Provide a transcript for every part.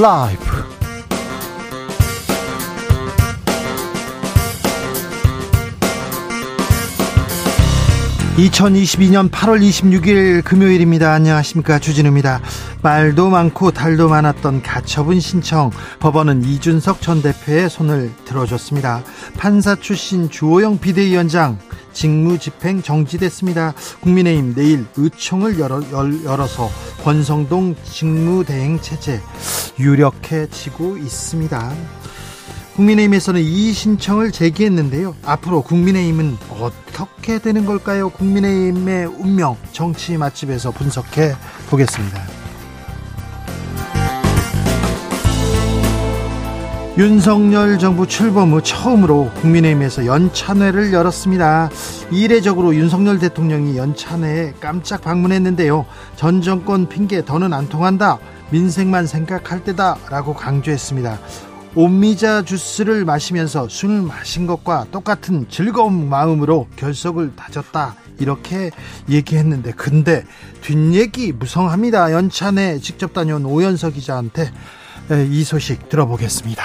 라이브 2022년 8월 26일 금요일입니다. 안녕하십니까. 주진우입니다. 말도 많고 달도 많았던 가처분 신청 법원은 이준석 전 대표의 손을 들어줬습니다. 판사 출신 주호영 비대위원장 직무 집행 정지됐습니다. 국민의힘 내일 의총을 열어, 열어서 권성동 직무대행 체제 유력해지고 있습니다. 국민의힘에서는 이 신청을 제기했는데요. 앞으로 국민의힘은 어떻게 되는 걸까요? 국민의힘의 운명 정치 맛집에서 분석해 보겠습니다. 윤석열 정부 출범 후 처음으로 국민의힘에서 연찬회를 열었습니다. 이례적으로 윤석열 대통령이 연찬회에 깜짝 방문했는데요. 전 정권 핑계 더는 안 통한다. 민생만 생각할 때다라고 강조했습니다. 옴미자 주스를 마시면서 술을 마신 것과 똑같은 즐거운 마음으로 결석을 다졌다. 이렇게 얘기했는데 근데 뒷얘기 무성합니다. 연찬에 직접 다녀온 오연석 기자한테 이 소식 들어보겠습니다.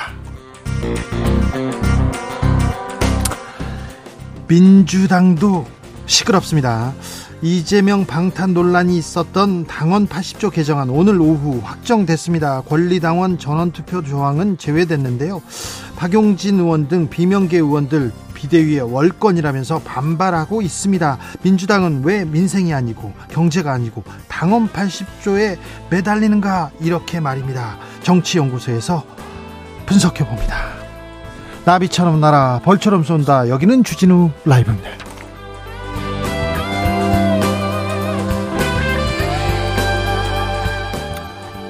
민주당도 시끄럽습니다 이재명 방탄 논란이 있었던 당원 80조 개정안 오늘 오후 확정됐습니다. 권리당원 전원투표 조항은 제외됐는데요. 박용진 의원 등 비명계 의원들 비대위의 월권이라면서 반발하고 있습니다. 민주당은 왜 민생이 아니고 경제가 아니고 당원 80조에 매달리는가 이렇게 말입니다. 정치연구소에서 분석해 봅니다. 나비처럼 날아 벌처럼 쏜다. 여기는 주진우 라이브입니다.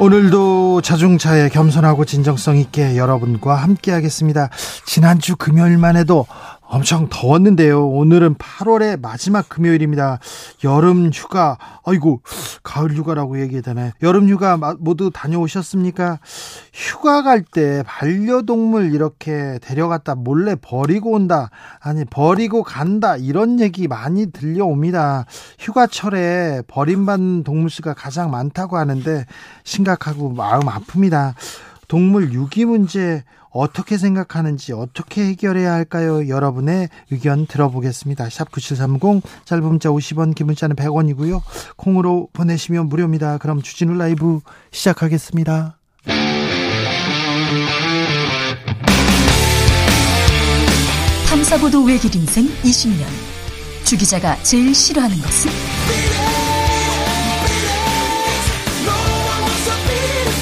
오늘도 자중차에 겸손하고 진정성 있게 여러분과 함께 하겠습니다. 지난주 금요일만 해도 엄청 더웠는데요. 오늘은 8월의 마지막 금요일입니다. 여름 휴가, 아이고, 가을 휴가라고 얘기하잖아요. 여름 휴가 모두 다녀오셨습니까? 휴가 갈 때 반려동물 이렇게 데려갔다 몰래 버리고 온다. 아니, 버리고 간다. 이런 얘기 많이 들려옵니다. 휴가철에 버림받는 동물 수가 가장 많다고 하는데 심각하고 마음 아픕니다. 동물 유기 문제 어떻게 생각하는지 어떻게 해결해야 할까요? 여러분의 의견 들어보겠습니다. 샵 9730 짧은 문자 50원 긴 문자는 100원이고요. 콩으로 보내시면 무료입니다. 그럼 주진우 라이브 시작하겠습니다. 탐사보도 외길 인생 20년 주 기자가 제일 싫어하는 것은?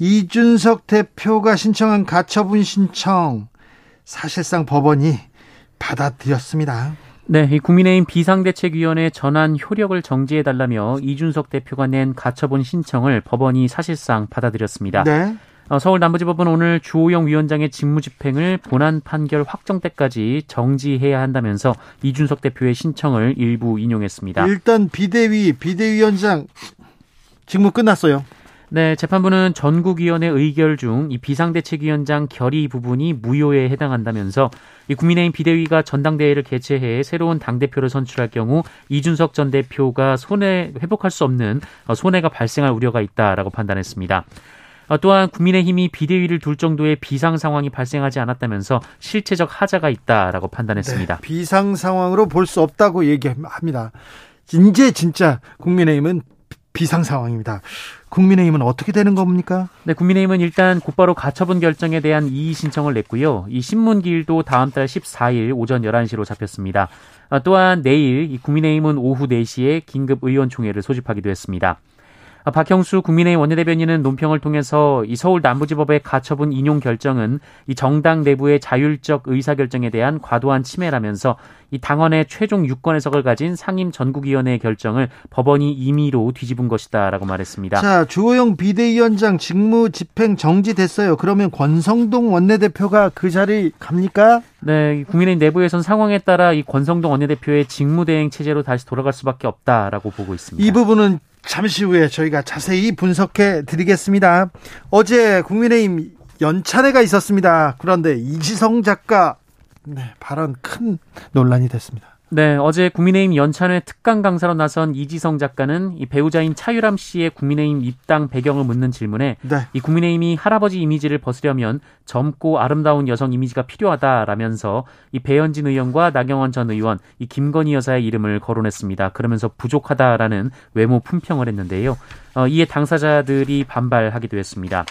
이준석 대표가 신청한 가처분 신청 사실상 법원이 받아들였습니다. 네, 이 국민의힘 비상대책위원회 전환 효력을 정지해달라며 이준석 대표가 낸 가처분 신청을 법원이 사실상 받아들였습니다. 네. 어, 서울 남부지법은 오늘 주호영 위원장의 직무집행을 본안 판결 확정 때까지 정지해야 한다면서 이준석 대표의 신청을 일부 인용했습니다. 일단 비대위 비대위원장 직무 끝났어요. 네, 재판부는 전국위원회 의결 중 이 비상대책위원장 결의 부분이 무효에 해당한다면서 이 국민의힘 비대위가 전당대회를 개최해 새로운 당대표를 선출할 경우 이준석 전 대표가 손해 회복할 수 없는 손해가 발생할 우려가 있다라고 판단했습니다. 어, 또한 국민의힘이 비대위를 둘 정도의 비상 상황이 발생하지 않았다면서 실체적 하자가 있다라고 판단했습니다. 네, 비상 상황으로 볼 수 없다고 얘기합니다. 이제 진짜 국민의힘은 비상 상황입니다. 국민의힘은 어떻게 되는 겁니까? 네, 국민의힘은 일단 곧바로 가처분 결정에 대한 이의 신청을 냈고요. 이 신문 기일도 다음 달 14일 오전 11시로 잡혔습니다. 아, 또한 내일 이 국민의힘은 오후 4시에 긴급 의원총회를 소집하기도 했습니다. 아, 박형수 국민의힘 원내대변인은 논평을 통해서 이 서울 남부지법의 가처분 인용 결정은 이 정당 내부의 자율적 의사결정에 대한 과도한 침해라면서 이 당원의 최종 유권 해석을 가진 상임 전국위원회의 결정을 법원이 임의로 뒤집은 것이다라고 말했습니다. 자, 주호영 비대위원장 직무 집행 정지됐어요. 그러면 권성동 원내대표가 그 자리 갑니까? 네, 국민의힘 내부에선 상황에 따라 이 권성동 원내대표의 직무대행 체제로 다시 돌아갈 수밖에 없다라고 보고 있습니다. 이 부분은 잠시 후에 저희가 자세히 분석해 드리겠습니다. 어제 국민의힘 연찬회가 있었습니다. 그런데 이지성 작가 네, 발언 큰 논란이 됐습니다. 네, 어제 국민의힘 연찬회 특강 강사로 나선 이지성 작가는 이 배우자인 차유람 씨의 국민의힘 입당 배경을 묻는 질문에 네. 이 국민의힘이 할아버지 이미지를 벗으려면 젊고 아름다운 여성 이미지가 필요하다라면서 이 배현진 의원과 나경원 전 의원, 이 김건희 여사의 이름을 거론했습니다. 그러면서 부족하다라는 외모 품평을 했는데요. 어, 이에 당사자들이 반발하기도 했습니다.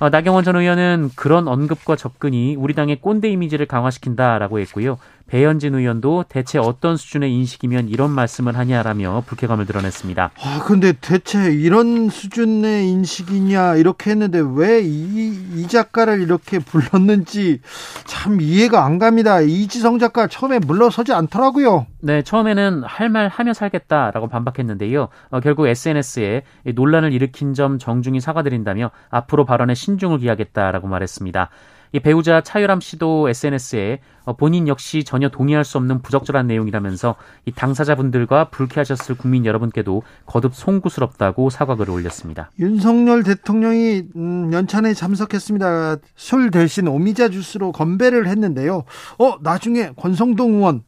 어, 나경원 전 의원은 그런 언급과 접근이 우리 당의 꼰대 이미지를 강화시킨다라고 했고요. 배현진 의원도 대체 어떤 수준의 인식이면 이런 말씀을 하냐라며 불쾌감을 드러냈습니다. 아, 근데 대체 이런 수준의 인식이냐 이렇게 했는데 왜이 이 작가를 이렇게 불렀는지 참 이해가 안 갑니다. 이지성 작가 처음에 물러서지 않더라고요. 네, 처음에는 할 말 하며 살겠다라고 반박했는데요. 어, 결국 SNS에 논란을 일으킨 점 정중히 사과드린다며 앞으로 발언에 신중을 기하겠다라고 말했습니다. 이 배우자 차유람 씨도 SNS에 어, 본인 역시 전혀 동의할 수 없는 부적절한 내용이라면서 이 당사자분들과 불쾌하셨을 국민 여러분께도 거듭 송구스럽다고 사과글을 올렸습니다. 윤석열 대통령이 음, 연찬에 참석했습니다. 술 대신 오미자 주스로 건배를 했는데요. 어 나중에 권성동 의원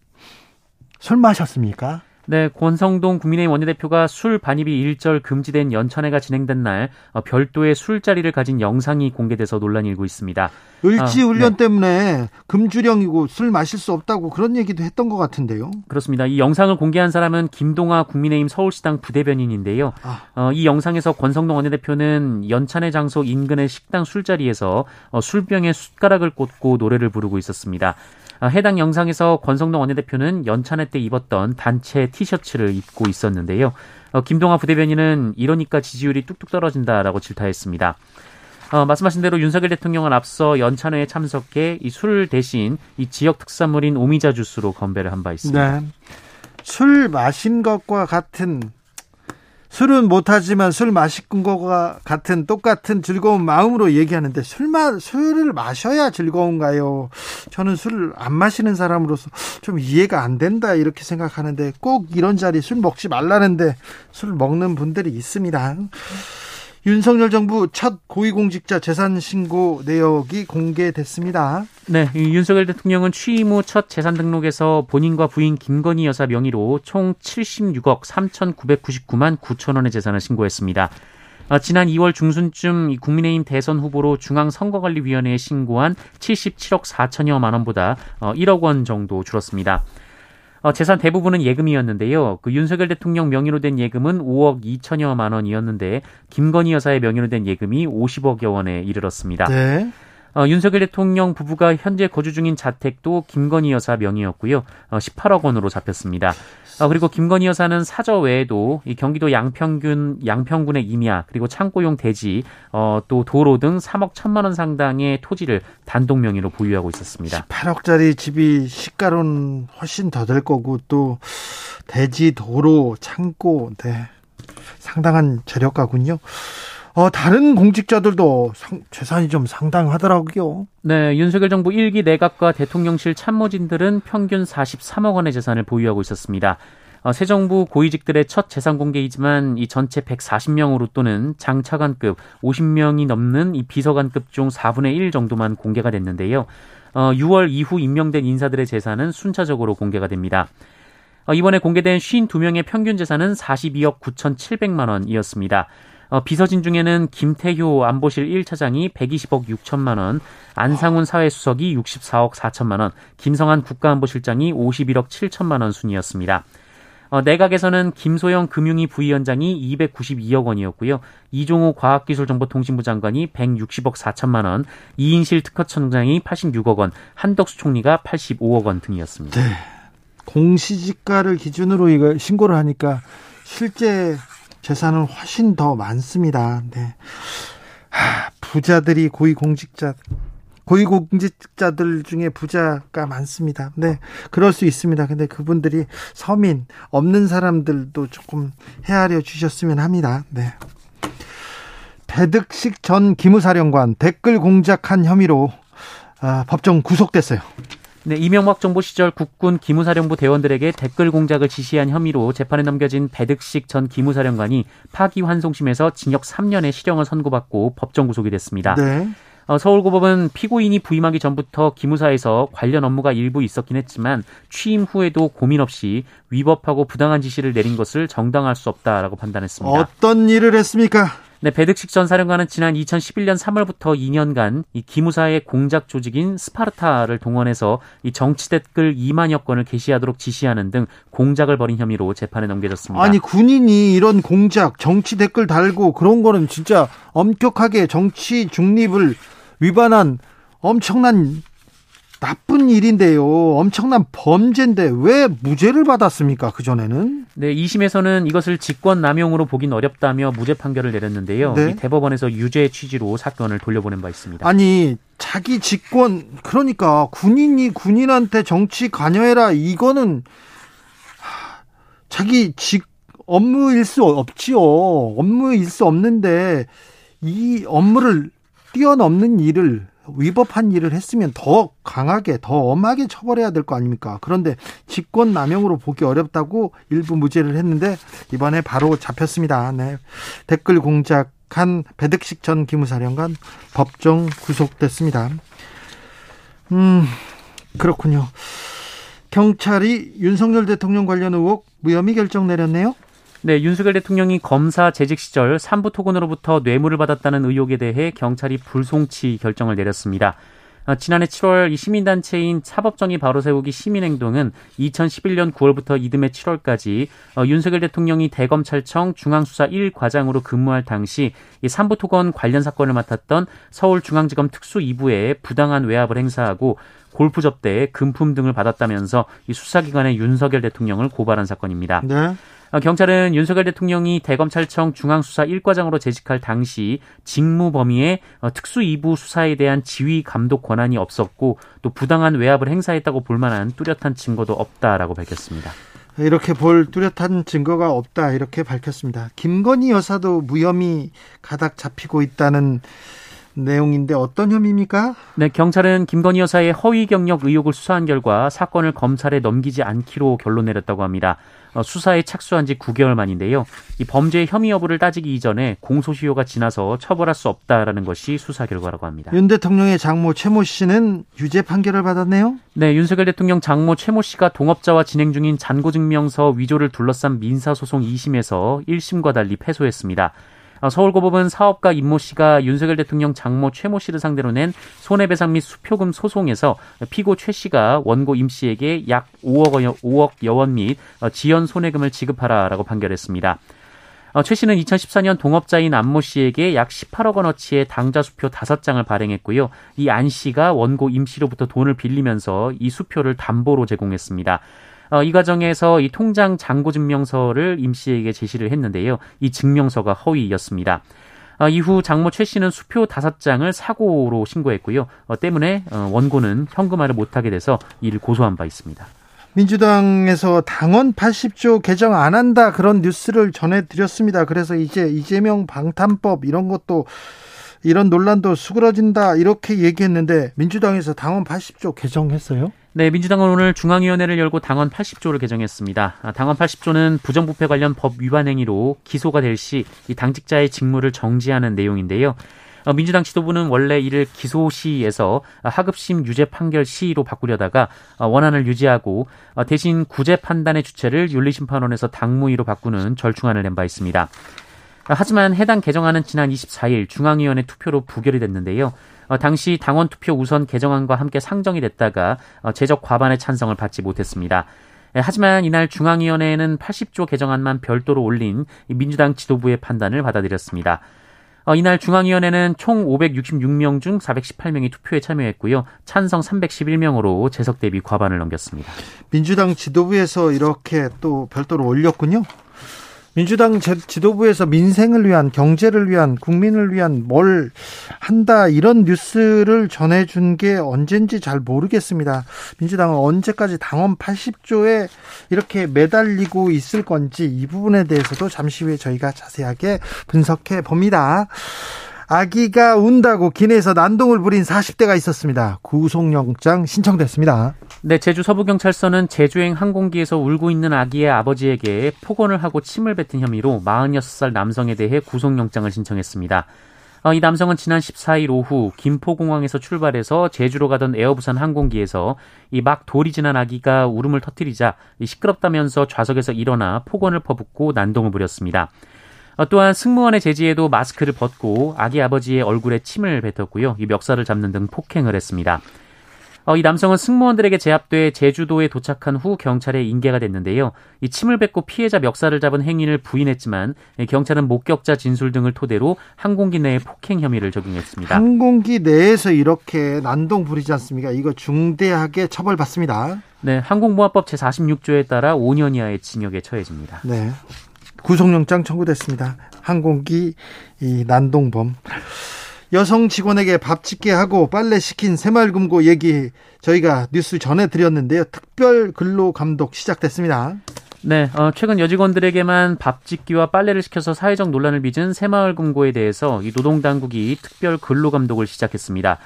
술 마셨습니까? 네, 권성동 국민의힘 원내대표가 술 반입이 일절 금지된 연찬회가 진행된 날 어, 별도의 술자리를 가진 영상이 공개돼서 논란이 일고 있습니다. 을지 아, 훈련 네. 때문에 금주령이고 술 마실 수 없다고 그런 얘기도 했던 것 같은데요. 그렇습니다. 이 영상을 공개한 사람은 김동아 국민의힘 서울시당 부대변인인데요. 아. 어, 이 영상에서 권성동 원내대표는 연찬회 장소 인근의 식당 술자리에서 어, 술병에 숟가락을 꽂고 노래를 부르고 있었습니다. 아, 해당 영상에서 권성동 원내대표는 연찬회 때 입었던 단체 티셔츠를 입고 있었는데요. 어, 김동아 부대변인은 이러니까 지지율이 뚝뚝 떨어진다라고 질타했습니다. 어, 말씀하신 대로 윤석열 대통령은 앞서 연찬회에 참석해 이 술 대신 이 지역 특산물인 오미자 주스로 건배를 한 바 있습니다. 네. 술 마신 것과 같은 술은 못하지만 술 마시는 것과 같은 똑같은 즐거운 마음으로 얘기하는데 술 마, 술을 마셔야 즐거운가요? 저는 술을 안 마시는 사람으로서 좀 이해가 안 된다 이렇게 생각하는데 꼭 이런 자리 술 먹지 말라는데 술 먹는 분들이 있습니다. 윤석열 정부 첫 고위공직자 재산 신고 내역이 공개됐습니다. 네, 윤석열 대통령은 취임 후 첫 재산 등록에서 본인과 부인 김건희 여사 명의로 총 76억 3,999만 9천 원의 재산을 신고했습니다. 어, 지난 2월 중순쯤 국민의힘 대선 후보로 중앙선거관리위원회에 신고한 77억 4천여만 원보다 1억 어, 원 정도 줄었습니다. 어, 재산 대부분은 예금이었는데요. 그 윤석열 대통령 명의로 된 예금은 5억 2천여만 원이었는데 김건희 여사의 명의로 된 예금이 50억여 원에 이르렀습니다. 네. 어, 윤석열 대통령 부부가 현재 거주 중인 자택도 김건희 여사 명의였고요. 어, 18억 원으로 잡혔습니다. 어, 그리고 김건희 여사는 사저 외에도 이 경기도 양평군 양평군의 임야 그리고 창고용 대지 어, 또 도로 등 3억 1천만 원 상당의 토지를 단독 명의로 보유하고 있었습니다. 18억짜리 집이 시가로는 훨씬 더 될 거고 또 대지 도로 창고 네. 상당한 재력가군요. 어, 다른 공직자들도 상, 재산이 좀 상당하더라고요. 네, 윤석열 정부 1기 내각과 대통령실 참모진들은 평균 43억 원의 재산을 보유하고 있었습니다. 어, 새 정부 고위직들의 첫 재산 공개이지만 이 전체 140명으로 또는 장차관급 50명이 넘는 이 비서관급 중 4분의 1 정도만 공개가 됐는데요. 어, 6월 이후 임명된 인사들의 재산은 순차적으로 공개가 됩니다. 어, 이번에 공개된 52명의 평균 재산은 42억 9,700만 원이었습니다. 어, 비서진 중에는 김태효 안보실 1차장이 120억 6천만 원, 안상훈 사회수석이 64억 4천만 원, 김성한 국가안보실장이 51억 7천만 원 순이었습니다. 어, 내각에서는 김소영 금융위 부위원장이 292억 원이었고요. 이종호 과학기술정보통신부 장관이 160억 4천만 원, 이인실 특허청장이 86억 원, 한덕수 총리가 85억 원 등이었습니다. 네. 공시지가를 기준으로 이거 신고를 하니까 실제 재산은 훨씬 더 많습니다. 네. 하, 부자들이 고위공직자 고위공직자들 중에 부자가 많습니다. 네, 그럴 수 있습니다. 근데 그분들이 서민 없는 사람들도 조금 헤아려 주셨으면 합니다. 네. 배득식 전 기무사령관 댓글 공작한 혐의로 아, 법정 구속됐어요. 네, 이명박 정부 시절 국군 기무사령부 대원들에게 댓글 공작을 지시한 혐의로 재판에 넘겨진 배득식 전 기무사령관이 파기환송심에서 징역 3년의 실형을 선고받고 법정 구속이 됐습니다. 네. 어, 서울고법은 피고인이 부임하기 전부터 기무사에서 관련 업무가 일부 있었긴 했지만 취임 후에도 고민 없이 위법하고 부당한 지시를 내린 것을 정당화할 수 없다라고 판단했습니다. 어떤 일을 했습니까? 네, 배득식 전 사령관은 지난 2011년 3월부터 2년간 이 기무사의 공작 조직인 스파르타를 동원해서 이 정치 댓글 2만여 건을 게시하도록 지시하는 등 공작을 벌인 혐의로 재판에 넘겨졌습니다. 아니 군인이 이런 공작, 정치 댓글 달고 그런 거는 진짜 엄격하게 정치 중립을 위반한 엄청난 나쁜 일인데요. 엄청난 범죄인데 왜 무죄를 받았습니까? 그 전에는? 네, 2심에서는 이것을 직권 남용으로 보긴 어렵다며 무죄 판결을 내렸는데요. 네? 대법원에서 유죄 취지로 사건을 돌려보낸 바 있습니다. 아니, 자기 직권 그러니까 군인이 군인한테 정치 관여해라 이거는 자기 직 업무일 수 없지요. 업무일 수 없는데 이 업무를 뛰어넘는 일을 위법한 일을 했으면 더 강하게 더 엄하게 처벌해야 될 거 아닙니까? 그런데 직권 남용으로 보기 어렵다고 일부 무죄를 했는데 이번에 바로 잡혔습니다. 네. 댓글 공작한 배득식 전 기무사령관 법정 구속됐습니다. 음, 그렇군요. 경찰이 윤석열 대통령 관련 의혹 무혐의 결정 내렸네요. 네, 윤석열 대통령이 검사 재직 시절 삼부 토건으로부터 뇌물을 받았다는 의혹에 대해 경찰이 불송치 결정을 내렸습니다. 어, 지난해 7월 이 시민단체인 사법정의 바로 세우기 시민행동은 2011년 9월부터 이듬해 7월까지 어, 윤석열 대통령이 대검찰청 중앙수사 1과장으로 근무할 당시 이 삼부토건 관련 사건을 맡았던 서울중앙지검 특수 2부에 부당한 외압을 행사하고 골프 접대에 금품 등을 받았다면서 이 수사기관의 윤석열 대통령을 고발한 사건입니다. 네. 어, 경찰은 윤석열 대통령이 대검찰청 중앙수사 1과장으로 재직할 당시 직무 범위에 어, 특수 2부 수사에 대한 지휘 감독 권한이 없었고 또 부당한 외압을 행사했다고 볼 만한 뚜렷한 증거도 없다라고 밝혔습니다. 이렇게 볼 뚜렷한 증거가 없다 이렇게 밝혔습니다. 김건희 여사도 무혐의 가닥 잡히고 있다는 내용인데 어떤 혐의입니까? 네, 경찰은 김건희 여사의 허위 경력 의혹을 수사한 결과 사건을 검찰에 넘기지 않기로 결론 내렸다고 합니다. 어, 수사에 착수한 지 9개월 만인데요. 이 범죄의 혐의 여부를 따지기 이전에 공소시효가 지나서 처벌할 수 없다라는 것이 수사 결과라고 합니다. 윤 대통령의 장모 최모 씨는 유죄 판결을 받았네요. 네, 윤석열 대통령 장모 최모 씨가 동업자와 진행 중인 잔고증명서 위조를 둘러싼 민사소송 2심에서 1심과 달리 패소했습니다. 어, 서울고법은 사업가 임모 씨가 윤석열 대통령 장모 최모 씨를 상대로 낸 손해배상 및 수표금 소송에서 피고 최 씨가 원고 임 씨에게 약 5억, 5억 여원 및 어, 지연 손해금을 지급하라라고 판결했습니다. 어, 최 씨는 2014년 동업자인 안모 씨에게 약 18억 원어치의 당좌 수표 5장을 발행했고요. 이 안 씨가 원고 임 씨로부터 돈을 빌리면서 이 수표를 담보로 제공했습니다. 어, 이 과정에서 이 통장 잔고 증명서를 임 씨에게 제시를 했는데요. 이 증명서가 허위였습니다. 어, 이후 장모 최 씨는 수표 다섯 장을 사고로 신고했고요. 어, 때문에 어, 원고는 현금화를 못하게 돼서 이를 고소한 바 있습니다. 민주당에서 당원 80조 개정 안 한다 그런 뉴스를 전해드렸습니다. 그래서 이제 이재명 방탄법 이런 것도 이런 논란도 수그러진다 이렇게 얘기했는데 민주당에서 당원 80조 개정했어요? 네, 민주당은 오늘 중앙위원회를 열고 당원 80조를 개정했습니다. 아, 당원 80조는 부정부패 관련 법 위반 행위로 기소가 될 시 이 당직자의 직무를 정지하는 내용인데요. 어, 민주당 지도부는 원래 이를 기소 시에서 하급심 유죄 판결 시로 바꾸려다가 어, 원안을 유지하고 어, 대신 구제 판단의 주체를 윤리심판원에서 당무위로 바꾸는 절충안을 낸 바 있습니다. 하지만 해당 개정안은 지난 24일 중앙위원회 투표로 부결이 됐는데요. 어, 당시 당원 투표 우선 개정안과 함께 상정이 됐다가 어, 제적 과반의 찬성을 받지 못했습니다. 예, 하지만 이날 중앙위원회에는 80조 개정안만 별도로 올린 민주당 지도부의 판단을 받아들였습니다. 어, 이날 중앙위원회는 총 566명 중 418명이 투표에 참여했고요. 찬성 311명으로 재석 대비 과반을 넘겼습니다. 민주당 지도부에서 이렇게 또 별도로 올렸군요. 민주당 지도부에서 민생을 위한 경제를 위한 국민을 위한 뭘 한다 이런 뉴스를 전해준 게 언젠지 잘 모르겠습니다. 민주당은 언제까지 당원 80조에 이렇게 매달리고 있을 건지 이 부분에 대해서도 잠시 후에 저희가 자세하게 분석해 봅니다. 아기가 운다고 기내에서 난동을 부린 40대가 있었습니다. 구속영장 신청됐습니다. 네, 제주 서부경찰서는 제주행 항공기에서 울고 있는 아기의 아버지에게 폭언을 하고 침을 뱉은 혐의로 46살 남성에 대해 구속영장을 신청했습니다. 어, 이 남성은 지난 14일 오후 김포공항에서 출발해서 제주로 가던 에어부산 항공기에서 이 막 돌이 지난 아기가 울음을 터뜨리자 시끄럽다면서 좌석에서 일어나 폭언을 퍼붓고 난동을 부렸습니다. 어, 또한 승무원의 제지에도 마스크를 벗고 아기 아버지의 얼굴에 침을 뱉었고요. 이 멱살을 잡는 등 폭행을 했습니다. 어, 이 남성은 승무원들에게 제압돼 제주도에 도착한 후 경찰에 인계가 됐는데요. 이 침을 뱉고 피해자 멱살을 잡은 행위를 부인했지만 경찰은 목격자 진술 등을 토대로 항공기 내에 폭행 혐의를 적용했습니다. 항공기 내에서 이렇게 난동 부리지 않습니까? 이거 중대하게 처벌받습니다. 네, 항공모함법 제46조에 따라 5년 이하의 징역에 처해집니다. 네. 구속영장 청구됐습니다. 항공기 이 난동범. 여성 직원에게 밥 짓게 하고 빨래 시킨 새마을금고 얘기 저희가 뉴스 전해드렸는데요. 특별 근로 감독 시작됐습니다. 네, 어, 최근 여직원들에게만 밥 짓기와 빨래를 시켜서 사회적 논란을 빚은 새마을금고에 대해서 이 노동당국이 특별 근로 감독을 시작했습니다.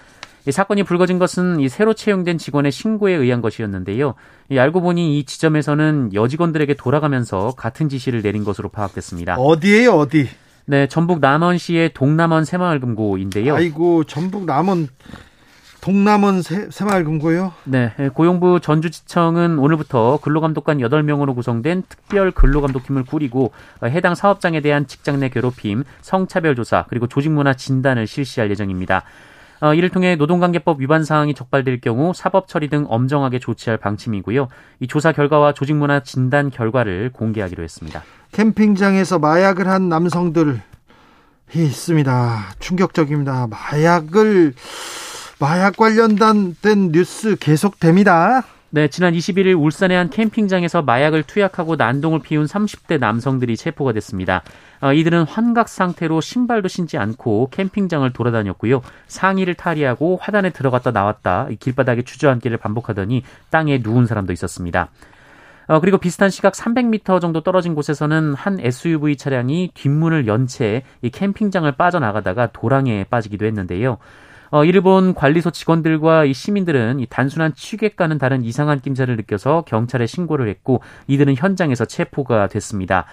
이 사건이 불거진 것은 이 새로 채용된 직원의 신고에 의한 것이었는데요. 이 알고 보니 이 지점에서는 여직원들에게 돌아가면서 같은 지시를 내린 것으로 파악됐습니다. 어디에요, 어디? 네, 전북 남원시의 동남원 새마을금고인데요. 아이고, 전북 남원 동남원 새, 새마을금고요? 네, 고용부 전주지청은 오늘부터 근로감독관 8명으로 구성된 특별 근로감독팀을 꾸리고 해당 사업장에 대한 직장 내 괴롭힘, 성차별 조사, 그리고 조직문화 진단을 실시할 예정입니다. 어, 이를 통해 노동관계법 위반 사항이 적발될 경우 사법 처리 등 엄정하게 조치할 방침이고요. 이 조사 결과와 조직문화 진단 결과를 공개하기로 했습니다. 캠핑장에서 마약을 한 남성들이 있습니다. 충격적입니다. 마약을 마약 관련된 뉴스 계속됩니다. 네, 지난 21일 울산의 한 캠핑장에서 마약을 투약하고 난동을 피운 30대 남성들이 체포가 됐습니다. 어, 이들은 환각 상태로 신발도 신지 않고 캠핑장을 돌아다녔고요. 상의를 탈의하고 화단에 들어갔다 나왔다 길바닥에 주저앉기를 반복하더니 땅에 누운 사람도 있었습니다. 어, 그리고 비슷한 시각 300m 정도 떨어진 곳에서는 한 SUV 차량이 뒷문을 연 채 이 캠핑장을 빠져나가다가 도랑에 빠지기도 했는데요. 어, 이를 본 관리소 직원들과 이 시민들은 이 단순한 취객과는 다른 이상한 낌새를 느껴서 경찰에 신고를 했고 이들은 현장에서 체포가 됐습니다.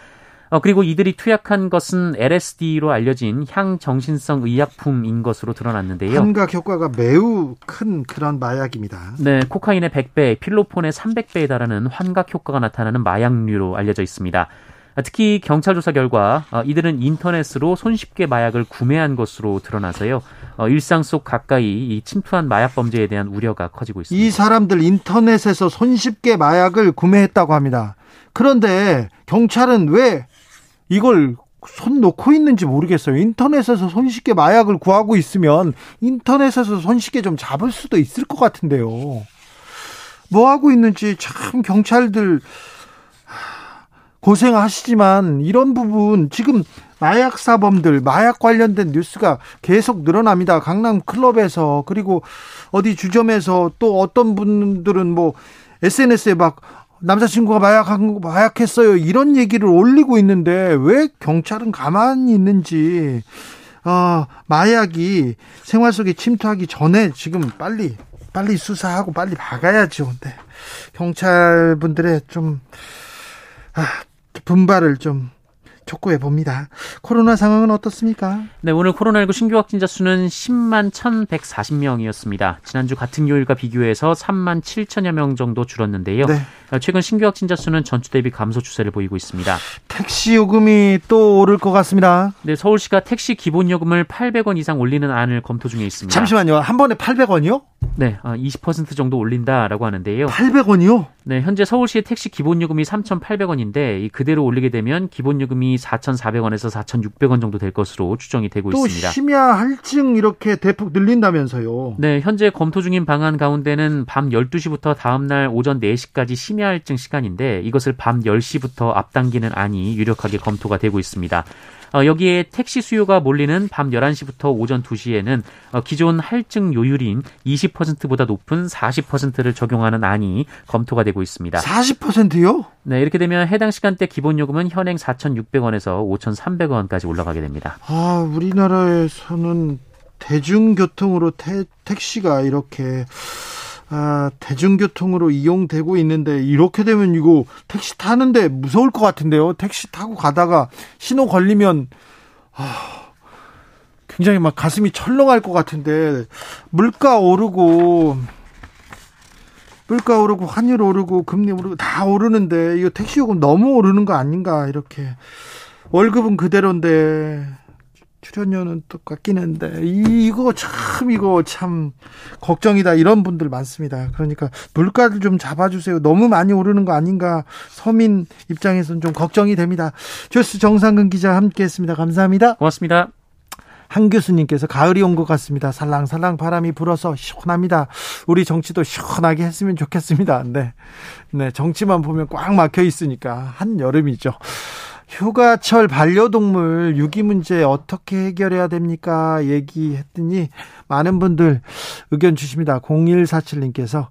어, 그리고 이들이 투약한 것은 LSD로 알려진 향정신성 의약품인 것으로 드러났는데요. 환각 효과가 매우 큰 그런 마약입니다. 네, 코카인의 100배, 필로폰의 300배에 달하는 환각 효과가 나타나는 마약류로 알려져 있습니다. 특히 경찰 조사 결과 어, 이들은 인터넷으로 손쉽게 마약을 구매한 것으로 드러나서요. 어, 일상 속 가까이 침투한 마약 범죄에 대한 우려가 커지고 있습니다. 이 사람들 인터넷에서 손쉽게 마약을 구매했다고 합니다. 그런데 경찰은 왜 이걸 손 놓고 있는지 모르겠어요. 인터넷에서 손쉽게 마약을 구하고 있으면 인터넷에서 손쉽게 좀 잡을 수도 있을 것 같은데요. 뭐 하고 있는지 참 경찰들 고생하시지만 이런 부분 지금 마약 사범들, 마약 관련된 뉴스가 계속 늘어납니다. 강남 클럽에서 그리고 어디 주점에서 또 어떤 분들은 뭐 SNS에 막 남자친구가 마약한 마약했어요 이런 얘기를 올리고 있는데 왜 경찰은 가만히 있는지 어, 마약이 생활 속에 침투하기 전에 지금 빨리 빨리 수사하고 빨리 박아야죠. 근데 경찰 분들의 좀 아, 분발을 좀 촉구해 봅니다. 코로나 상황은 어떻습니까? 네, 오늘 코로나19 신규 확진자 수는 10만 1,140명이었습니다. 지난주 같은 요일과 비교해서 3만 7천여 명 정도 줄었는데요. 네. 최근 신규 확진자 수는 전주 대비 감소 추세를 보이고 있습니다. 택시 요금이 또 오를 것 같습니다. 네, 서울시가 택시 기본 요금을 800원 이상 올리는 안을 검토 중에 있습니다. 잠시만요. 한 번에 800원이요? 네, 20% 어, 정도 올린다라고 하는데요. 800원이요? 네, 현재 서울시의 택시 기본 요금이 3,800원인데 그대로 올리게 되면 기본 요금이 4,400원에서 4,600원 정도 될 것으로 추정이 되고 또 있습니다. 또 심야 할증 이렇게 대폭 늘린다면서요? 네, 현재 검토 중인 방안 가운데는 밤 12시부터 다음 날 오전 4시까지 심야 심야할증 시간인데 이것을 밤 10시부터 앞당기는 안이 유력하게 검토가 되고 있습니다. 어, 여기에 택시 수요가 몰리는 밤 11시부터 오전 2시에는 어, 기존 할증 요율인 20%보다 높은 40%를 적용하는 안이 검토가 되고 있습니다. 40%요? 네, 이렇게 되면 해당 시간대 기본 요금은 현행 4,600원에서 5,300원까지 올라가게 됩니다. 아, 우리나라에서는 대중교통으로 태, 택시가 이렇게 아, 대중교통으로 이용되고 있는데 이렇게 되면 이거 택시 타는데 무서울 것 같은데요. 택시 타고 가다가 신호 걸리면 아, 굉장히 막 가슴이 철렁할 것 같은데 물가 오르고 물가 오르고 환율 오르고 금리 오르고 다 오르는데 이거 택시 요금 너무 오르는 거 아닌가 이렇게 월급은 그대로인데 출연료는 또 깎이는데 이거 참 이거 참 걱정이다 이런 분들 많습니다. 그러니까 물가를 좀 잡아주세요. 너무 많이 오르는 거 아닌가 서민 입장에서는 좀 걱정이 됩니다. 조스 정상근 기자 함께했습니다. 감사합니다. 고맙습니다. 한 교수님께서 가을이 온 것 같습니다. 살랑살랑 바람이 불어서 시원합니다. 우리 정치도 시원하게 했으면 좋겠습니다. 네. 네. 정치만 보면 꽉 막혀 있으니까 한 여름이죠. 휴가철 반려동물 유기 문제 어떻게 해결해야 됩니까? 얘기했더니 많은 분들 의견 주십니다. 0147님께서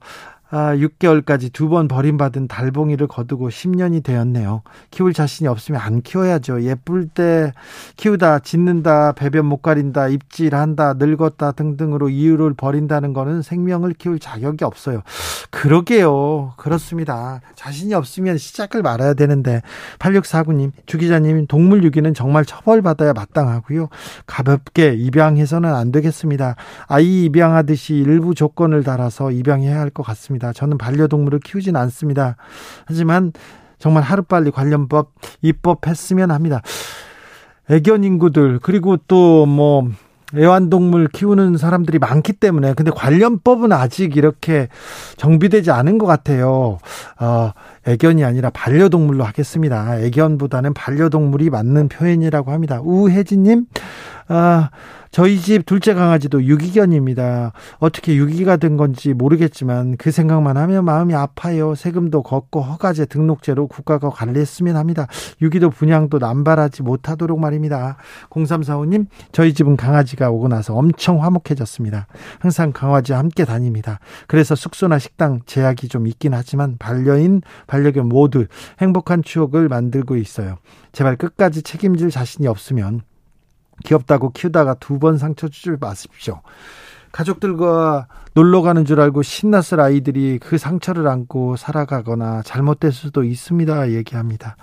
아, 6개월까지 두 번 버림받은 달봉이를 거두고 10년이 되었네요. 키울 자신이 없으면 안 키워야죠. 예쁠 때 키우다 짓는다, 배변 못 가린다, 입질한다, 늙었다 등등으로 이유를 버린다는 거는 생명을 키울 자격이 없어요. 그러게요. 그렇습니다. 자신이 없으면 시작을 말아야 되는데 8649님, 주 기자님 동물 유기는 정말 처벌받아야 마땅하고요. 가볍게 입양해서는 안 되겠습니다. 아이 입양하듯이 일부 조건을 달아서 입양해야 할 것 같습니다. 않습니다. 저는 반려동물을 키우진 않습니다. 하지만 정말 하루빨리 관련법 입법했으면 합니다. 애견 인구들 그리고 또 뭐 애완동물 키우는 사람들이 많기 때문에 근데 관련법은 아직 이렇게 정비되지 않은 것 같아요. 어, 애견이 아니라 반려동물로 하겠습니다. 애견보다는 반려동물이 맞는 표현이라고 합니다. 우혜진님, 아, 저희 집 둘째 강아지도 유기견입니다. 어떻게 유기가 된 건지 모르겠지만 그 생각만 하면 마음이 아파요. 세금도 걷고 허가제 등록제로 국가가 관리했으면 합니다. 유기도 분양도 남발하지 못하도록 말입니다. 0345님, 저희 집은 강아지가 오고 나서 엄청 화목해졌습니다. 항상 강아지와 함께 다닙니다. 그래서 숙소나 식당 제약이 좀 있긴 하지만 반려인, 반려견 모두 행복한 추억을 만들고 있어요. 제발 끝까지 책임질 자신이 없으면 귀엽다고 키우다가 두 번 상처 주지 마십시오. 가족들과 놀러 가는 줄 알고 신났을 아이들이 그 상처를 안고 살아가거나 잘못될 수도 있습니다. 얘기합니다.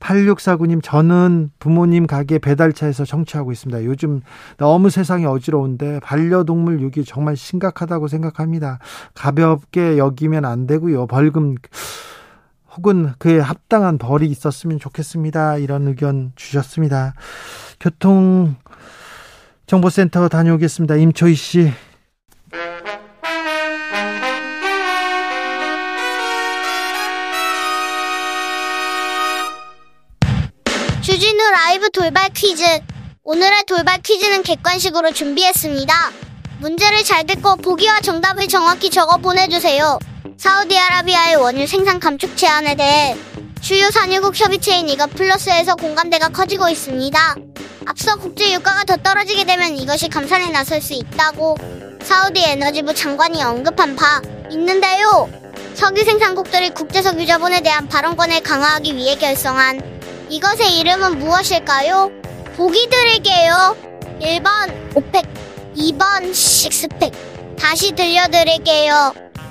8649님, 저는 부모님 가게 배달차에서 정치하고 있습니다. 요즘 너무 세상이 어지러운데 반려동물 유기 정말 심각하다고 생각합니다. 가볍게 여기면 안 되고요. 벌금 혹은 그에 합당한 벌이 있었으면 좋겠습니다. 이런 의견 주셨습니다. 교통 정보센터 다녀오겠습니다. 임초희 씨. 주진우 라이브 돌발 퀴즈. 오늘의 돌발 퀴즈는 객관식으로 준비했습니다. 문제를 잘 듣고 보기와 정답을 정확히 적어 보내주세요. 사우디아라비아의 원유 생산 감축 제한에 대해 주요 산유국 협의체인 이것 플러스에서 공감대가 커지고 있습니다. 앞서 국제 유가가 더 떨어지게 되면 이것이 감산에 나설 수 있다고 사우디 에너지부 장관이 언급한 바 있는데요. 석유 생산국들이 국제석유 자본에 대한 발언권을 강화하기 위해 결성한 이것의 이름은 무엇일까요? 보기 드릴게요. 1번 오펙, 2번 식스팩. 다시 들려드릴게요.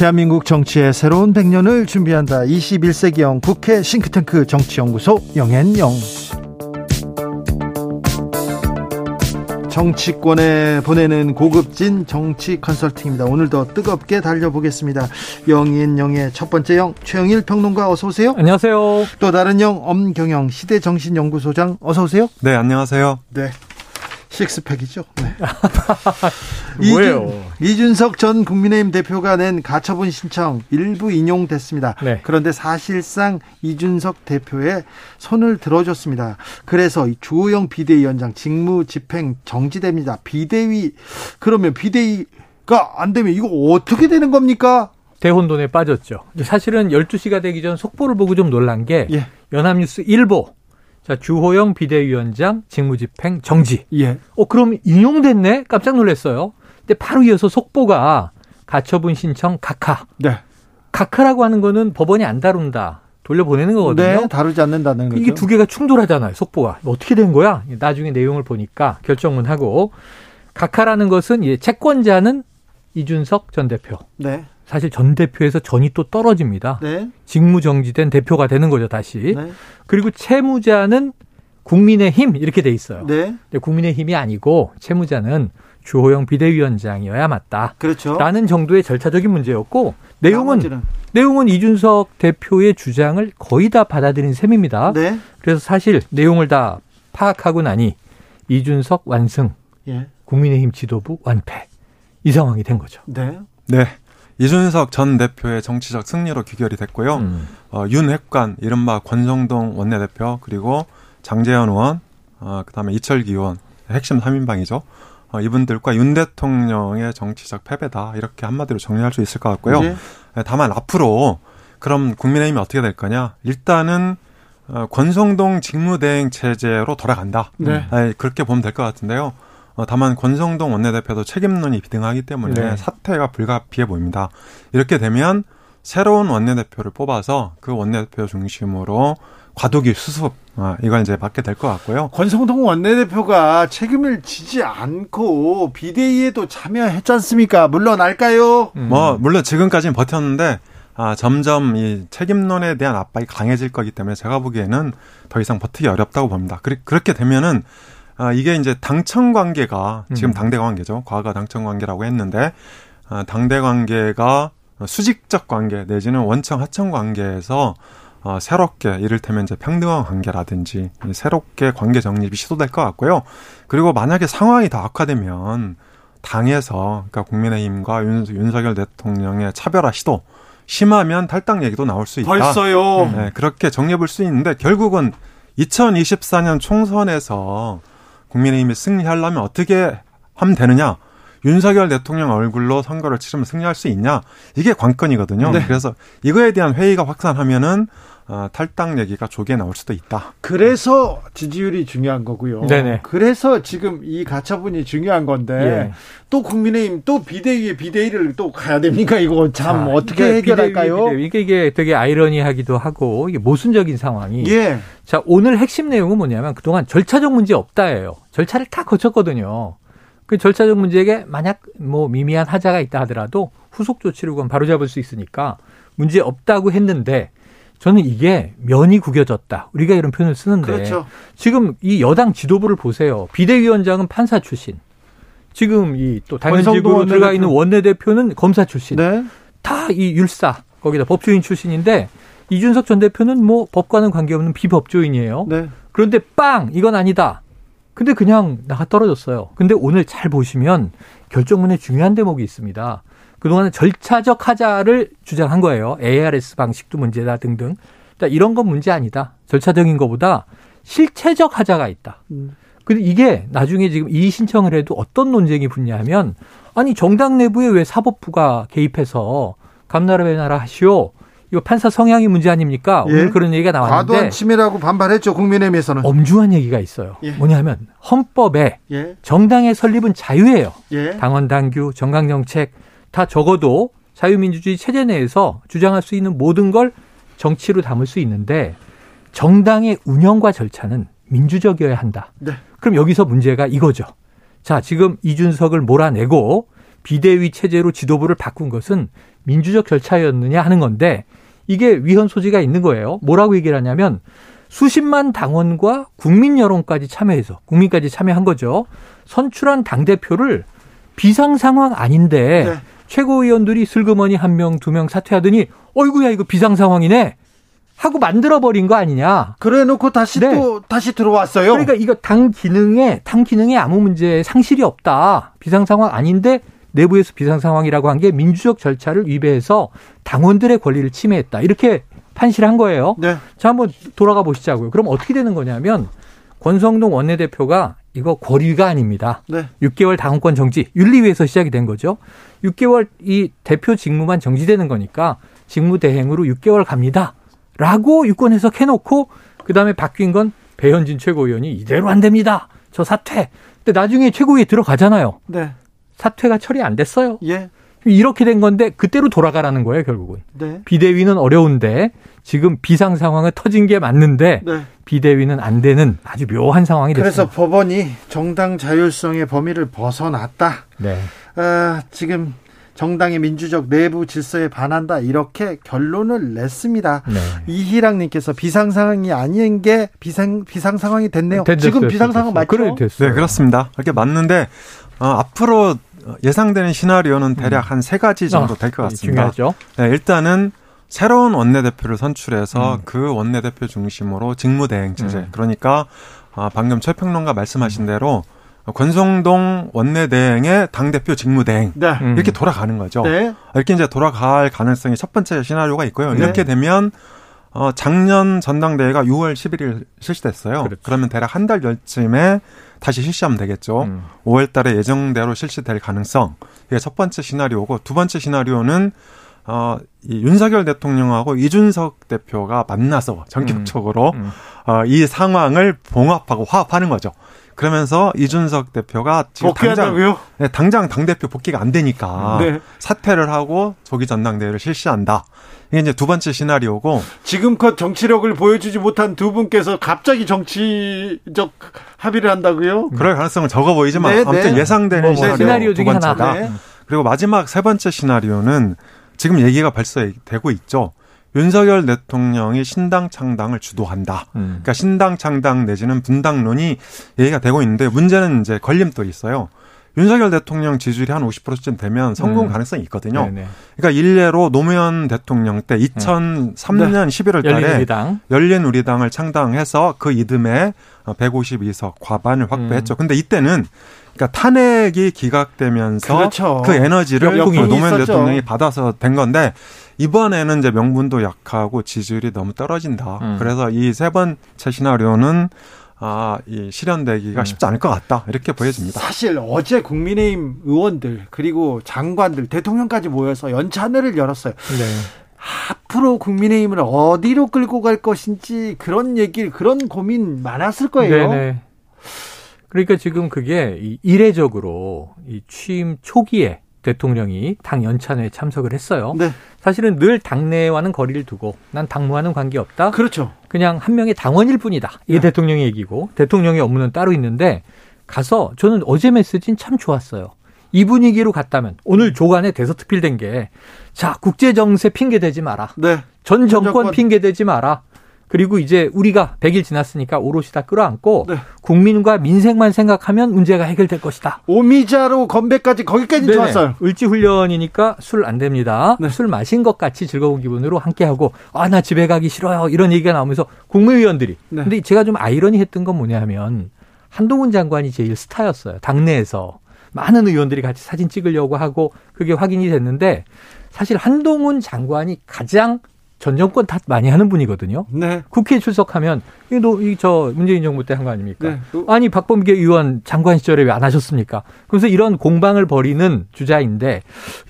대한민국 정치의 새로운 100년을 준비한다. 21세기형 국회 싱크탱크 정치연구소 영앤영. 정치권에 보내는 고급진 정치 컨설팅입니다. 오늘도 뜨겁게 달려보겠습니다. 영인 영의 첫 번째 영 최영일 평론가 어서 오세요. 안녕하세요. 또 다른 영 엄경영 시대정신연구소장 어서 오세요. 네, 안녕하세요. 네. 식스팩이죠. 네. 뭐예요? 이준, 석전 국민의힘 대표가 낸 가처분 신청 일부 인용됐습니다. 네. 그런데 사실상 이준석 대표의 손을 들어줬습니다. 그래서 주호영 비대위원장 직무 집행 정지됩니다. 비대위 그러면 비대위가 안 되면 이거 어떻게 되는 겁니까? 대혼돈에 빠졌죠. 사실은 12시가 되기 전 속보를 보고 좀 놀란 게 예. 연합뉴스 일보 자, 주호영 비대위원장 직무집행 정지. 예. 어, 그럼 인용됐네? 깜짝 놀랐어요. 근데 바로 이어서 속보가 가처분 신청 각하. 네. 각하라고 하는 거는 법원이 안 다룬다. 돌려보내는 거거든요. 네, 다루지 않는다는 거죠. 이게 두 개가 충돌하잖아요, 속보가. 어떻게 된 거야? 나중에 내용을 보니까 결정문 하고. 각하라는 것은 이 채권자는 이준석 전 대표. 네. 사실 전 대표에서 전이 또 떨어집니다. 네. 직무 정지된 대표가 되는 거죠, 다시. 네. 그리고 채무자는 국민의힘 이렇게 돼 있어요. 네. 근데 국민의힘이 아니고 채무자는 주호영 비대위원장이어야 맞다. 그렇죠. 라는 정도의 절차적인 문제였고 내용은 나머지는. 내용은 이준석 대표의 주장을 거의 다 받아들인 셈입니다. 네. 그래서 사실 내용을 다 파악하고 나니 이준석 완승, 예. 국민의힘 지도부 완패 이 상황이 된 거죠. 네. 네. 이준석 전 대표의 정치적 승리로 귀결이 됐고요. 음. 어, 윤핵관, 이른바 권성동 원내대표, 그리고 장재현 의원, 어, 그 다음에 이철기 의원, 핵심 3인방이죠. 어, 이분들과 윤 대통령의 정치적 패배다. 이렇게 한마디로 정리할 수 있을 것 같고요. 네. 네, 다만 앞으로 그럼 국민의힘이 어떻게 될 거냐? 일단은 어, 권성동 직무대행 체제로 돌아간다. 네. 네, 그렇게 보면 될 것 같은데요. 어, 다만 권성동 원내대표도 책임론이 비등하기 때문에 네. 사퇴가 불가피해 보입니다. 이렇게 되면 새로운 원내대표를 뽑아서 그 원내대표 중심으로 과도기 수습 아, 이걸 이제 맡게 될 것 같고요. 권성동 원내대표가 책임을 지지 않고 비대위에도 참여했지 않습니까? 물러날까요? 음. 뭐 물론 지금까지는 버텼는데 아, 점점 이 책임론에 대한 압박이 강해질 거기 때문에 제가 보기에는 더 이상 버티기 어렵다고 봅니다. 그리, 그렇게 되면은 아, 이게 이제 당청 관계가 지금 음. 당대 관계죠. 과거 당청 관계라고 했는데 아, 당대 관계가 수직적 관계 내지는 원청 하청 관계에서 어, 새롭게 이를테면 이제 평등한 관계라든지 이 새롭게 관계 정립이 시도될 것 같고요. 그리고 만약에 상황이 더 악화되면 당에서 그러니까 국민의힘과 윤, 윤석열 대통령의 차별화 시도 심하면 탈당 얘기도 나올 수 있다. 벌써요. 네, 그렇게 정리해 볼 수 있는데 결국은 2024년 총선에서 국민의힘이 승리하려면 어떻게 하면 되느냐? 윤석열 대통령 얼굴로 선거를 치르면 승리할 수 있냐? 이게 관건이거든요. 네. 그래서 이거에 대한 회의가 확산하면은 어, 탈당 얘기가 조기에 나올 수도 있다. 그래서 지지율이 중요한 거고요. 네네. 그래서 지금 이 가처분이 중요한 건데 예. 또 국민의힘 또 비대위에 비대위를 또 가야 됩니까? 이거 참 자, 어떻게 이게 해결할까요? 비대위, 비대위. 이게, 이게 되게 아이러니하기도 하고 이게 모순적인 상황이. 예. 자 오늘 핵심 내용은 뭐냐면 그동안 절차적 문제 없다예요. 절차를 다 거쳤거든요. 그 절차적 문제에 만약 뭐 미미한 하자가 있다 하더라도 후속 조치를 그건 바로잡을 수 있으니까 문제 없다고 했는데 저는 이게 면이 구겨졌다. 우리가 이런 표현을 쓰는데 그렇죠. 지금 이 여당 지도부를 보세요. 비대위원장은 판사 출신. 지금 이 또 당연직으로 들어가. 있는 원내대표는 검사 출신. 네. 다이 율사 거기다 법조인 출신인데 이준석 전 대표는 뭐 법과는 관계없는 비법조인이에요. 네. 그런데 빵 이건 아니다. 근데 그냥 나가 떨어졌어요. 근데 오늘 잘 보시면 결정문에 중요한 대목이 있습니다. 그동안은 절차적 하자를 주장한 거예요. ARS 방식도 문제다 등등. 자, 이런 건 문제 아니다. 절차적인 것보다 실체적 하자가 있다. 음. 근데 이게 나중에 지금 이 신청을 해도 어떤 논쟁이 붙냐면 아니 정당 내부에 왜 사법부가 개입해서 감나라 배나라 하시오. 이거 판사 성향이 문제 아닙니까? 예. 오늘 그런 얘기가 나왔는데 과도한 침해라고 반발했죠. 국민의힘에서는. 엄중한 얘기가 있어요. 예. 뭐냐면 헌법에 예. 정당의 설립은 자유예요. 예. 당원 당규, 정강 정책 다 적어도 자유민주주의 체제 내에서 주장할 수 있는 모든 걸 정치로 담을 수 있는데 정당의 운영과 절차는 민주적이어야 한다. 네. 그럼 여기서 문제가 이거죠. 자, 지금 이준석을 몰아내고 비대위 체제로 지도부를 바꾼 것은 민주적 절차였느냐 하는 건데 이게 위헌 소지가 있는 거예요. 뭐라고 얘기를 하냐면 수십만 당원과 국민 여론까지 참여해서 국민까지 참여한 거죠. 선출한 당 대표를 비상 상황 아닌데 네. 최고위원들이 슬그머니 한 명, 두 명 사퇴하더니 어이구야 이거 비상 상황이네 하고 만들어 버린 거 아니냐. 그래 놓고 다시 네. 또 다시 들어왔어요. 그러니까 이거 당 기능에 당 기능에 아무 문제 상실이 없다. 비상 상황 아닌데 내부에서 비상 상황이라고 한 게 민주적 절차를 위배해서 당원들의 권리를 침해했다. 이렇게 판시한 거예요. 네. 자, 한번 돌아가 보시자고요. 그럼 어떻게 되는 거냐면 권성동 원내대표가 이거 권위가 아닙니다. 네. 6개월 당원권 정지, 윤리위에서 시작이 된 거죠. 6개월 이 대표 직무만 정지되는 거니까 직무 대행으로 6개월 갑니다. 라고 유권 해석해놓고 그다음에 바뀐 건 배현진 최고위원이 이대로 안 됩니다. 저 사퇴. 근데 나중에 최고위에 들어가잖아요. 네. 사퇴가 처리 안 됐어요. 예. 이렇게 된 건데 그때로 돌아가라는 거예요, 결국은. 네. 비대위는 어려운데 지금 비상 상황을 터진 게 맞는데 네. 비대위는 안 되는 아주 묘한 상황이 그래서 됐습니다. 법원이 정당 자율성의 범위를 벗어났다. 네. 아, 지금 정당의 민주적 내부 질서에 반한다 이렇게 결론을 냈습니다. 네. 이희랑님께서 비상 상황이 아닌 게 비상 비상 상황이 됐네요. 됐- 지금 됐어요, 비상 상황 됐어요. 맞죠? 그래 됐어요. 네, 그렇습니다. 그렇게 맞는데 어, 앞으로 예상되는 시나리오는 대략 한세 가지 정도 아, 될것 같습니다. 중요하죠. 네, 일단은 새로운 원내대표를 선출해서 음. 그 원내대표 중심으로 직무대행 체제. 음. 그러니까 아, 방금 최평론가 말씀하신 대로 권성동 원내대행의 당대표 직무대행 네. 음. 이렇게 돌아가는 거죠. 네. 이렇게 이제 돌아갈 가능성이 첫 번째 시나리오가 있고요. 네. 이렇게 되면 어, 작년 전당대회가 6월 11일 실시됐어요. 그렇죠. 그러면 대략 한 달 전쯤에 다시 실시하면 되겠죠. 음. 5월 달에 예정대로 실시될 가능성. 이게 첫 번째 시나리오고 두 번째 시나리오는 어, 이 윤석열 대통령하고 이준석 대표가 만나서 전격적으로 음. 어, 이 상황을 봉합하고 화합하는 거죠. 그러면서 이준석 대표가 지금 당장 복귀한다고요? 네, 당장 당 대표 복귀가 안 되니까 네. 사퇴를 하고 조기 전당대회를 실시한다. 이게 이제 두 번째 시나리오고 지금껏 정치력을 보여주지 못한 두 분께서 갑자기 정치적 합의를 한다고요? 그럴 가능성은 적어 보이지만 네, 아무튼 네. 예상되는 뭐, 뭐, 시나리오, 시나리오 두. 번째다. 네. 그리고 마지막 세 번째 시나리오는 지금 얘기가 벌써 되고 있죠. 윤석열 대통령이 신당 창당을 주도한다. 음. 그러니까 신당 창당 내지는 분당론이 얘기가 되고 있는데 문제는 이제 걸림돌이 있어요. 윤석열 대통령 지지율이 한 50%쯤 되면 성공 음. 가능성이 있거든요. 네네. 그러니까 일례로 노무현 대통령 때 2003년 11월 달에 열린우리당. 열린우리당을 창당해서 그 이듬해 152석 과반을 확보했죠. 근데 이때는 그러니까 탄핵이 기각되면서 그렇죠. 그 에너지를 그 노무현 있었죠. 대통령이 받아서 된 건데 이번에는 이제 명분도 약하고 지지율이 너무 떨어진다. 음. 그래서 이 세 번째 시나리오는 아, 이 실현되기가 음. 쉽지 않을 것 같다. 이렇게 보여집니다. 사실 어제 국민의힘 의원들 그리고 장관들 대통령까지 모여서 연찬회를 열었어요. 네. 앞으로 국민의힘을 어디로 끌고 갈 것인지 그런 얘기 그런 고민 많았을 거예요. 네네. 그러니까 지금 그게 이 이례적으로 이 취임 초기에 대통령이 당 연찬회에 참석을 했어요. 네. 사실은 늘 당내와는 거리를 두고 난 당무와는 관계없다. 그렇죠. 그냥 한 명의 당원일 뿐이다. 이게 네. 대통령의 얘기고 대통령의 업무는 따로 있는데 가서 저는 어제 메시지는 참 좋았어요. 이 분위기로 갔다면 오늘 조간에 대서특필된 게 자 국제 정세 핑계 대지 마라. 네. 전 정권 정권. 핑계 대지 마라. 그리고 이제 우리가 100일 지났으니까 오롯이 다 끌어안고 네. 국민과 민생만 생각하면 문제가 해결될 것이다. 오미자로 건배까지 거기까지 네네. 좋았어요. 을지 훈련이니까 술 안 됩니다. 네. 술 마신 것 같이 즐거운 기분으로 함께 하고 아 나 집에 가기 싫어요 이런 얘기가 나오면서 국무위원들이 네. 근데 제가 좀 아이러니했던 건 뭐냐면 한동훈 장관이 제일 스타였어요 당내에서 많은 의원들이 같이 사진 찍으려고 하고 그게 확인이 됐는데 사실 한동훈 장관이 가장 전 정권 탓 많이 하는 분이거든요. 네. 국회에 출석하면 이저 문재인 정부 때 한 거 아닙니까? 네. 아니 박범계 의원 장관 시절에 왜 안 하셨습니까? 그래서 이런 공방을 벌이는 주자인데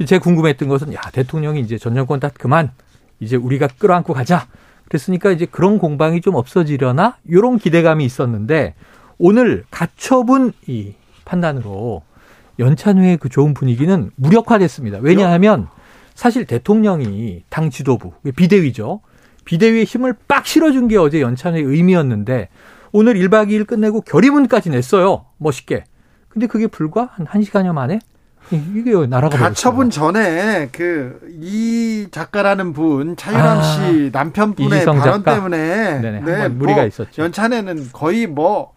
제 궁금했던 것은 야 대통령이 이제 전 정권 탓 그만 이제 우리가 끌어안고 가자. 그랬으니까 이제 그런 공방이 좀 없어지려나 이런 기대감이 있었는데 오늘 가처분 이 판단으로 연찬회의 그 좋은 분위기는 무력화됐습니다. 왜냐하면 사실 대통령이 당 지도부 비대위죠. 비대위의 힘을 빡 실어준 게 어제 연찬회의 의미였는데 오늘 1박 2일 끝내고 결의문까지 냈어요. 멋있게. 근데 그게 불과 한 1시간여 만에 이게 나라가 가처분 전에 그 이 작가라는 분 차유람 아, 씨 남편분의 발언 작가. 때문에 네네, 네, 뭐 무리가 있었죠. 연찬에는 거의 뭐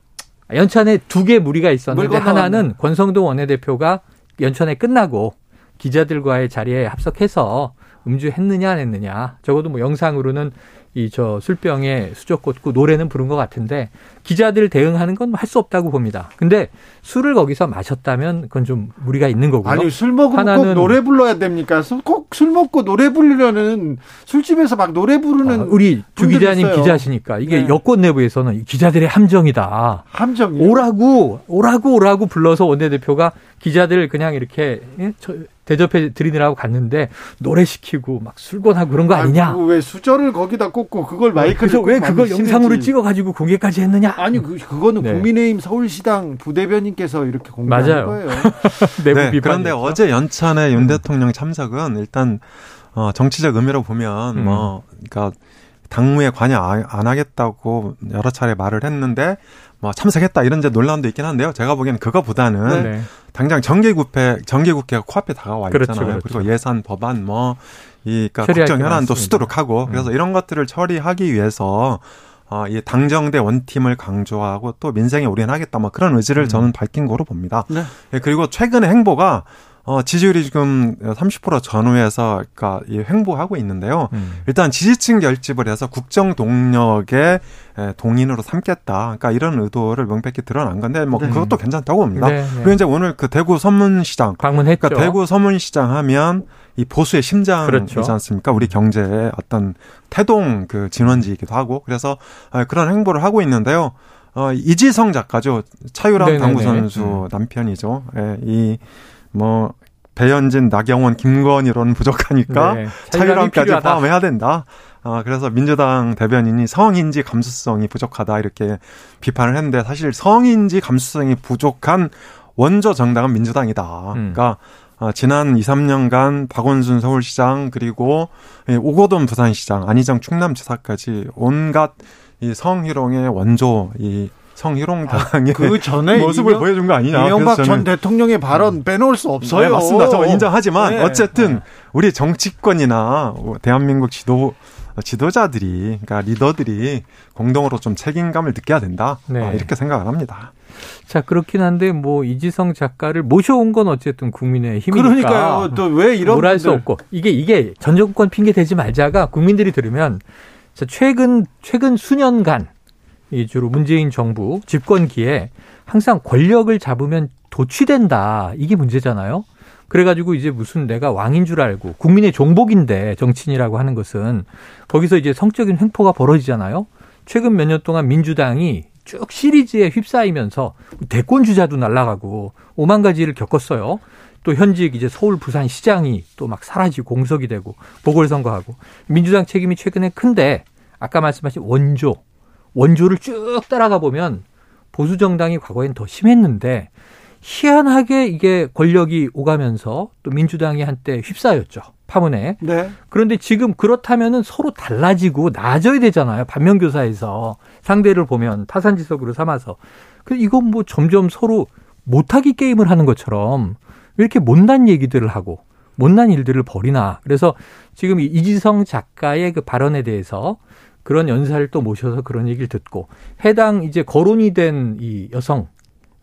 연찬에 두 개 무리가 있었는데. 하나는 권성동 원내대표가 연찬회 끝나고 기자들과의 자리에 합석해서 음주했느냐 안 했느냐 적어도 뭐 영상으로는 이 저 술병에 수저 꽂고 노래는 부른 것 같은데 기자들 대응하는 건 할 수 없다고 봅니다. 근데 술을 거기서 마셨다면 그건 좀 무리가 있는 거고요. 아니 술 먹으면 꼭 하나는- 노래 불러야 됩니까? 꼭 술 먹고 노래 부르려는 술집에서 막 노래 부르는 아, 우리 주 기자님 있어요. 기자시니까 이게 네. 여권 내부에서는 이 기자들의 함정이다. 함정이 오라고 오라고 오라고 불러서 원내대표가 기자들 그냥 이렇게 예? 저- 대접해 드리느라고 갔는데 노래 시키고 막 술권하고 그런 거 아니냐? 아이고, 왜 수저를 거기다 꽂고 그걸 마이크를 그래서 왜꼭 그걸. 영상으로 찍어 가지고 공개까지 했느냐? 아니 그 그거는 네. 국민의힘 서울시당 부대변인께서 이렇게 공개한 맞아요. 거예요. 네. 그런데 어제 연찬의 윤 대통령 참석은 일단 어, 정치적 의미로 보면 음. 뭐 그러니까 당무에 관여 안, 안 하겠다고 여러 차례 말을 했는데 뭐 참석했다 이런 이제 논란도 있긴 한데요. 제가 보기에는 그거보다는 네. 당장 정기국회 정기국회가 코앞에 다가와 그렇죠, 있잖아요. 그렇죠. 그리고 예산 법안 뭐이 그러니까 국정 게 현안도. 수두룩하고 그래서 음. 이런 것들을 처리하기 위해서 어, 이 당정대 원팀을 강조하고 또 민생에 올인하겠다 뭐 그런 의지를 음. 저는 밝힌 거로 봅니다. 네. 예, 그리고 최근의 행보가 어, 지지율이 지금 30% 전후에서 그러니까 이 횡보하고 있는데요. 음. 일단 지지층 결집을 해서 국정 동력의 에, 동인으로 삼겠다. 그러니까 이런 의도를 명백히 드러난 건데 뭐 네. 그것도 괜찮다고 봅니다. 네, 네. 그리고 이제 오늘 그 대구 서문시장 방문했죠. 그러니까 대구 서문시장 하면 이 보수의 심장이지 그렇죠. 않습니까? 우리 경제의 어떤 태동 그 진원지이기도 하고 그래서 아, 그런 행보를 하고 있는데요. 어, 이지성 작가죠. 차유람 네네네. 당구 선수 음. 남편이죠. 예, 이 뭐 배현진, 나경원, 김건희로는 부족하니까 네. 차유람까지 필요하다. 포함해야 된다. 아, 그래서 민주당 대변인이 성인지 감수성이 부족하다 이렇게 비판을 했는데 사실 성인지 감수성이 부족한 원조 정당은 민주당이다. 음. 그러니까 아, 지난 2, 3년간 박원순 서울시장 그리고 이 오거돈 부산시장, 안희정 충남지사까지 온갖 이 성희롱의 원조 이 성희롱당의 그 전에 모습을 이명- 보여준 거 아니냐. 이명박 전 대통령의 발언 빼놓을 수 없어요. 네, 맞습니다. 저 인정하지만 네. 어쨌든 네. 우리 정치권이나 대한민국 지도 지도자들이 그러니까 리더들이 공동으로 좀 책임감을 느껴야 된다. 네. 아, 이렇게 생각을 합니다. 자 그렇긴 한데 뭐 이지성 작가를 모셔온 건 어쨌든 국민의 힘이니까 그러니까요. 또 왜 이런 뭘할수 분들- 없고 이게 이게 전 정권 핑계 대지 말자가 국민들이 들으면 자, 최근 최근 수년간 이 주로 문재인 정부 집권기에 항상 권력을 잡으면 도취된다 이게 문제잖아요. 그래가지고 이제 무슨 내가 왕인 줄 알고 국민의 종복인데 정치인이라고 하는 것은 거기서 이제 성적인 횡포가 벌어지잖아요. 최근 몇 년 동안 민주당이 쭉 시리즈에 휩싸이면서 대권 주자도 날아가고 오만 가지 를 겪었어요. 또 현직 이제 서울 부산 시장이 또 막 사라지고 공석이 되고 보궐선거하고 민주당 책임이 최근에 큰데 아까 말씀하신 원조 원조를 쭉 따라가 보면 보수 정당이 과거엔 더 심했는데 희한하게 이게 권력이 오가면서 또 민주당이 한때 휩싸였죠 파문에 네. 그런데 지금 그렇다면은 서로 달라지고 나아져야 되잖아요. 반면교사에서 상대를 보면 타산지석으로 삼아서. 그 이건 뭐 점점 서로 못하기 게임을 하는 것처럼 왜 이렇게 못난 얘기들을 하고 못난 일들을 벌이나. 그래서 지금 이 이지성 작가의 그 발언에 대해서 그런 연사를 또 모셔서 그런 얘기를 듣고 해당 이제 거론이 된 이 여성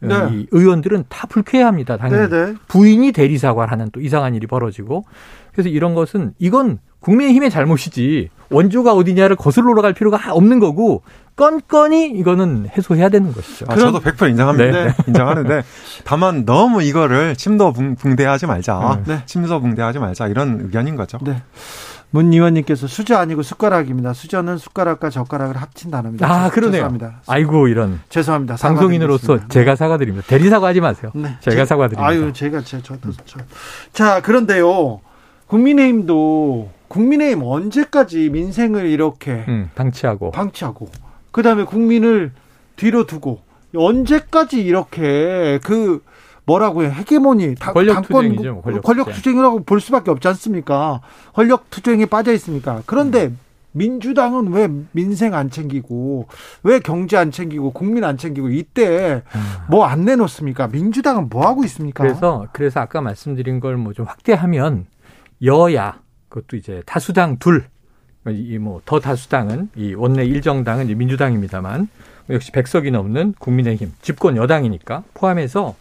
네. 이 의원들은 다 불쾌해합니다. 당연히. 네, 네. 부인이 대리 사과하는 또 이상한 일이 벌어지고 그래서 이런 것은 이건 국민의힘의 잘못이지 원조가 어디냐를 거슬러 갈 필요가 없는 거고 건건이 이거는 해소해야 되는 것이죠. 아, 저도 100% 인정합니다. 네. 인정하는데 다만 너무 이거를 침도 붕- 붕대하지 말자. 네. 침도 붕대하지 말자 이런 의견인 거죠. 네. 문 의원님께서 수저 아니고 숟가락입니다. 수저는 숟가락과 젓가락을 합친 단어입니다. 아 죄- 그러네요. 죄송합니다. 아이고 이런 죄송합니다. 방송인으로서 사과드리겠습니다. 제가 사과드립니다. 대리 사과하지 마세요. 네. 제가 제- 사과드립니다. 아유, 제가 제 저도 저. 자, 그런데요. 국민의힘도 국민의힘 언제까지 민생을 이렇게 음, 방치하고 방치하고 그 다음에 국민을 뒤로 두고 언제까지 이렇게 그 뭐라고 해 헤게모니 다- 권력 당권 투쟁이죠, 뭐, 권력 권력 투쟁. 투쟁 이라고 볼 수밖에 없지 않습니까? 권력 투쟁에 빠져 있습니까? 그런데 민주당은 왜 민생 안 챙기고 왜 경제 안 챙기고 국민 안 챙기고 이때 뭐 안 내놓습니까? 민주당은 뭐 하고 있습니까? 그래서 그래서 아까 말씀드린 걸 뭐 좀 확대하면 여야 그것도 이제 다수당 둘 이 뭐 더 다수당은 이 원내 일정당은 이제 민주당입니다만 역시 백석이 넘는 국민의힘 집권 여당이니까 포함해서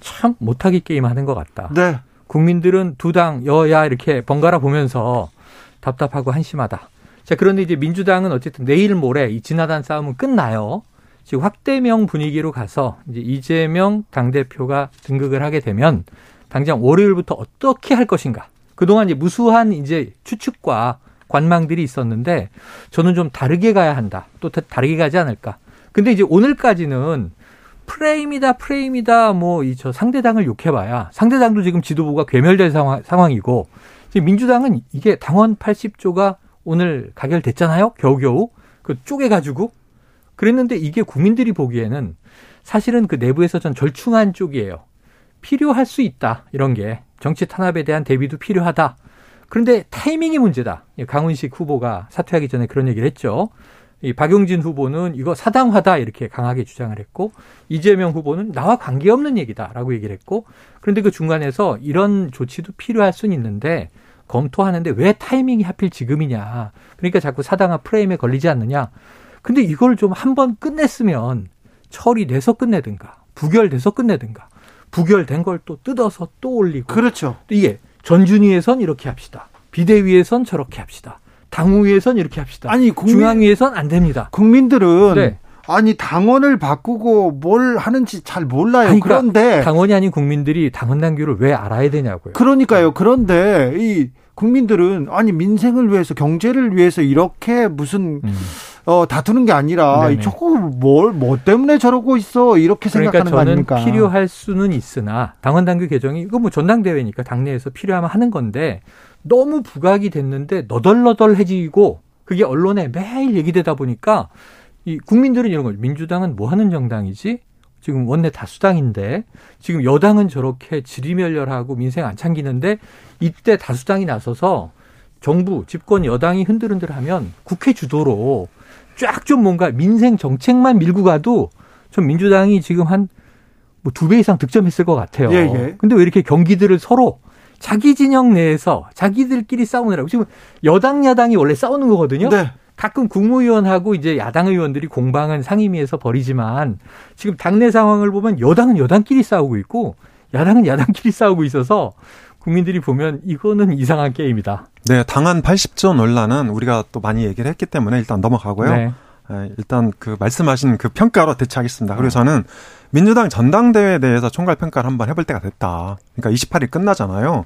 참 못하기 게임 하는 것 같다. 네. 국민들은 두 당 여야 이렇게 번갈아 보면서 답답하고 한심하다. 자, 그런데 이제 민주당은 어쨌든 내일 모레 이 지나단 싸움은 끝나요. 지금 확대명 분위기로 가서 이제 이재명 당대표가 등극을 하게 되면 당장 월요일부터 어떻게 할 것인가. 그동안 이제 무수한 이제 추측과 관망들이 있었는데 저는 좀 다르게 가야 한다. 또 다- 다르게 가지 않을까. 근데 이제 오늘까지는 프레임이다, 프레임이다, 뭐, 이 저 상대당을 욕해봐야 상대당도 지금 지도부가 괴멸될 상황, 상황이고 지금 민주당은 이게 당원 80조가 오늘 가결됐잖아요? 겨우겨우. 그 쪼개가지고. 그랬는데 이게 국민들이 보기에는 사실은 그 내부에서 전 절충한 쪽이에요. 필요할 수 있다. 이런 게. 정치 탄압에 대한 대비도 필요하다. 그런데 타이밍이 문제다. 강훈식 후보가 사퇴하기 전에 그런 얘기를 했죠. 이 박용진 후보는 이거 사당화다 이렇게 강하게 주장을 했고 이재명 후보는 나와 관계없는 얘기다라고 얘기를 했고 그런데 그 중간에서 이런 조치도 필요할 수는 있는데 검토하는데 왜 타이밍이 하필 지금이냐. 그러니까 자꾸 사당화 프레임에 걸리지 않느냐. 근데 이걸 좀 한 번 끝냈으면 처리돼서 끝내든가 부결돼서 끝내든가 부결된 걸 또 뜯어서 또 올리고 그렇죠. 또 이게 전준위에선 이렇게 합시다. 비대위에선 저렇게 합시다. 당후위에선 이렇게 합시다. 아니, 국민- 중앙위에선 안 됩니다. 국민들은 네. 아니 당원을 바꾸고 뭘 하는지 잘 몰라요. 아니, 그러니까 그런데 당원이 아닌 국민들이 당원 당규를 왜 알아야 되냐고요. 그러니까요. 그런데 이 국민들은 아니 민생을 위해서 경제를 위해서 이렇게 무슨 음. 어 다투는 게 아니라 네네. 저거 뭘 뭐 때문에 저러고 있어 이렇게 그러니까 생각하는 거 저는 아닙니까? 필요할 수는 있으나 당원 당규 개정이 이거 뭐 전당대회니까 당내에서 필요하면 하는 건데 너무 부각이 됐는데 너덜너덜해지고 그게 언론에 매일 얘기되다 보니까 이 국민들은 이런 거죠. 민주당은 뭐 하는 정당이지? 지금 원내 다수당인데 지금 여당은 저렇게 지리멸렬하고 민생 안 챙기는데 이때 다수당이 나서서 정부 집권 여당이 흔들흔들하면 국회 주도로 쫙 좀 뭔가 민생 정책만 밀고 가도 전 민주당이 지금 한 뭐 두 배 이상 득점했을 것 같아요. 예, 예. 근데 왜 이렇게 경기들을 서로 자기 진영 내에서 자기들끼리 싸우느라고 지금 여당 야당이 원래 싸우는 거거든요. 네. 가끔 국무위원하고 이제 야당 의원들이 공방은 상임위에서 벌이지만 지금 당내 상황을 보면 여당은 여당끼리 싸우고 있고 야당은 야당끼리 싸우고 있어서 국민들이 보면 이거는 이상한 게임이다. 네, 당한 80조 논란은 우리가 또 많이 얘기를 했기 때문에 일단 넘어가고요. 네. 예, 일단 그 말씀하신 그 평가로 대처하겠습니다. 그리고 저는 민주당 전당대회에 대해서 총괄 평가를 한번 해볼 때가 됐다. 그러니까 28일 끝나잖아요.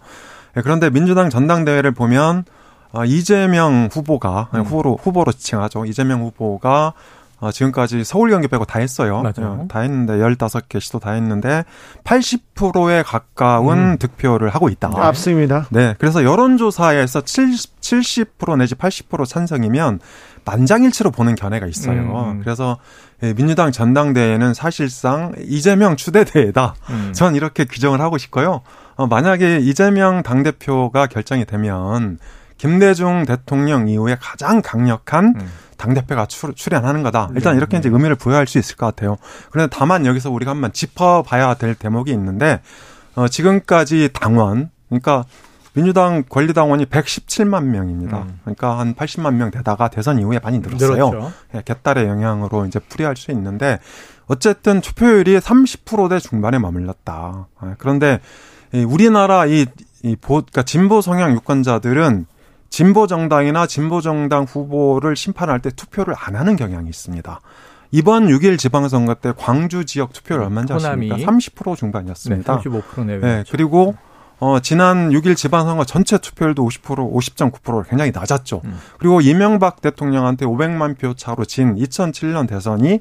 예, 그런데 민주당 전당대회를 보면 아, 이재명 후보가 음. 후보로 후보로 지칭하죠. 이재명 후보가 어, 지금까지 서울 경기 빼고 다 했어요. 맞아요. 예, 다 했는데 15개 시도 다 했는데 80%에 가까운 음. 득표를 하고 있다. 앞습니다. 네. 그래서 여론조사에서 70, 70% 내지 80% 찬성이면 만장일치로 보는 견해가 있어요. 음. 그래서 예, 민주당 전당대회는 사실상 이재명 추대대회다. 음. 전 이렇게 규정을 하고 싶고요. 어, 만약에 이재명 당대표가 결정이 되면 김대중 대통령 이후에 가장 강력한 음. 당대표가 출, 출연하는 거다. 일단 네, 이렇게 네. 이제 의미를 부여할 수 있을 것 같아요. 그런데 다만 여기서 우리가 한번 짚어봐야 될 대목이 있는데, 어, 지금까지 당원, 그러니까 민주당 권리당원이 117만 명입니다. 음. 그러니까 한 80만 명 되다가 대선 이후에 많이 늘었어요. 늘었죠. 예, 개딸의 영향으로 이제 풀이할 수 있는데 어쨌든 투표율이 30%대 중반에 머물렀다. 아, 그런데 이 우리나라 이, 이 보, 그러니까 진보 성향 유권자들은 진보 정당이나 진보 정당 후보를 심판할 때 투표를 안 하는 경향이 있습니다. 이번 6일 지방선거 때 광주 지역 투표를 얼마인지 호남이. 아십니까? 30% 네, 중반이었습니다. 35% 내외. 네, 그리고 어 지난 6일 지방선거 전체 투표율도 50% 50.9%로 굉장히 낮았죠. 음. 그리고 이명박 대통령한테 500만 표 차로 진 2007년 대선이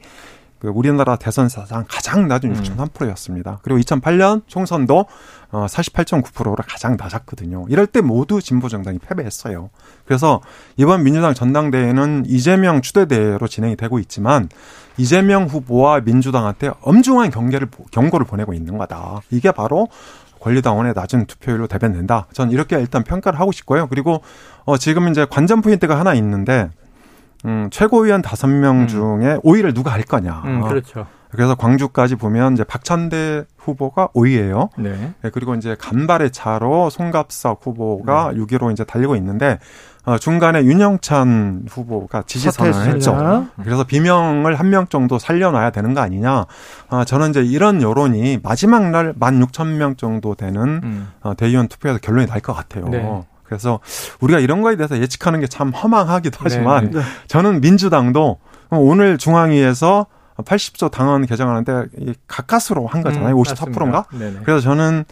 그 우리나라 대선 사상 가장 낮은 음. 6.3%였습니다. 그리고 2008년 총선도 어 48.9%로 가장 낮았거든요. 이럴 때 모두 진보 정당이 패배했어요. 그래서 이번 민주당 전당대회는 이재명 추대대회로 진행이 되고 있지만 이재명 후보와 민주당한테 엄중한 경계를 경고를 보내고 있는 거다. 이게 바로 권리당원의 낮은 투표율로 대변된다. 전 이렇게 일단 평가를 하고 싶고요. 그리고 어 지금 이제 관전 포인트가 하나 있는데 음, 최고위원 다섯 명 음. 중에 5위를 누가 할 거냐. 음, 그렇죠. 그래서 광주까지 보면 이제 박찬대 후보가 5위예요. 네. 네, 그리고 이제 간발의 차로 송갑석 후보가 6위로 이제 달리고 있는데 어, 중간에 윤영찬 후보가 지지 선언을 했죠. 그래서 비명을 한 명 정도 살려놔야 되는 거 아니냐. 아, 저는 이제 이런 여론이 마지막 날 16,000명 정도 되는 음. 어, 대의원 투표에서 결론이 날 것 같아요. 네. 그래서 우리가 이런 거에 대해서 예측하는 게 참 허망하기도 하지만 네, 네. 저는 민주당도 오늘 중앙위에서 80조 당원 개정하는데 이 가까스로 한 거잖아요. 음, 54%인가? 맞습니다. 네네. 그래서 저는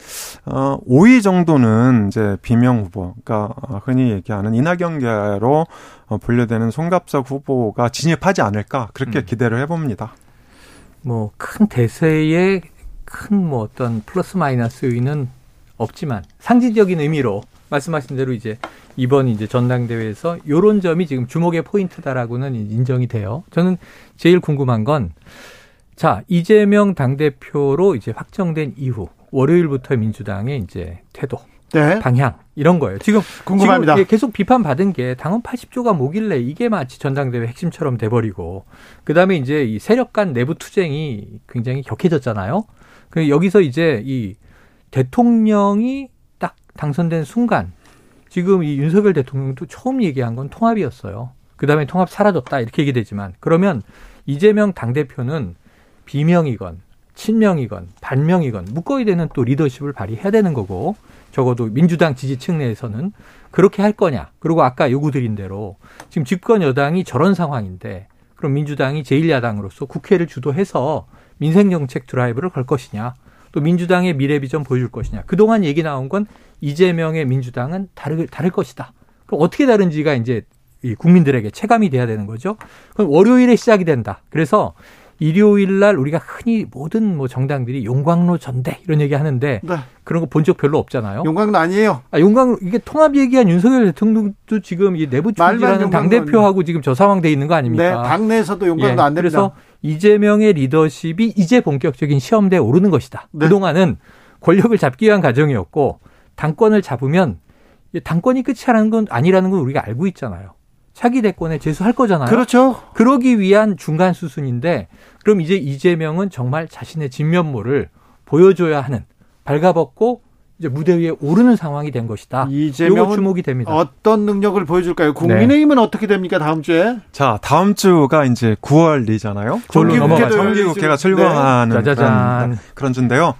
어 5위 정도는 이제 비명 후보, 그러니까 흔히 얘기하는 이낙연계로 어, 분류되는 송갑석 후보가 진입하지 않을까 그렇게 음. 기대를 해봅니다. 뭐 큰 대세에 큰 뭐 어떤 플러스 마이너스 의는 없지만 상징적인 의미로 말씀하신 대로 이제 이번 이제 전당대회에서 요런 점이 지금 주목의 포인트다라고는 인정이 돼요. 저는 제일 궁금한 건 자, 이재명 당대표로 이제 확정된 이후 월요일부터 민주당의 이제 태도, 네. 방향 이런 거예요. 지금 궁금합니다. 지금 계속 비판받은 게 당원 80조가 뭐길래 이게 마치 전당대회 핵심처럼 돼버리고 그다음에 이제 이 세력 간 내부 투쟁이 굉장히 격해졌잖아요. 그 여기서 이제 이 대통령이 딱 당선된 순간 지금 이 윤석열 대통령도 처음 얘기한 건 통합이었어요. 그 다음에 통합 사라졌다 이렇게 얘기되지만 그러면 이재명 당대표는 비명이건 친명이건 반명이건 묶어야 되는 또 리더십을 발휘해야 되는 거고 적어도 민주당 지지층 내에서는 그렇게 할 거냐. 그리고 아까 요구드린 대로 지금 집권 여당이 저런 상황인데 그럼 민주당이 제1야당으로서 국회를 주도해서 민생정책 드라이브를 걸 것이냐. 또 민주당의 미래 비전 보여줄 것이냐. 그동안 얘기 나온 건 이재명의 민주당은 다를, 다를 것이다. 그럼 어떻게 다른지가 이제 이 국민들에게 체감이 돼야 되는 거죠. 그럼 월요일에 시작이 된다. 그래서 일요일 날 우리가 흔히 모든 뭐 정당들이 용광로 전대 이런 얘기 하는데 네. 그런 거 본 적 별로 없잖아요. 용광로 아니에요. 아, 용광로 이게 통합 얘기한 윤석열 대통령도 지금 이 내부 총질하는 당 대표하고 지금 저 상황 돼 있는 거 네. 아닙니까? 당내에서도 용광로 예, 안 됩니다. 그래서 이재명의 리더십이 이제 본격적인 시험대에 오르는 것이다. 네. 그동안은 권력을 잡기 위한 과정이었고 당권을 잡으면 이 당권이 끝이라는 건 아니라는 건 우리가 알고 있잖아요. 차기 대권에 재수할 거잖아요. 그렇죠. 그러기 위한 중간 수순인데 그럼 이제 이재명은 정말 자신의 진면모를 보여줘야 하는 발가벗고 이제 무대 위에 오르는 상황이 된 것이다. 요거 이재명은 주목이 됩니다. 어떤 능력을 보여줄까요? 국민의힘은 어떻게 됩니까 다음 주에? 자, 다음 주가 이제 9월이잖아요. 그걸로 넘어가죠. 정기국회가 네. 출범하는. 그런, 그런 주인데요.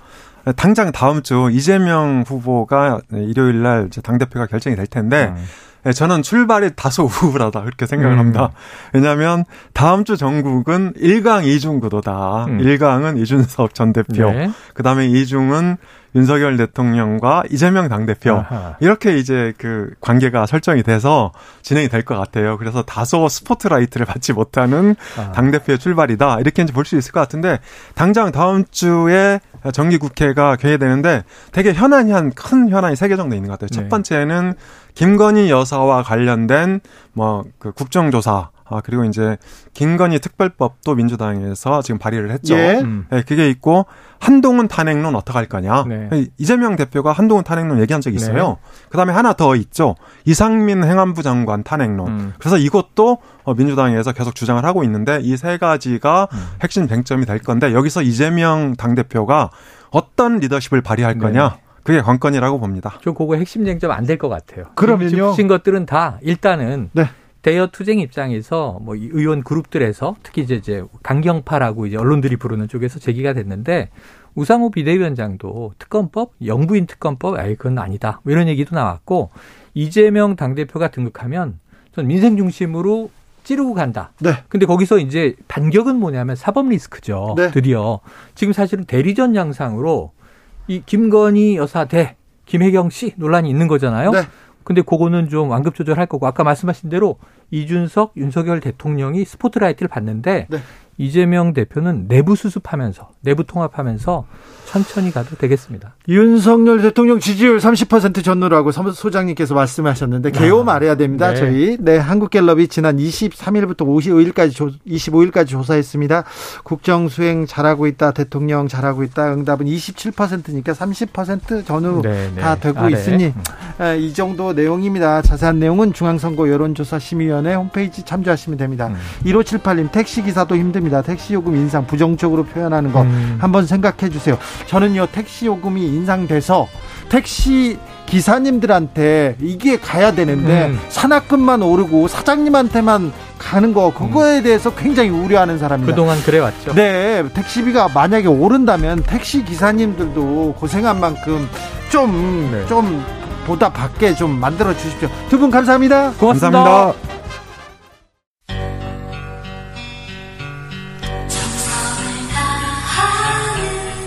당장 다음 주 이재명 후보가 일요일 날 이제 당대표가 결정이 될 텐데 음. 네, 저는 출발이 다소 우울하다 그렇게 생각을 음. 합니다. 왜냐하면 다음 주 전국은 1강 2중 구도다. 음. 1강은 이준석 전 대표, 네. 그다음에 2중은 윤석열 대통령과 이재명 당대표. 아하. 이렇게 이제 그 관계가 설정이 돼서 진행이 될 것 같아요. 그래서 다소 스포트라이트를 받지 못하는 아. 당대표의 출발이다. 이렇게 이제 볼 수 있을 것 같은데, 당장 다음 주에 정기 국회가 개회되는데 되게 현안이 한 큰 현안이 세 개 정도 있는 것 같아요. 첫 네. 번째는 김건희 여사와 관련된 뭐 그 국정조사, 아, 그리고 이제 김건희 특별법도 민주당에서 지금 발의를 했죠. 예. 음. 네, 그게 있고 한동훈 탄핵론 어떻게 할 거냐. 네. 이재명 대표가 한동훈 탄핵론 얘기한 적이 있어요. 그다음에 하나 더 있죠. 이상민 행안부 장관 탄핵론. 음. 그래서 이것도 어, 민주당에서 계속 주장을 하고 있는데 이 세 가지가 음. 핵심 쟁점이 될 건데 여기서 이재명 당 대표가 어떤 리더십을 발휘할 네. 거냐. 그게 관건이라고 봅니다. 저 그거 핵심 쟁점 안 될 것 같아요. 그러면요? 지금 짚으신 것들은 다 일단은 네. 대여 투쟁 입장에서 뭐이 의원 그룹들에서 특히 이제 이제 강경파라고 이제 언론들이 부르는 쪽에서 제기가 됐는데 우상호 비대위원장도 특검법 영부인 특검법 아예 그건 아니다 뭐 이런 얘기도 나왔고 이재명 당 대표가 등극하면 전 민생 중심으로 찌르고 간다. 네. 근데 거기서 이제 반격은 뭐냐면 사법 리스크죠. 네. 드디어 지금 사실은 대리전 양상으로 이 김건희 여사 대 김혜경 씨 논란이 있는 거잖아요. 네. 근데 그거는 좀 완급 조절할 거고 아까 말씀하신 대로 이준석, 윤석열 대통령이 스포트라이트를 받는데 네. 이재명 대표는 내부 수습하면서 내부 통합하면서 천천히 가도 되겠습니다. 윤석열 대통령 지지율 30% 전후라고 소장님께서 말씀하셨는데 개요 말해야 됩니다. 네. 저희 네 한국갤럽이 지난 23일부터 55일까지 조, 25일까지 조사했습니다. 국정 수행 잘하고 있다, 대통령 잘하고 있다. 응답은 27%니까 30% 전후 네, 네. 다 되고 아래. 있으니 에, 이 정도 내용입니다. 자세한 내용은 중앙선거 여론조사 심의위원회 홈페이지 참조하시면 됩니다. 음. 1578님 택시 기사도 힘듭니다. 택시 요금 인상 부정적으로 표현하는 거 음. 한번 생각해 주세요. 저는요 택시 요금이 인상돼서 택시 기사님들한테 이게 가야 되는데 음. 산악금만 오르고 사장님한테만 가는 거 그거에 대해서 굉장히 우려하는 사람입니다. 그동안 그래 왔죠. 네, 택시비가 만약에 오른다면 택시 기사님들도 고생한 만큼 좀 네. 좀 보다 받게 좀 만들어 주십시오. 두 분 감사합니다. 고맙습니다. 감사합니다.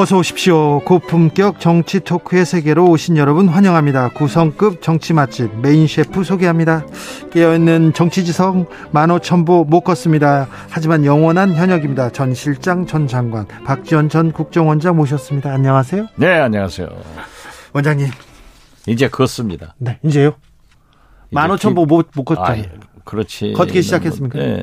어서 오십시오. 고품격 정치 토크의 세계로 오신 여러분 환영합니다. 구성급 정치 맛집 메인 셰프 소개합니다. 깨어있는 정치지성 만오천보 못 걷습니다. 하지만 영원한 현역입니다. 전 실장 전 장관 박지원 전 국정원장 모셨습니다. 안녕하세요. 네, 안녕하세요. 원장님. 이제 걷습니다. 네, 이제요. 이제 만오천보 못, 못 아, 걷잖아요. 예, 그렇지. 걷기 시작했습니까? 네.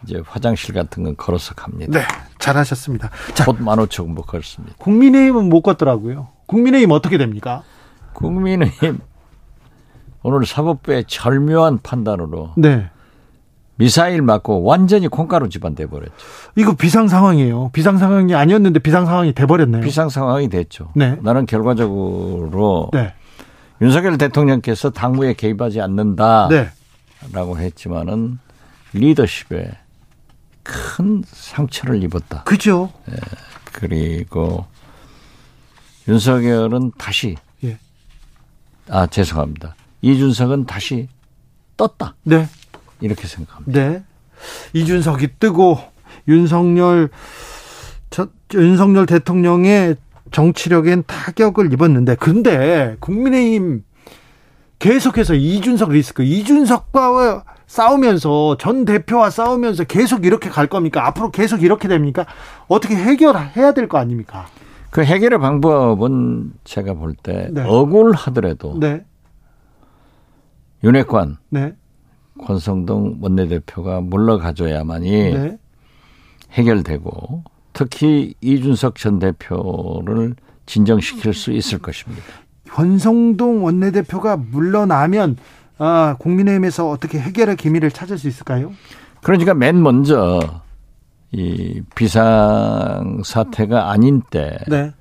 네. 이제 화장실 같은 건 걸어서 갑니다. 네, 잘하셨습니다. 자, 곧 만오천 못 걷습니다. 국민의힘은 못 걷더라고요. 국민의힘 어떻게 됩니까? 국민의힘 오늘 사법부의 절묘한 판단으로 네. 미사일 맞고 완전히 콩가루 집안 돼버렸죠. 이거 비상 상황이에요. 비상 상황이 아니었는데 비상 상황이 돼버렸네요. 비상 상황이 됐죠. 네. 나는 결과적으로 네. 윤석열 대통령께서 당무에 개입하지 않는다라고 네. 했지만은 리더십에 큰 상처를 입었다. 그죠. 그리고 윤석열은 다시 예. 아 죄송합니다. 이준석은 다시 떴다 네. 이렇게 생각합니다. 네. 이준석이 뜨고 윤석열 저, 윤석열 대통령의 정치력엔 타격을 입었는데 근데 국민의힘 계속해서 이준석 리스크 이준석과 싸우면서 전 대표와 싸우면서 계속 이렇게 갈 겁니까? 앞으로 계속 이렇게 됩니까? 어떻게 해결해야 될 거 아닙니까? 그 해결의 방법은 제가 볼때 네. 억울하더라도 네. 윤핵관 네. 권성동 원내대표가 물러가줘야만이 네. 해결되고 특히 이준석 전 대표를 진정시킬 수 있을 것입니다. 권성동 원내대표가 물러나면 아, 국민의힘에서 어떻게 해결의 기미를 찾을 수 있을까요? 그러니까 맨 먼저 이 비상 사태가 아닌 때 네.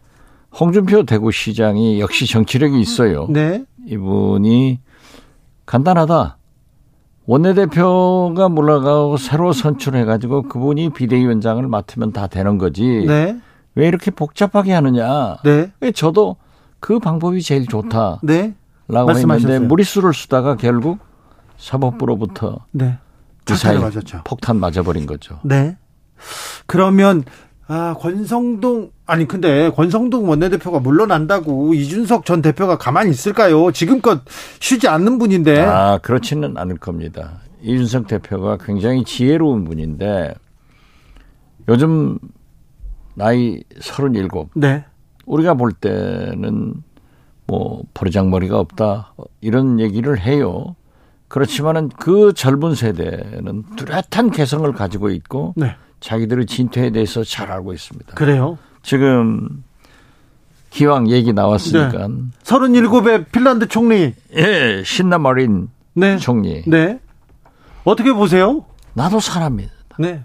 홍준표 대구시장이 역시 정치력이 있어요. 네. 이분이 간단하다. 원내대표가 물러가고 새로 선출해가지고 그분이 비대위원장을 맡으면 다 되는 거지. 네. 왜 이렇게 복잡하게 하느냐. 네. 왜 저도 그 방법이 제일 좋다라고 네. 했는데 말씀하셨어요. 무리수를 쓰다가 결국 사법부로부터 네. 미사일 맞았죠. 폭탄 맞아버린 거죠. 네. 그러면 아, 권성동 아니 근데 권성동 원내대표가 물러난다고 이준석 전 대표가 가만히 있을까요? 지금껏 쉬지 않는 분인데. 아, 그렇지는 않을 겁니다. 이준석 대표가 굉장히 지혜로운 분인데 요즘 나이 37. 네. 우리가 볼 때는 뭐 버르장머리가 없다 이런 얘기를 해요. 그렇지만은 그 젊은 세대는 뚜렷한 개성을 가지고 있고 네. 자기들의 진퇴에 대해서 잘 알고 있습니다. 그래요. 지금 기왕 얘기 나왔으니까 37의 핀란드 총리. 예 신나마린 네. 총리 네. 어떻게 보세요? 나도 사람이다. 네.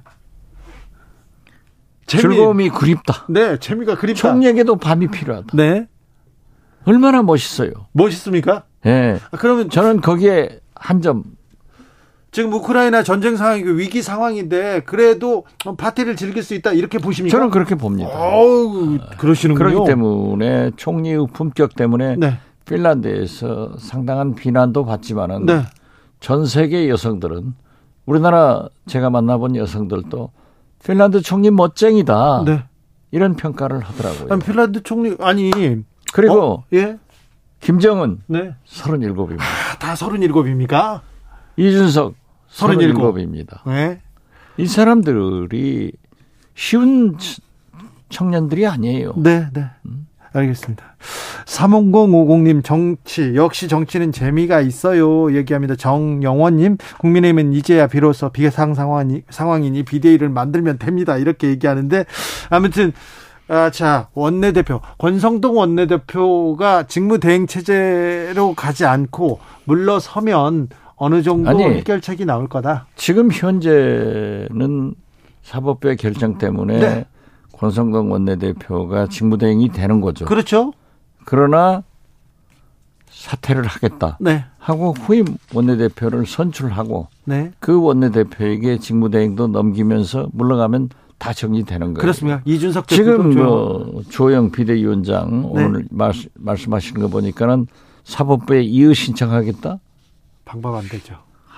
재미- 즐거움이 그립다. 네, 재미가 그립다. 총리에게도 밤이 필요하다. 네. 얼마나 멋있어요. 멋있습니까? 예. 아, 그러면 저는 거기에 한 점 지금 우크라이나 전쟁 상황이고 위기 상황인데 그래도 파티를 즐길 수 있다 이렇게 보십니까? 저는 그렇게 봅니다. 어우, 그러시는군요. 그렇기 때문에 총리의 품격 때문에 네. 핀란드에서 상당한 비난도 받지만은 네. 전 세계 여성들은 우리나라 제가 만나본 여성들도 핀란드 총리 멋쟁이다 네. 이런 평가를 하더라고요. 아니, 핀란드 총리 아니 그리고 어? 예. 김정은 네. 37입니다. 다 37입니까? 이준석 37. 37입니다. 네. 이 사람들이 쉬운 청년들이 아니에요. 네, 네. 알겠습니다. 35050님 정치 역시 정치는 재미가 있어요. 얘기합니다. 정영원님 국민의힘은 이제야 비로소 비상 상황이, 상황이니 비대위를 만들면 됩니다. 이렇게 얘기하는데 아무튼 아, 자 원내대표 권성동 원내대표가 직무대행 체제로 가지 않고 물러서면 어느 정도 아니. 해결책이 나올 거다. 지금 현재는 사법부의 결정 때문에 네. 권성동 원내대표가 직무대행이 되는 거죠. 그렇죠? 그러나 사퇴를 하겠다 네, 하고 후임 원내대표를 선출하고 네. 그 원내대표에게 직무대행도 넘기면서 물러가면 다 정리되는 거예요. 그렇습니다. 이준석 지금 뭐 조영 비대위원장 네. 오늘 말, 말씀하시는 거 보니까는 사법부에 이의 신청하겠다? 방법 안 되죠.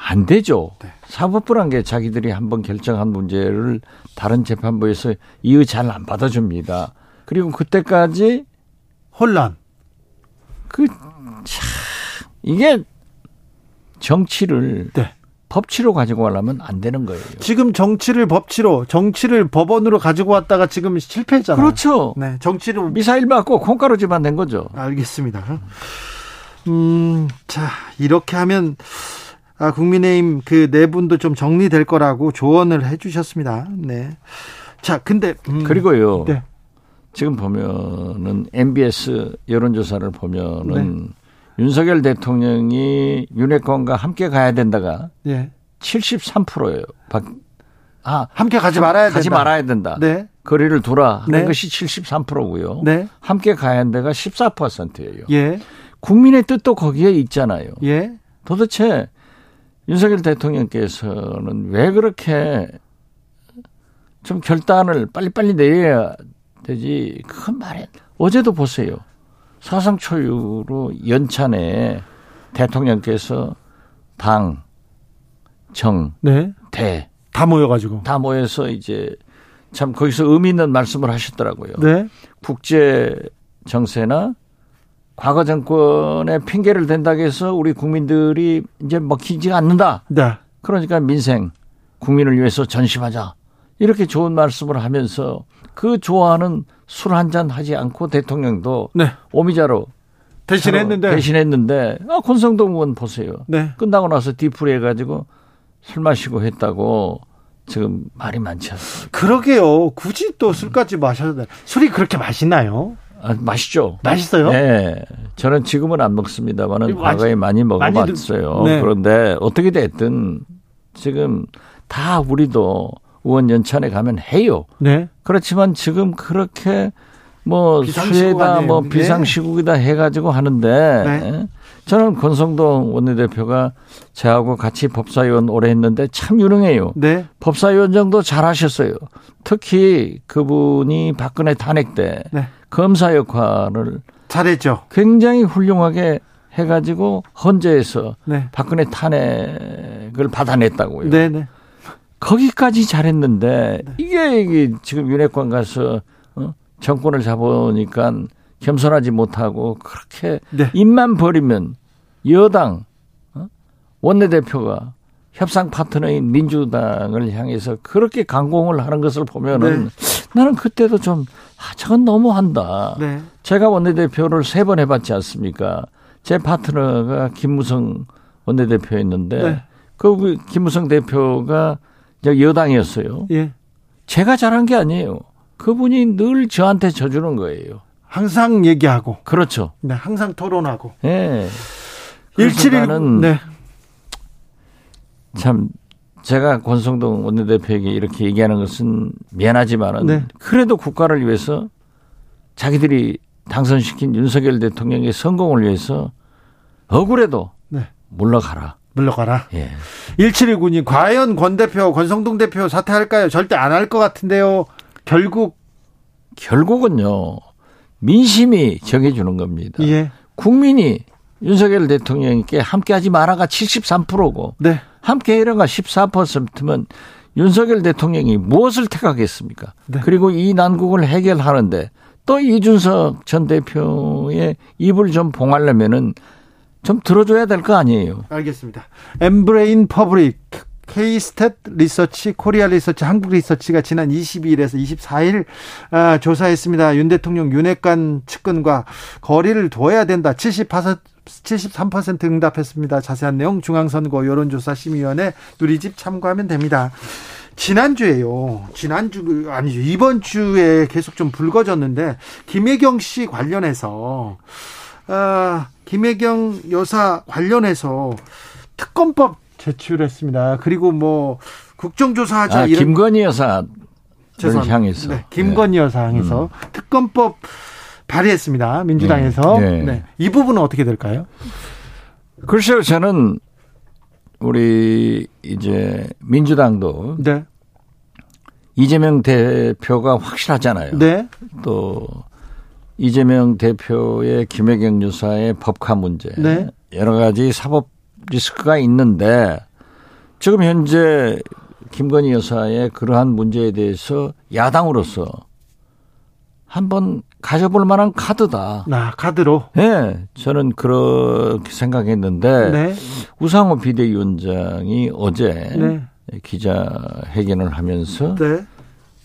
안 되죠. 네. 사법부란 게 자기들이 한번 결정한 문제를 다른 재판부에서 이의 잘 안 받아줍니다. 그리고 그때까지 혼란. 그, 참, 이게 정치를 네. 법치로 가지고 가려면 안 되는 거예요. 지금 정치를 법치로, 정치를 법원으로 가지고 왔다가 지금 실패했잖아요. 그렇죠. 네, 정치를 미사일 맞고 콩가루지만 된 거죠. 알겠습니다. 음, 자 이렇게 하면 아, 국민의힘 그 내분도 좀 정리될 거라고 조언을 해주셨습니다. 네. 자, 근데 음, 그리고요. 네. 지금 보면은 MBS 여론조사를 보면은 윤석열 대통령이 윤핵관과 함께 가야 된다가 예, 73%예요. 박, 아, 함께 가지 말아야 가지 된다. 말아야 된다. 네, 거리를 두라 하는 네. 것이 73%고요. 네, 함께 가야 데가 14%예요. 예, 국민의 뜻도 거기에 있잖아요. 예, 도대체 윤석열 대통령께서는 왜 그렇게 좀 결단을 빨리빨리 내려야 되지? 그건 말해. 어제도 보세요. 사상 초유로 연찬에 대통령께서 당, 정, 네, 대, 다 모여가지고. 다 모여서 이제 참 거기서 의미 있는 말씀을 하셨더라고요. 네, 국제 정세나 과거 정권의 핑계를 댄다고 해서 우리 국민들이 이제 먹히지가 않는다. 네, 그러니까 민생, 국민을 위해서 전심하자. 이렇게 좋은 말씀을 하면서 그 좋아하는 술 한 잔 하지 않고 대통령도 네. 오미자로 대신했는데. 대신했는데 아, 권성동 의원 보세요. 네, 끝나고 나서 뒤풀이 해가지고 술 마시고 했다고 지금 말이 많지 않습니까? 그러게요. 굳이 또 술까지 마셔야 돼. 술이 그렇게 맛있나요? 아, 맛있죠? 맛있어요? 네. 저는 지금은 안 먹습니다만은 과거에 많이 먹어봤어요. 네. 그런데 어떻게 됐든 지금 다 우리도 의원 연찬에 가면 해요. 네, 그렇지만 지금 그렇게 뭐 수혜다. 뭐 네. 비상시국이다 해가지고 하는데 네. 저는 권성동 원내대표가 저하고 같이 법사위원 오래 했는데 참 유능해요. 네, 법사위원 정도 잘하셨어요. 특히 그분이 박근혜 탄핵 때 네. 검사 역할을 잘했죠. 굉장히 훌륭하게 해가지고 헌재에서 네, 박근혜 탄핵을 받아냈다고요. 네, 네. 거기까지 잘했는데 이게, 이게 지금 윤핵관 가서 어? 정권을 잡으니까 겸손하지 못하고 그렇게 네. 입만 버리면 여당 어? 원내대표가 협상 파트너인 민주당을 향해서 그렇게 강공을 하는 것을 보면은 나는 그때도 좀 아, 저건 너무한다. 네. 제가 원내대표를 세 번 해봤지 않습니까? 제 파트너가 김무성 원내대표였는데 네. 그 김무성 대표가 여당이었어요. 예. 제가 잘한 게 아니에요. 그분이 늘 저한테 져주는 거예요. 항상 얘기하고, 그렇죠. 네, 항상 토론하고. 예. 그래서 171, 나는 네. 참 제가 권성동 원내대표에게 이렇게 얘기하는 것은 미안하지만은 네. 그래도 국가를 위해서 자기들이 당선시킨 윤석열 대통령의 성공을 위해서 억울해도 네. 물러가라. 물러가라. 예. 1719님, 과연 권 대표, 권성동 대표 사퇴할까요? 절대 안 할 것 같은데요. 결국, 결국은요 민심이 정해주는 겁니다. 예. 국민이 윤석열 대통령께 함께 하지 마라가 73%고 네. 함께해라가 14%면 윤석열 대통령이 무엇을 택하겠습니까? 네. 그리고 이 난국을 해결하는데 또 이준석 전 대표의 입을 좀 봉하려면은 좀 들어줘야 될 거 아니에요. 알겠습니다. 엠브레인 퍼블릭 K-스탯 리서치, 코리아 리서치, 한국 리서치가 지난 22일에서 24일 아, 조사했습니다. 윤 대통령 윤핵관 측근과 거리를 둬야 된다. 78, 73% 응답했습니다. 자세한 내용 중앙선거 여론조사심의위원회 누리집 참고하면 됩니다. 지난주에요. 지난주 아니죠. 이번 주에 계속 좀 불거졌는데 김혜경 씨 관련해서 아, 김혜경 여사 관련해서 특검법 제출했습니다. 그리고 뭐 국정조사하자 아, 이런 김건희 여사를 죄송합니다. 향해서. 네, 김건희 여사 향해서 특검법 발의했습니다. 민주당에서. 네, 네. 네. 이 부분은 어떻게 될까요? 글쎄요, 저는 우리 이제 민주당도 네. 이재명 대표가 확실하잖아요. 네. 또 이재명 대표의 김혜경 여사의 법카 문제, 네. 여러 가지 사법 리스크가 있는데 지금 현재 김건희 여사의 그러한 문제에 대해서 야당으로서 한번 가져볼 만한 카드다. 나 카드로. 네, 저는 그렇게 생각했는데 네. 우상호 비대위원장이 어제 네. 기자회견을 하면서 네.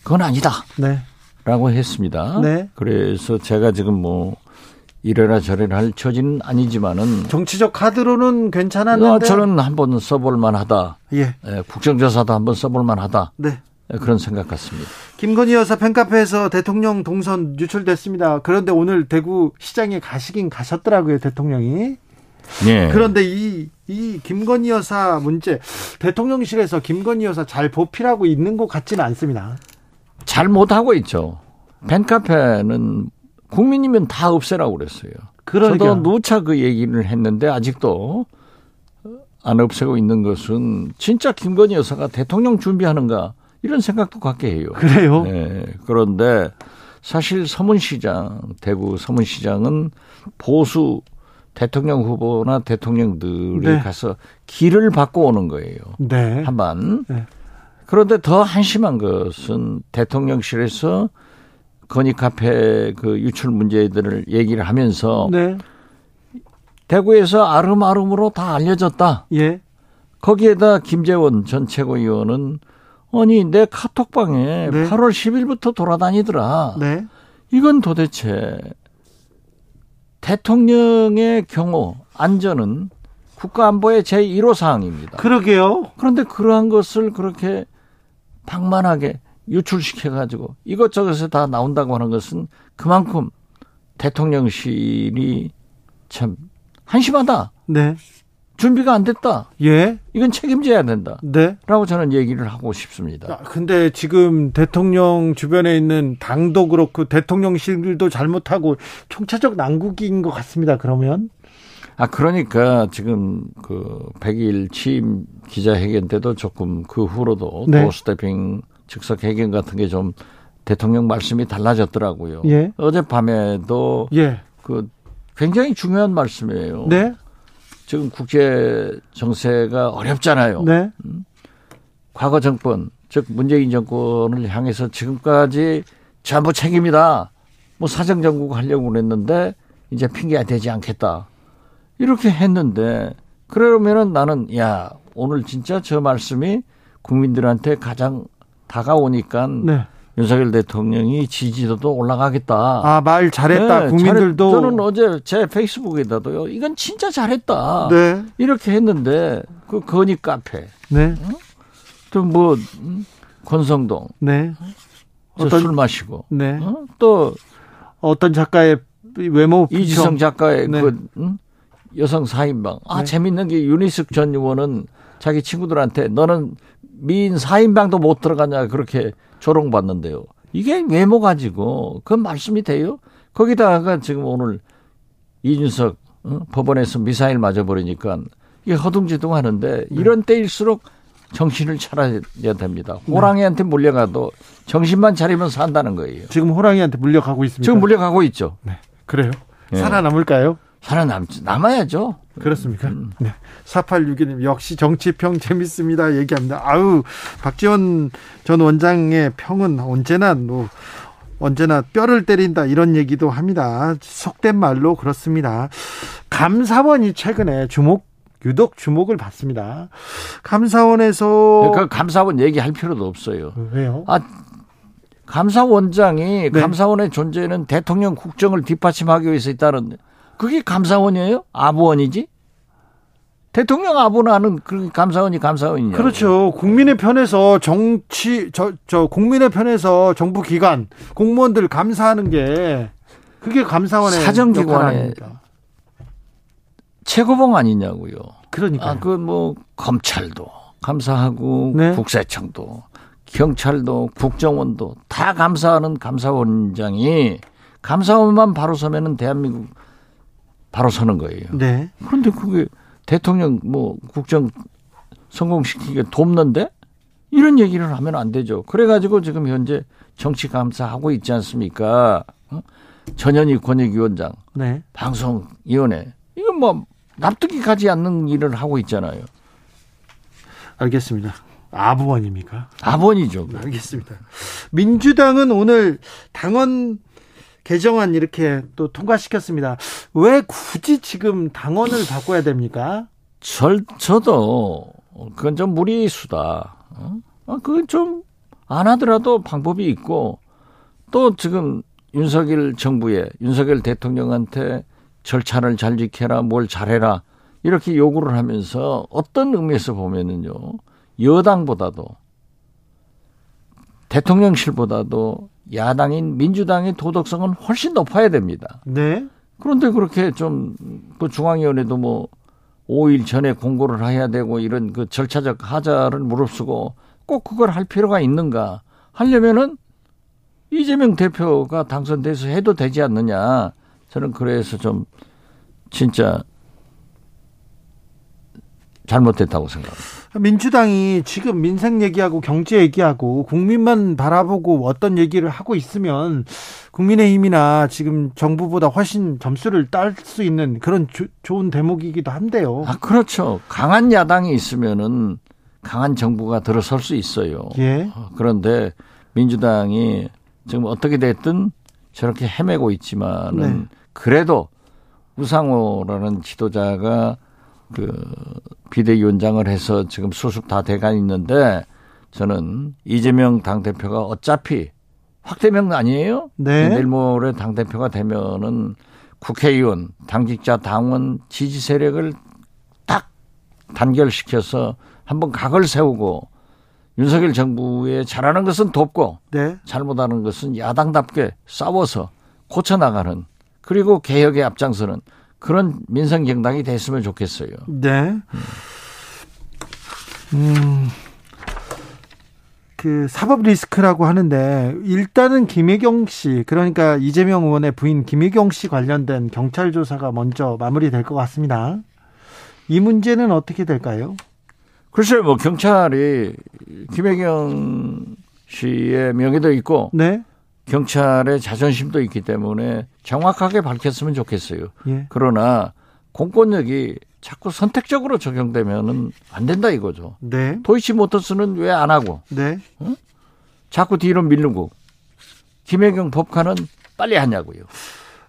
그건 아니다. 네. 라고 했습니다. 네. 그래서 제가 지금 뭐 이래라 저래라 할 처지는 아니지만은 정치적 카드로는 어, 괜찮았는데 저는 한번 써볼 만하다. 예. 예, 국정조사도 한번 써볼 만하다. 네. 예, 그런 생각 같습니다. 김건희 여사 팬카페에서 대통령 동선 유출됐습니다. 그런데 오늘 대구 시장에 가시긴 가셨더라고요, 대통령이. 예. 그런데 이, 이 김건희 여사 문제, 대통령실에서 김건희 여사 잘 보필하고 있는 것 같지는 않습니다. 잘 못하고 있죠. 팬카페는 국민이면 다 없애라고 그랬어요. 그러니까. 저도 누차 그 얘기를 했는데 아직도 안 없애고 있는 것은 진짜 김건희 여사가 대통령 준비하는가 이런 생각도 갖게 해요. 그래요? 네, 그런데 사실 서문시장, 대구 서문시장은 보수 대통령 후보나 대통령들이 네. 가서 길을 바꿔 오는 거예요. 네. 한반. 네. 그런데 더 한심한 것은 대통령실에서 건희 카페 그 유출 문제들을 얘기를 하면서 네. 대구에서 아름아름으로 다 알려졌다. 예. 거기에다 김재원 전 최고위원은 아니 내 카톡방에 네. 8월 10일부터 돌아다니더라. 네. 이건 도대체 대통령의 경우 안전은 국가안보의 제1호 사항입니다. 그러게요. 그런데 그러한 것을 그렇게 방만하게 유출시켜가지고 이것저것에 다 나온다고 하는 것은 그만큼 대통령실이 참 한심하다. 네. 준비가 안 됐다. 예. 이건 책임져야 된다. 네. 라고 저는 얘기를 하고 싶습니다. 아, 근데 지금 대통령 주변에 있는 당도 그렇고 대통령실도 잘못하고 총체적 난국인 것 같습니다. 그러면 아, 그러니까 지금 그 100일 취임 기자회견 때도 조금 그 후로도 네. 도스태핑 즉석 회견 같은 게 좀 대통령 말씀이 달라졌더라고요. 예. 어젯밤에도 예. 그 굉장히 중요한 말씀이에요. 네. 지금 국제 정세가 어렵잖아요. 네. 과거 정권, 즉 문재인 정권을 향해서 지금까지 전부 책임이다. 뭐 사정 정국 하려고 그랬는데 이제 핑계가 되지 않겠다. 이렇게 했는데 그러면은 나는 야 오늘 진짜 저 말씀이 국민들한테 가장 다가오니까 네. 윤석열 대통령이 지지도도 올라가겠다. 아, 말 잘했다. 네, 국민들도 잘했- 저는 어제 제 페이스북에다도요. 이건 진짜 잘했다. 네. 이렇게 했는데 그 건희 카페 네. 또뭐 권성동 네. 저 어떤- 술 마시고 네. 어? 또 어떤 작가의 외모 이지성 작가의 네. 그 응? 여성 4인방. 아 네. 재밌는 게 유니스 전 의원은 자기 친구들한테 너는 미인 4인방도 못 들어가냐 그렇게 조롱받는데요. 이게 외모 가지고 그 말씀이 돼요? 거기다가 지금 오늘 이준석 어? 법원에서 미사일 맞아버리니까 이게 허둥지둥 하는데 이런 때일수록 정신을 차려야 됩니다. 호랑이한테 몰려가도 정신만 차리면 산다는 거예요. 지금 호랑이한테 물려가고 있습니다. 지금 물려가고 있죠. 그래요. 예. 살아남을까요? 살아남 남아야죠. 그렇습니까? 네. 4861님 역시 정치평 재밌습니다. 얘기합니다. 아우 박지원 전 원장의 평은 언제나 뭐 언제나 뼈를 때린다 이런 얘기도 합니다. 속된 말로 그렇습니다. 감사원이 최근에 주목 유독 주목을 받습니다. 감사원에서 그 감사원 얘기할 필요도 없어요. 왜요? 아 감사원장이 네. 감사원의 존재는 대통령 국정을 뒷받침하기 위해서 있다는 그게 감사원이에요? 아부원이지? 대통령 아부나는 그 감사원이 감사원이냐? 그렇죠. 국민의 편에서 정치 저 저 국민의 편에서 정부 기관 공무원들 감사하는 게 그게 감사원의 사정기관의? 최고봉 아니냐고요. 그러니까 아, 그뭐 검찰도 감사하고 네. 국세청도 경찰도 국정원도 다 감사하는 감사원장이 감사원만 바로 서면은 대한민국 바로 서는 거예요. 네. 그런데 그게 대통령 뭐 국정 성공시키기에 돕는데 이런 얘기를 하면 안 되죠. 그래가지고 지금 현재 정치 감사하고 있지 않습니까? 어? 전현희 권익위원장, 네. 방송위원회 이건 뭐 납득이 가지 않는 일을 하고 있잖아요. 알겠습니다. 아부원입니까? 아버니죠. 알겠습니다. 민주당은 오늘 당원 개정안 이렇게 또 통과시켰습니다. 왜 굳이 지금 당원을 바꿔야 됩니까? 절, 저도 그건 좀 무리수다. 어? 아, 그건 좀 안 하더라도 방법이 있고 또 지금 윤석열 정부에 윤석열 대통령한테 절차를 잘 지켜라, 뭘 잘해라 이렇게 요구를 하면서 어떤 의미에서 보면은요 여당보다도 대통령실보다도 야당인 민주당의 도덕성은 훨씬 높아야 됩니다. 네. 그런데 그렇게 좀 그 중앙위원회도 뭐 5일 전에 공고를 해야 되고 이런 그 절차적 하자를 무릅쓰고 꼭 그걸 할 필요가 있는가 하려면은 이재명 대표가 당선돼서 해도 되지 않느냐 저는 그래서 좀 진짜 잘못됐다고 생각합니다. 민주당이 지금 민생 얘기하고 경제 얘기하고 국민만 바라보고 어떤 얘기를 하고 있으면 국민의힘이나 지금 정부보다 훨씬 점수를 딸 수 있는 그런 조- 좋은 대목이기도 한데요. 아 그렇죠. 강한 야당이 있으면은 강한 정부가 들어설 수 있어요. 예. 어, 그런데 민주당이 지금 어떻게 됐든 저렇게 헤매고 있지만은 네. 그래도 우상호라는 지도자가 그 비대위원장을 해서 지금 수습 다 돼가 있는데 저는 이재명 당대표가 어차피 확대명 아니에요? 네. 내일 모레 당대표가 되면은 국회의원, 당직자, 당원 지지 세력을 딱 단결시켜서 한번 각을 세우고 윤석열 정부에 잘하는 것은 돕고 네. 잘못하는 것은 야당답게 싸워서 고쳐나가는 그리고 개혁에 앞장서는 그런 민생 정당이 됐으면 좋겠어요. 네. 음. 그 사법 리스크라고 하는데 일단은 김혜경 씨 그러니까 이재명 의원의 부인 김혜경 씨 관련된 경찰 조사가 먼저 마무리될 것 같습니다. 이 문제는 어떻게 될까요? 글쎄요, 뭐 경찰이 김혜경 씨의 명예도 있고 네. 경찰의 자존심도 있기 때문에 정확하게 밝혔으면 좋겠어요. 예. 그러나 공권력이 자꾸 선택적으로 적용되면은 안 된다 이거죠. 네. 도이치 모터스는 왜 안 하고 네. 자꾸 뒤로 밀르고 김혜경 법관은 빨리 하냐고요.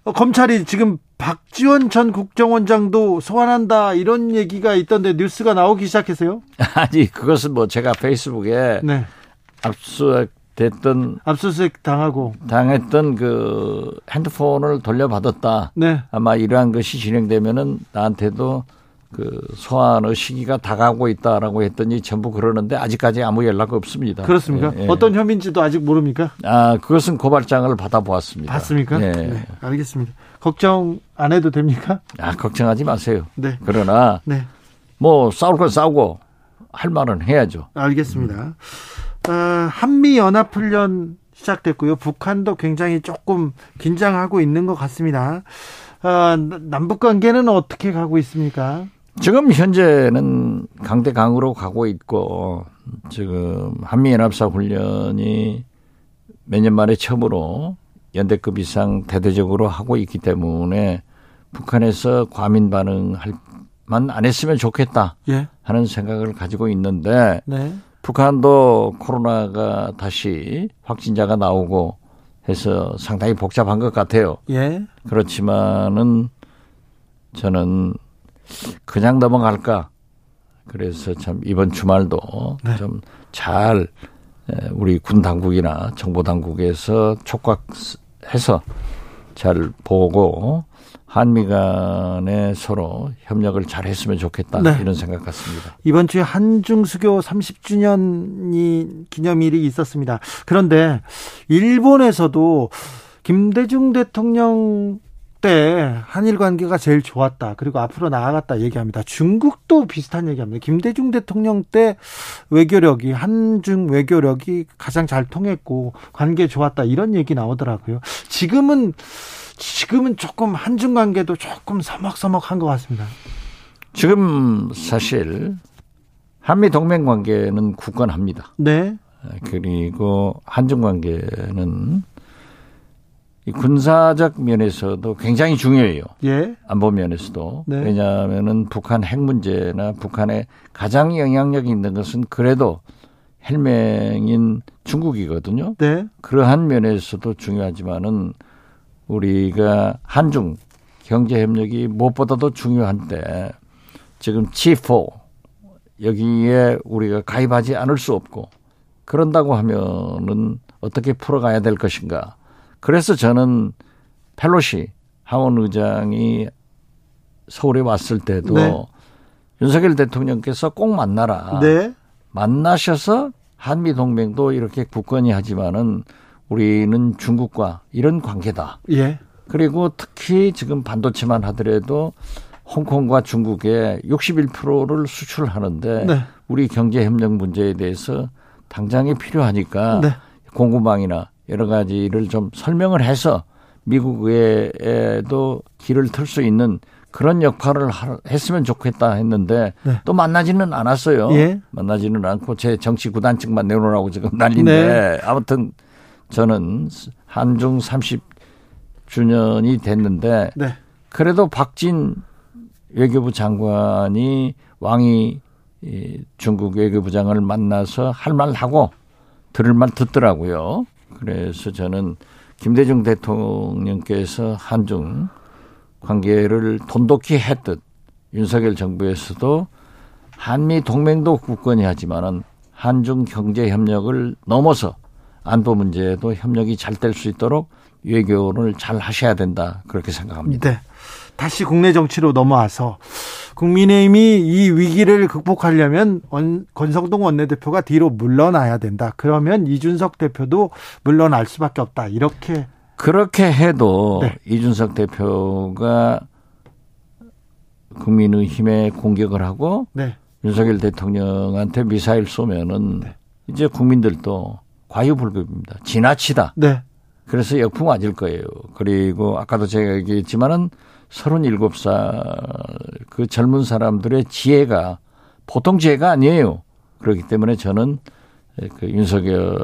어, 검찰이 지금 박지원 전 국정원장도 소환한다 이런 얘기가 있던데 뉴스가 나오기 시작했어요. 아니 그것은 뭐 제가 페이스북에 네. 압수 됐던 압수수색 당하고. 당했던 그 핸드폰을 돌려받았다. 네. 아마 이러한 것이 진행되면은 나한테도 그 소환의 시기가 다가오고 있다라고 했더니 전부 그러는데 아직까지 아무 연락 없습니다. 그렇습니까? 예, 예. 어떤 혐의인지도 아직 모릅니까? 아 그것은 고발장을 받아보았습니다. 봤습니까? 예. 네. 알겠습니다. 걱정 안 해도 됩니까? 아 걱정하지 마세요. 네. 그러나 네. 뭐 싸울 건 싸우고 할 말은 해야죠. 알겠습니다. 어, 한미 연합 훈련 시작됐고요. 북한도 굉장히 조금 긴장하고 있는 것 같습니다. 어, 남북 관계는 어떻게 가고 있습니까? 지금 현재는 강대강으로 가고 있고 지금 한미연합사 훈련이 몇 년 만에 처음으로 연대급 이상 대대적으로 하고 있기 때문에 북한에서 과민 반응할 만 안 했으면 좋겠다 예. 하는 생각을 가지고 있는데 네. 북한도 코로나가 다시 확진자가 나오고 해서 상당히 복잡한 것 같아요. 예. 그렇지만은 저는 그냥 넘어갈까. 그래서 참 이번 주말도 네. 좀잘 우리 군 당국이나 정보 당국에서 촉각해서 잘 보고 한미 간에 서로 협력을 잘 했으면 좋겠다 네. 이런 생각 같습니다. 이번 주에 한중 수교 30주년이 기념일이 있었습니다. 그런데 일본에서도 김대중 대통령 때 한일 관계가 제일 좋았다. 그리고 앞으로 나아갔다 얘기합니다. 중국도 비슷한 얘기합니다. 김대중 대통령 때 외교력이 한중 외교력이 가장 잘 통했고 관계 좋았다 이런 얘기 나오더라고요. 지금은 지금은 조금 한중 관계도 조금 서먹서먹한 것 같습니다. 지금 사실 한미 동맹 관계는 굳건합니다. 네, 그리고 한중 관계는 이 군사적 면에서도 굉장히 중요해요. 예, 안보 면에서도. 네. 왜냐하면은 북한 핵 문제나 북한에 가장 영향력이 있는 것은 그래도 헬맹인 중국이거든요. 네, 그러한 면에서도 중요하지만은 우리가 한중 경제 협력이 무엇보다도 중요한데 지금 G4 여기에 우리가 가입하지 않을 수 없고 그런다고 하면은 어떻게 풀어가야 될 것인가. 그래서 저는 펠로시 하원 의장이 서울에 왔을 때도 네. 윤석열 대통령께서 꼭 만나라. 네, 만나셔서 한미 동맹도 이렇게 굳건히 하지만은 우리는 중국과 이런 관계다. 예, 그리고 특히 지금 반도체만 하더라도 홍콩과 중국에 61%를 수출하는데 네. 우리 경제 협력 문제에 대해서 당장이 필요하니까 네. 공급망이나 여러 가지를 좀 설명을 해서 미국에도 길을 틀 수 있는 그런 역할을 하- 했으면 좋겠다 했는데 네. 또 만나지는 않았어요. 예. 만나지는 않고 제 정치 구단측만 내놓으라고 지금 난리인데 아무튼 저는 한중 30주년이 됐는데 네, 그래도 박진 외교부 장관이 왕이 이 중국 외교부장을 만나서 할 말 하고 들을 말 듣더라고요. 그래서 저는 김대중 대통령께서 한중 관계를 돈독히 했듯 윤석열 정부에서도 한미 동맹도 굳건히 하지만은 한중 경제 협력을 넘어서 안보 문제에도 협력이 잘 될 수 있도록 외교를 잘 하셔야 된다 그렇게 생각합니다. 네. 다시 국내 정치로 넘어와서 국민의힘이 이 위기를 극복하려면 원- 권성동 원내대표가 뒤로 물러나야 된다. 그러면 이준석 대표도 물러날 수밖에 없다. 이렇게 그렇게 해도 네. 이준석 대표가 국민의힘에 공격을 하고 네. 윤석열 대통령한테 미사일 쏘면은 이제 국민들도 과유불급입니다. 지나치다. 네. 그래서 역풍 맞을 거예요. 그리고 아까도 제가 얘기했지만은 37살 그 젊은 사람들의 지혜가 보통 지혜가 아니에요. 그렇기 때문에 저는 그 윤석열,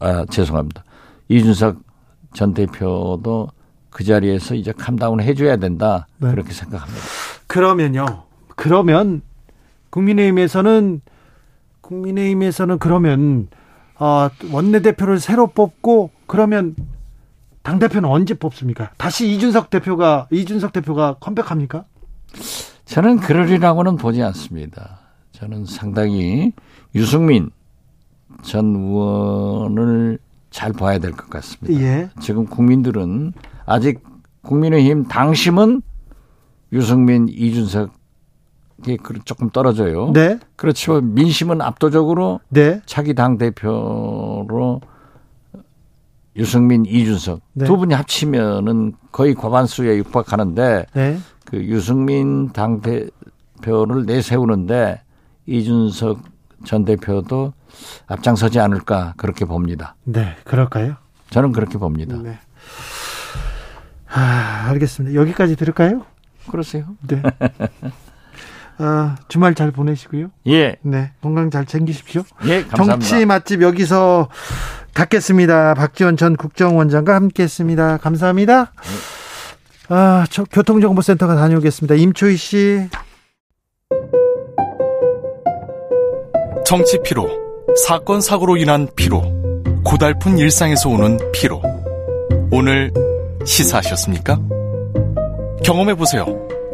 아, 죄송합니다. 이준석 전 대표도 그 자리에서 이제 캄다운 해줘야 된다. 네. 그렇게 생각합니다. 그러면요. 그러면 국민의힘에서는 국민의힘에서는 그러면 어, 원내대표를 새로 뽑고 그러면 당 대표는 언제 뽑습니까? 다시 이준석 대표가 이준석 대표가 컴백합니까? 저는 그러리라고는 보지 않습니다. 저는 상당히 유승민 전 의원을 잘 봐야 될 것 같습니다. 예. 지금 국민들은 아직 국민의힘 당심은 유승민, 이준석이 그 조금 떨어져요. 네. 그렇지만 민심은 압도적으로 네. 차기 당 대표로 유승민, 이준석 네. 두 분이 합치면은 거의 과반수에 육박하는데 네. 그 유승민 당 대표를 내세우는데 이준석 전 대표도 앞장서지 않을까 그렇게 봅니다. 네. 그럴까요? 저는 그렇게 봅니다. 네. 아, 알겠습니다. 여기까지 들을까요? 그러세요? 네. 아, 주말 잘 보내시고요. 예, 네. 건강 잘 챙기십시오. 예, 감사합니다. 정치 맛집 여기서 갖겠습니다. 박지원 전 국정원장과 함께 했습니다. 감사합니다. 아, 저 교통정보센터가 다녀오겠습니다. 임초희 씨. 정치 피로, 사건 사고로 인한 피로, 고달픈 일상에서 오는 피로. 오늘 시사하셨습니까? 경험해 보세요.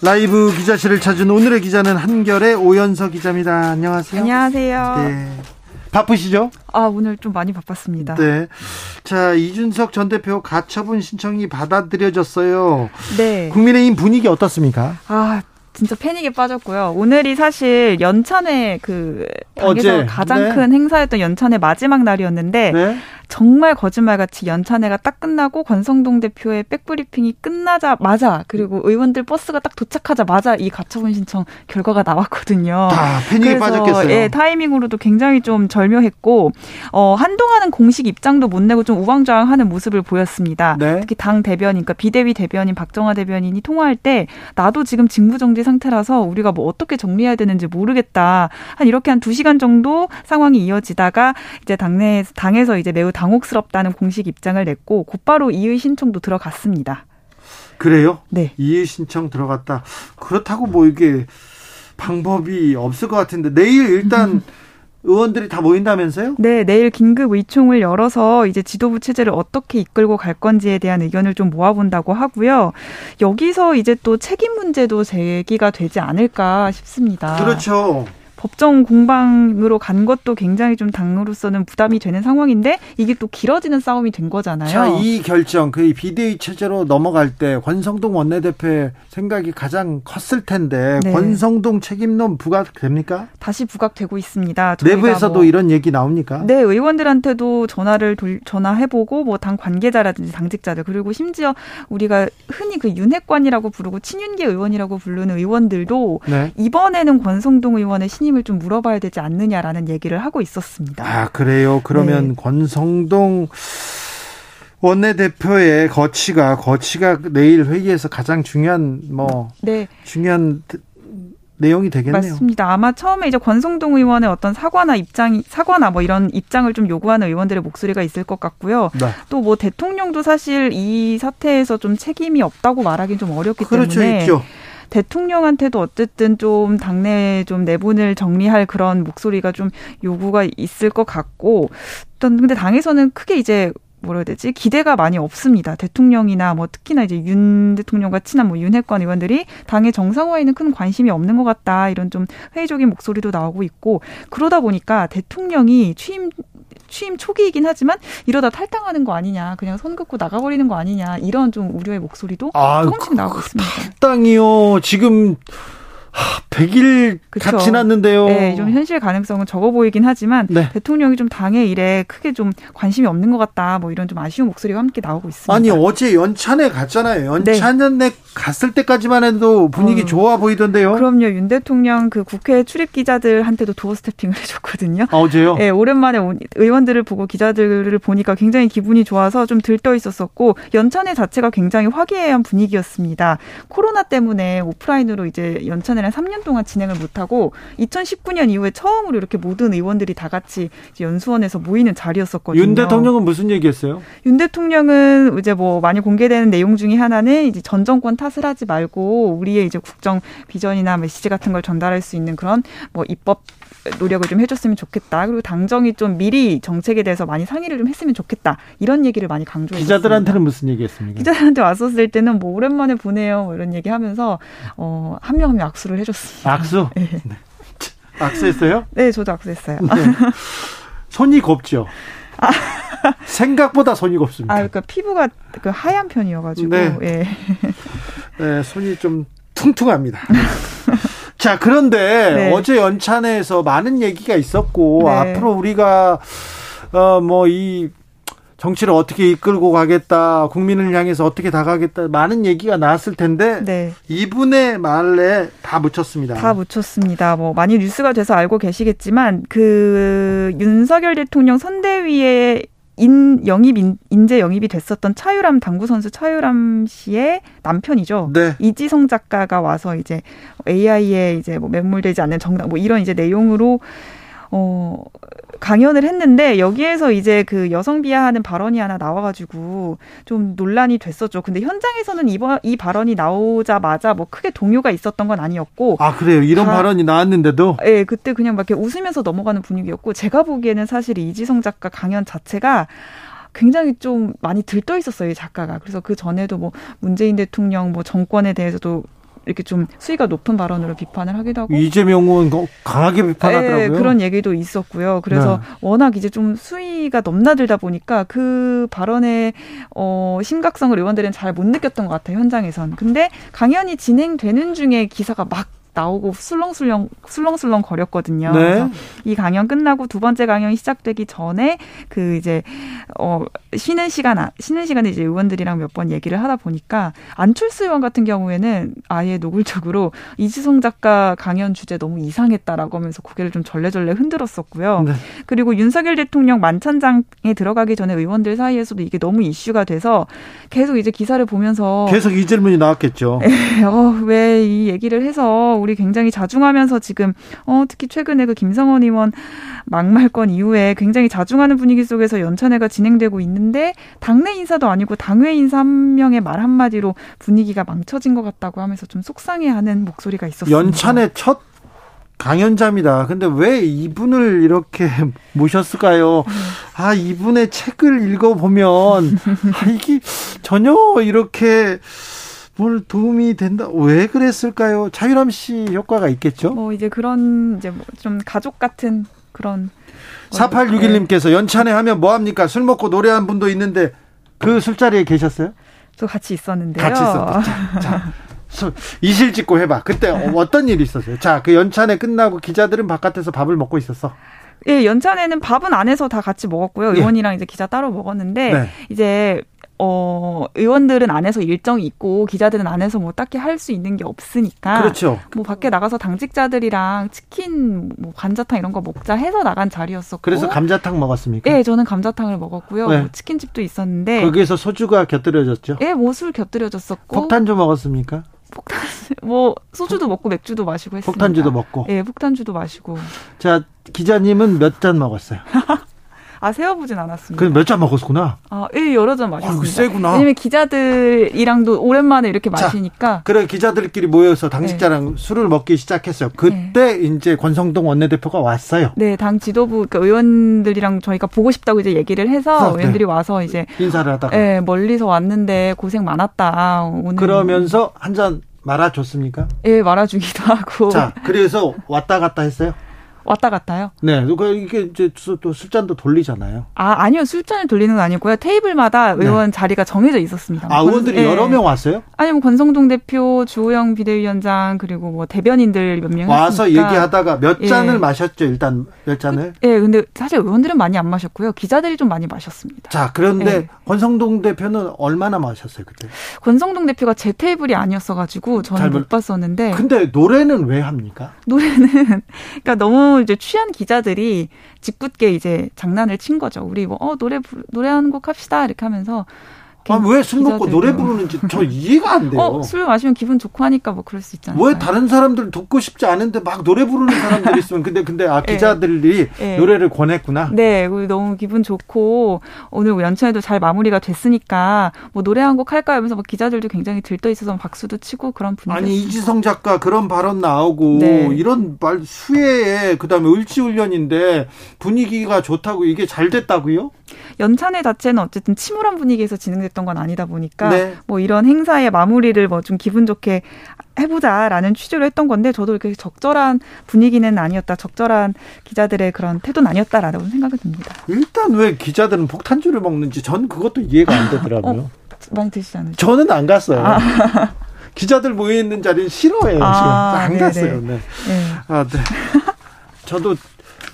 라이브 기자실을 찾은 오늘의 기자는 한결의 오연서 기자입니다. 안녕하세요. 안녕하세요. 네. 바쁘시죠? 아, 오늘 좀 많이 바빴습니다. 네. 자, 이준석 전 대표 가처분 신청이 받아들여졌어요. 네. 국민의힘 분위기 어떻습니까? 아, 진짜 패닉에 빠졌고요. 오늘이 사실 연찬회 그 당에서. 가장 네. 큰 행사였던 연찬회 마지막 날이었는데 네. 정말 거짓말같이 연찬회가 딱 끝나고 권성동 대표의 백브리핑이 끝나자마자 그리고 의원들 버스가 딱 도착하자마자 이 가처분 신청 결과가 나왔거든요. 다 패닉에 빠졌겠어요. 예, 타이밍으로도 굉장히 좀 절묘했고 어, 한동안은 공식 입장도 못 내고 좀 우왕좌왕하는 모습을 보였습니다. 네. 특히 당 대변인, 그러니까 비대위 대변인 박정화 대변인이 통화할 때 나도 지금 직무정지 상태라서 우리가 뭐 어떻게 정리해야 되는지 모르겠다. 한 이렇게 한 두 시간 정도 상황이 이어지다가 이제 당내 당에서 이제 매우 당혹스럽다는 공식 입장을 냈고 곧바로 이의 신청도 들어갔습니다. 그래요? 네. 이의 신청 들어갔다. 그렇다고 뭐 이게 방법이 없을 것 같은데 내일 일단 의원들이 다 모인다면서요? 네, 내일 긴급 의총을 열어서 이제 지도부 체제를 어떻게 이끌고 갈 건지에 대한 의견을 좀 모아본다고 하고요. 여기서 이제 또 책임 문제도 제기가 되지 않을까 싶습니다. 그렇죠. 법정 공방으로 간 것도 굉장히 좀 당으로서는 부담이 되는 상황인데 이게 또 길어지는 싸움이 된 거잖아요. 자, 이 결정, 그 비대위 체제로 넘어갈 때 권성동 원내대표의 생각이 가장 컸을 텐데 네. 권성동 책임론 부각됩니까? 다시 부각되고 있습니다. 내부에서도 뭐 이런 얘기 나옵니까? 네, 의원들한테도 전화를 돌, 전화해보고 뭐 당 관계자라든지 당직자들 그리고 심지어 우리가 흔히 그 윤핵관이라고 부르고 친윤계 의원이라고 부르는 의원들도 네. 이번에는 권성동 의원의 신임 을 좀 물어봐야 되지 않느냐라는 얘기를 하고 있었습니다. 아, 그래요. 그러면 네. 권성동 원내대표의 거치가 거치가 내일 회의에서 가장 중요한 뭐 네, 중요한 드- 내용이 되겠네요. 맞습니다. 아마 처음에 이제 권성동 의원의 어떤 사과나 입장이 사과나 뭐 이런 입장을 좀 요구하는 의원들의 목소리가 있을 것 같고요. 네. 또뭐 대통령도 사실 이 사태에서 좀 책임이 없다고 말하긴 좀 어렵기 그렇죠, 때문에 있죠. 대통령한테도 어쨌든 좀 당내 좀 내분을 정리할 그런 목소리가 좀 요구가 있을 것 같고 또 근데 당에서는 크게 이제 뭐라 해야 되지 기대가 많이 없습니다. 대통령이나 뭐 특히나 이제 윤 대통령과 친한 뭐 윤핵관 의원들이 당의 정상화에는 큰 관심이 없는 것 같다 이런 좀 회의적인 목소리도 나오고 있고 그러다 보니까 대통령이 취임 취임 초기이긴 하지만 이러다 탈당하는 거 아니냐 그냥 손 긋고 나가버리는 거 아니냐 이런 좀 우려의 목소리도 아, 조금씩 나오고 있습니다. 땅이요. 지금 하, 100일 다 그쵸. 지났는데요. 네, 좀 현실 가능성은 적어 보이긴 하지만 네. 대통령이 좀 당의 일에 크게 좀 관심이 없는 것 같다. 뭐 이런 좀 아쉬운 목소리가 함께 나오고 있습니다. 아니 어제 연찬에 갔잖아요. 네. 연찬에 갔을 때까지만 해도 분위기 어. 좋아 보이던데요. 그럼요. 윤 대통령 그 국회 출입 기자들한테도 도어 스태핑을 해줬거든요. 아, 어제요? 예, 오랜만에 온- 의원들을 보고 기자들을 보니까 굉장히 기분이 좋아서 좀 들떠 있었었고 연찬회 자체가 굉장히 화기애애한 분위기였습니다. 코로나 때문에 오프라인으로 이제 연찬 회를 3년 동안 진행을 못하고 2019년 이후에 처음으로 이렇게 모든 의원들이 다 같이 연수원에서 모이는 자리였었거든요. 윤 대통령은 무슨 얘기했어요? 윤 대통령은 이제 뭐 많이 공개되는 내용 중에 하나는 이제 전 정권 탓을 하지 말고 우리의 이제 국정 비전이나 메시지 같은 걸 전달할 수 있는 그런 뭐 입법 노력을 좀 해줬으면 좋겠다. 그리고 당정이 좀 미리 정책에 대해서 많이 상의를 좀 했으면 좋겠다. 이런 얘기를 많이 강조했습니다. 기자들한테는 무슨 얘기했습니까? 기자들한테 왔었을 때는 뭐 오랜만에 보내요 뭐 이런 얘기 하면서 어, 한 명 한 명 악수를 해줬습니다. 악수? 네. 네. 악수했어요? 네, 저도 악수했어요. 네. 손이 곱죠. 생각보다 손이 곱습니다. 아, 그러니까 피부가 그 하얀 편이어가지고 네. 예. 네, 손이 좀 퉁퉁합니다. 자, 그런데 네. 어제 연찬회에서 많은 얘기가 있었고 네. 앞으로 우리가 어뭐이 정치를 어떻게 이끌고 가겠다, 국민을 향해서 어떻게 다가가겠다 많은 얘기가 나왔을 텐데 네. 이분의 말에 다 묻혔습니다. 다 묻혔습니다. 뭐 많이 뉴스가 돼서 알고 계시겠지만 그 윤석열 대통령 선대위에 인 영입 인, 인재 영입이 됐었던 차유람 당구 선수 차유람 씨의 남편이죠. 네. 이지성 작가가 와서 이제 AI에 이제 뭐 매몰되지 않는 정당 뭐 이런 이제 내용으로 어 강연을 했는데 여기에서 이제 그 여성 비하하는 발언이 하나 나와가지고 좀 논란이 됐었죠. 근데 현장에서는 이번 이 발언이 나오자마자 뭐 크게 동요가 있었던 건 아니었고 아 그래요. 이런 다- 발언이 나왔는데도 예, 그때 그냥 막 이렇게 웃으면서 넘어가는 분위기였고 제가 보기에는 사실 이지성 작가 강연 자체가 굉장히 좀 많이 들떠 있었어요, 이 작가가. 그래서 그 전에도 뭐 문재인 대통령 뭐 정권에 대해서도 이렇게 좀 수위가 높은 발언으로 비판을 하기도 하고 이재명 의원 거- 강하게 비판하더라고요. 예, 그런 얘기도 있었고요. 그래서 네. 워낙 이제 좀 수위가 넘나들다 보니까 그 발언의 어 심각성을 의원들은 잘 못 느꼈던 것 같아요 현장에선. 근데 강연이 진행되는 중에 기사가 막 나오고 술렁술렁 술렁술렁 거렸거든요. 네. 그래서 이 강연 끝나고 두 번째 강연이 시작되기 전에 그 이제 어 쉬는 시간 아- 쉬는 시간에 이제 의원들이랑 몇 번 얘기를 하다 보니까 안철수 의원 같은 경우에는 아예 노골적으로 이지성 작가 강연 주제 너무 이상했다라고 하면서 고개를 좀 절레절레 흔들었었고요. 네. 그리고 윤석열 대통령 만찬장에 들어가기 전에 의원들 사이에서도 이게 너무 이슈가 돼서 계속 이제 기사를 보면서 계속 이 질문이 나왔겠죠. 어, 왜 이 얘기를 해서 우리 굉장히 자중하면서 지금 어, 특히 최근에 그 김성원 의원 막말건 이후에 굉장히 자중하는 분위기 속에서 연찬회가 진행되고 있는데 당내 인사도 아니고 당외 인사 한 명의 말 한마디로 분위기가 망쳐진 것 같다고 하면서 좀 속상해하는 목소리가 있었습니다. 연찬의 첫 강연자입니다. 근데 왜 이분을 이렇게 모셨을까요? 아, 이분의 책을 읽어보면, 아, 이게 전혀 이렇게 뭘 도움이 된다. 왜 그랬을까요? 자유람 씨 효과가 있겠죠? 뭐 이제 그런 이제 뭐 좀 가족 같은 그런 4861님께서 연찬회 하면 뭐 합니까? 술 먹고 노래한 분도 있는데 그 술자리에 계셨어요? 저 같이 있었는데요. 같이 있었죠. 자, 이실 찍고 해봐. 그때 어떤 일이 있었어요? 자, 그 연찬회 끝나고 기자들은 바깥에서 밥을 먹고 있었어. 예, 연찬에는 밥은 안에서 다 같이 먹었고요. 예. 의원이랑 이제 기자 따로 먹었는데 네. 이제 어 의원들은 안에서 일정이 있고 기자들은 안에서 뭐 딱히 할 수 있는 게 없으니까 그렇죠. 뭐 밖에 나가서 당직자들이랑 치킨 뭐 관자탕 이런 거 먹자 해서 나간 자리였었고 그래서 감자탕 먹었습니까? 예, 저는 감자탕을 먹었고요. 네. 뭐 치킨집도 있었는데 거기에서 소주가 곁들여졌죠. 예, 뭐술 곁들여졌었고 폭탄주 먹었습니까? 뭐 소주도 먹고 맥주도 마시고 했습니다. 폭탄주도 먹고. 예, 폭탄주도 마시고. 자, 기자님은 몇 잔 먹었어요? 아, 세어보진 않았습니다. 그몇잔 먹었구나. 아, 예, 여러 잔 마셨습니다. 아이고, 세구나. 왜냐면 기자들이랑도 오랜만에 이렇게 자, 마시니까. 그래 기자들끼리 모여서 당직자랑 술을 먹기 시작했어요. 그때 이제 권성동 원내대표가 왔어요. 네, 당 지도부, 그러니까 의원들이랑 저희가 보고 싶다고 이제 얘기를 해서 아, 네. 의원들이 와서 이제, 인사를 하다가 예, 멀리서 왔는데 고생 많았다. 오늘. 그러면서 한 잔 말아줬습니까? 예, 말아주기도 하고. 자, 그래서 왔다 갔다 했어요. 왔다 갔다요. 네, 그 이게 이제 수- 또 술잔도 돌리잖아요. 아, 아니요. 술잔을 돌리는 건 아니고요. 테이블마다 의원 자리가 정해져 있었습니다. 네. 아, 권- 의원들이 예. 여러 명 왔어요? 아니, 뭐, 권성동 대표, 주호영 비대위원장, 그리고 뭐, 대변인들 몇 명. 와서 했으니까. 얘기하다가 몇 예. 잔을 마셨죠. 일단 몇 잔을. 예, 근데 사실 의원들은 많이 안 마셨고요. 기자들이 좀 많이 마셨습니다. 자, 그런데 예. 권성동 대표는 얼마나 마셨어요, 그때? 권성동 대표가 제 테이블이 아니었어 가지고 잘 저는 몰- 못 봤었는데 근데 노래는 왜 합니까? 노래는 그러니까 너무 이제 취한 기자들이 짓궂게 이제 장난을 친 거죠. 우리 뭐 어 노래 부- 노래 한곡 합시다 이렇게 하면서 아, 왜 술 먹고 노래 부르는지 저 이해가 안 돼요. 어, 술 마시면 기분 좋고 하니까 뭐 그럴 수 있잖아요. 왜 다른 사람들 듣고 싶지 않은데 막 노래 부르는 사람들이 있으면 근데 근데 아 예. 기자들이 예. 노래를 권했구나. 네, 너무 기분 좋고 오늘 연차에도 잘 마무리가 됐으니까 뭐 노래 한 곡 할까 하면서 막 기자들도 굉장히 들떠 있어서 박수도 치고 그런 분위기. 아니 이지성 작가 그런 발언 나오고 네. 이런 말 수혜에 그다음에 을지훈련인데 분위기가 좋다고 이게 잘 됐다고요? 연찬회 자체는 어쨌든 침울한 분위기에서 진행됐던 건 아니다 보니까 네. 뭐 이런 행사의 마무리를 뭐 좀 기분 좋게 해보자라는 취지로 했던 건데 저도 이렇게 적절한 분위기는 아니었다, 적절한 기자들의 그런 태도는 아니었다라고 생각이 듭니다. 일단 왜 기자들은 폭탄주를 먹는지 전 그것도 이해가 안 되더라고요. 많이 드시지 않으세요? 저는 안 갔어요. 기자들 모여 있는 자리는 싫어해요. 아, 안 네네. 갔어요. 네. 네. 아, 네. 저도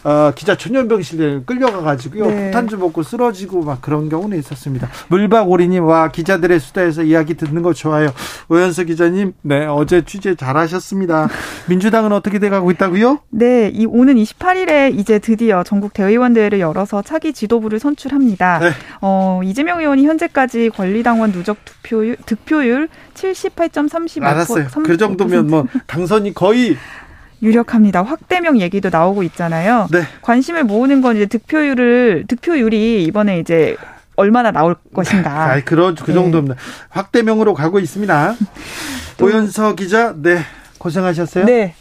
어, 기자 전염병실에 끌려가가지고요. 네. 폭탄주 먹고 쓰러지고 막 그런 경우는 있었습니다. 물박오리님 와 기자들의 수다에서 이야기 듣는 거 좋아요. 오현수 기자님, 네 어제 취재 잘 하셨습니다. 민주당은 어떻게 돼가고 있다고요? 네, 이 오는 28일에 이제 드디어 전국 대의원 대회를 열어서 차기 지도부를 선출합니다. 네. 어, 이재명 의원이 현재까지 권리당원 누적 득표율, 득표율 78.35%. 알았어요. 그 정도면 뭐 당선이 거의 유력합니다. 확대명 얘기도 나오고 있잖아요. 네. 관심을 모으는 건 이제 득표율을 득표율이 이번에 이제 얼마나 나올 것인가. 아, 그런 그 네. 정도입니다. 확대명으로 가고 있습니다. 또- 오연서 기자, 네 고생하셨어요. 네.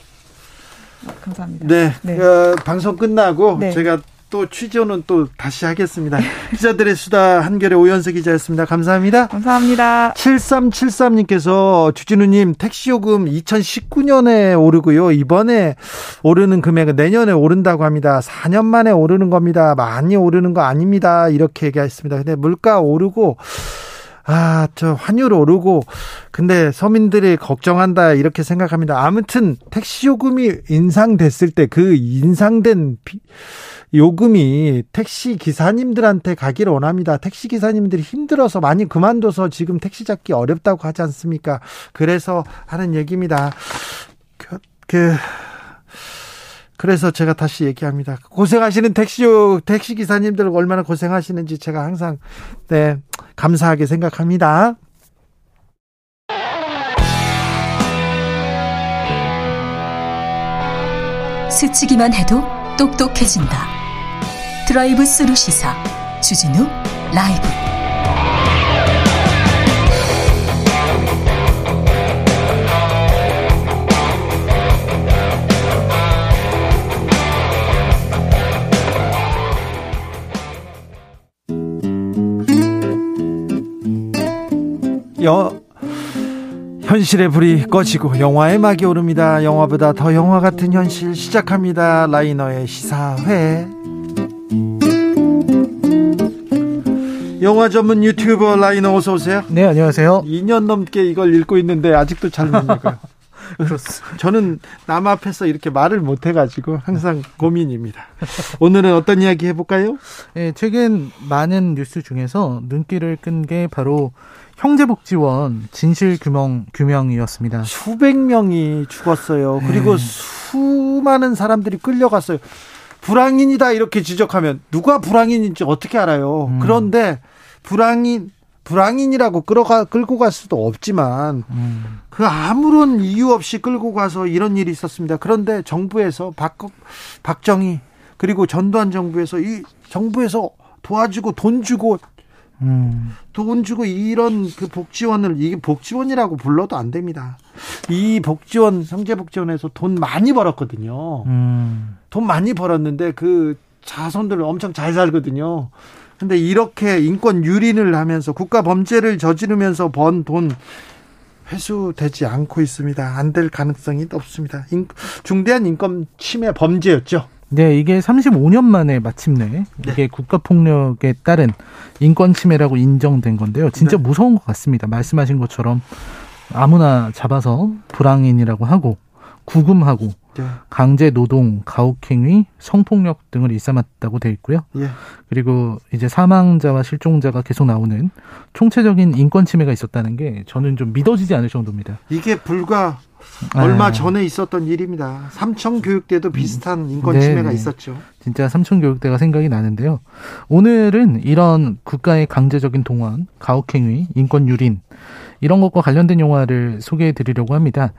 감사합니다. 네, 네. 어, 방송 끝나고 네. 제가 또 취조는 또 다시 하겠습니다. 기자들의 수다 한결의 오연서 기자였습니다. 감사합니다. 감사합니다. 7373님께서 주진우님 택시요금 2019년에 오르고요. 이번에 오르는 금액은 내년에 오른다고 합니다. 4년 만에 오르는 겁니다. 많이 오르는 거 아닙니다. 이렇게 얘기했습니다. 근데 물가 오르고 아, 저 환율 오르고 근데 서민들이 걱정한다 이렇게 생각합니다. 아무튼 택시 요금이 인상됐을 때 그 인상된 비- 요금이 택시 기사님들한테 가기를 원합니다. 택시 기사님들이 힘들어서 많이 그만둬서 지금 택시 잡기 어렵다고 하지 않습니까? 그래서 하는 얘기입니다. 그, 그 그래서 제가 다시 얘기합니다. 고생하시는 택시 택시 기사님들 얼마나 고생하시는지 제가 항상 네 감사하게 생각합니다. 스치기만 해도 똑똑해진다. 드라이브 스루 시사 주진우 라이브. 여 현실의 불이 꺼지고 영화의 막이 오릅니다. 영화보다 더 영화 같은 현실 시작합니다. 라이너의 시사회. 영화 전문 유튜버 라이너 어서 오세요. 네, 안녕하세요. 2년 넘게 이걸 읽고 있는데 아직도 잘. 그렇습니다. 저는 남 앞에서 이렇게 말을 못 해가지고 항상 고민입니다. 오늘은 어떤 이야기 해볼까요? 네, 최근 많은 뉴스 중에서 눈길을 끈 게 바로 형제복지원 진실 규명 규명이었습니다. 수백 명이 죽었어요. 그리고 수많은 사람들이 끌려갔어요. 불황인이다 이렇게 지적하면 누가 불황인인지 어떻게 알아요? 음. 그런데 불황인 불황인이라고 끌어가 끌고 갈 수도 없지만 음, 그 아무런 이유 없이 끌고 가서 이런 일이 있었습니다. 그런데 정부에서 박 박정희 그리고 전두환 정부에서 이 정부에서 도와주고 돈 주고 음, 돈 주고 이런 그 복지원을 이게 복지원이라고 불러도 안 됩니다. 이 복지원 형제 복지원에서 돈 많이 벌었거든요. 음, 돈 많이 벌었는데 그 자손들 엄청 잘 살거든요. 근데 이렇게 인권 유린을 하면서 국가 범죄를 저지르면서 번 돈 회수되지 않고 있습니다. 안 될 가능성이 높습니다. 인- 중대한 인권 침해 범죄였죠. 네, 이게 35년 만에 마침내 이게 국가폭력에 따른 인권 침해라고 인정된 건데요. 진짜 네. 무서운 것 같습니다. 말씀하신 것처럼 아무나 잡아서 불황인이라고 하고 구금하고 네. 강제 노동, 가혹행위, 성폭력 등을 일삼았다고 돼 있고요. 예. 그리고 이제 사망자와 실종자가 계속 나오는 총체적인 인권 침해가 있었다는 게 저는 좀 믿어지지 않을 정도입니다. 이게 불과 얼마 아, 전에 있었던 일입니다. 삼청 교육대도 비슷한 인권 네, 침해가 네. 있었죠. 진짜 삼촌교육대가 생각이 나는데요. 오늘은 이런 국가의 강제적인 동원, 가혹행위, 인권 유린 이런 것과 관련된 영화를 소개해 드리려고 합니다.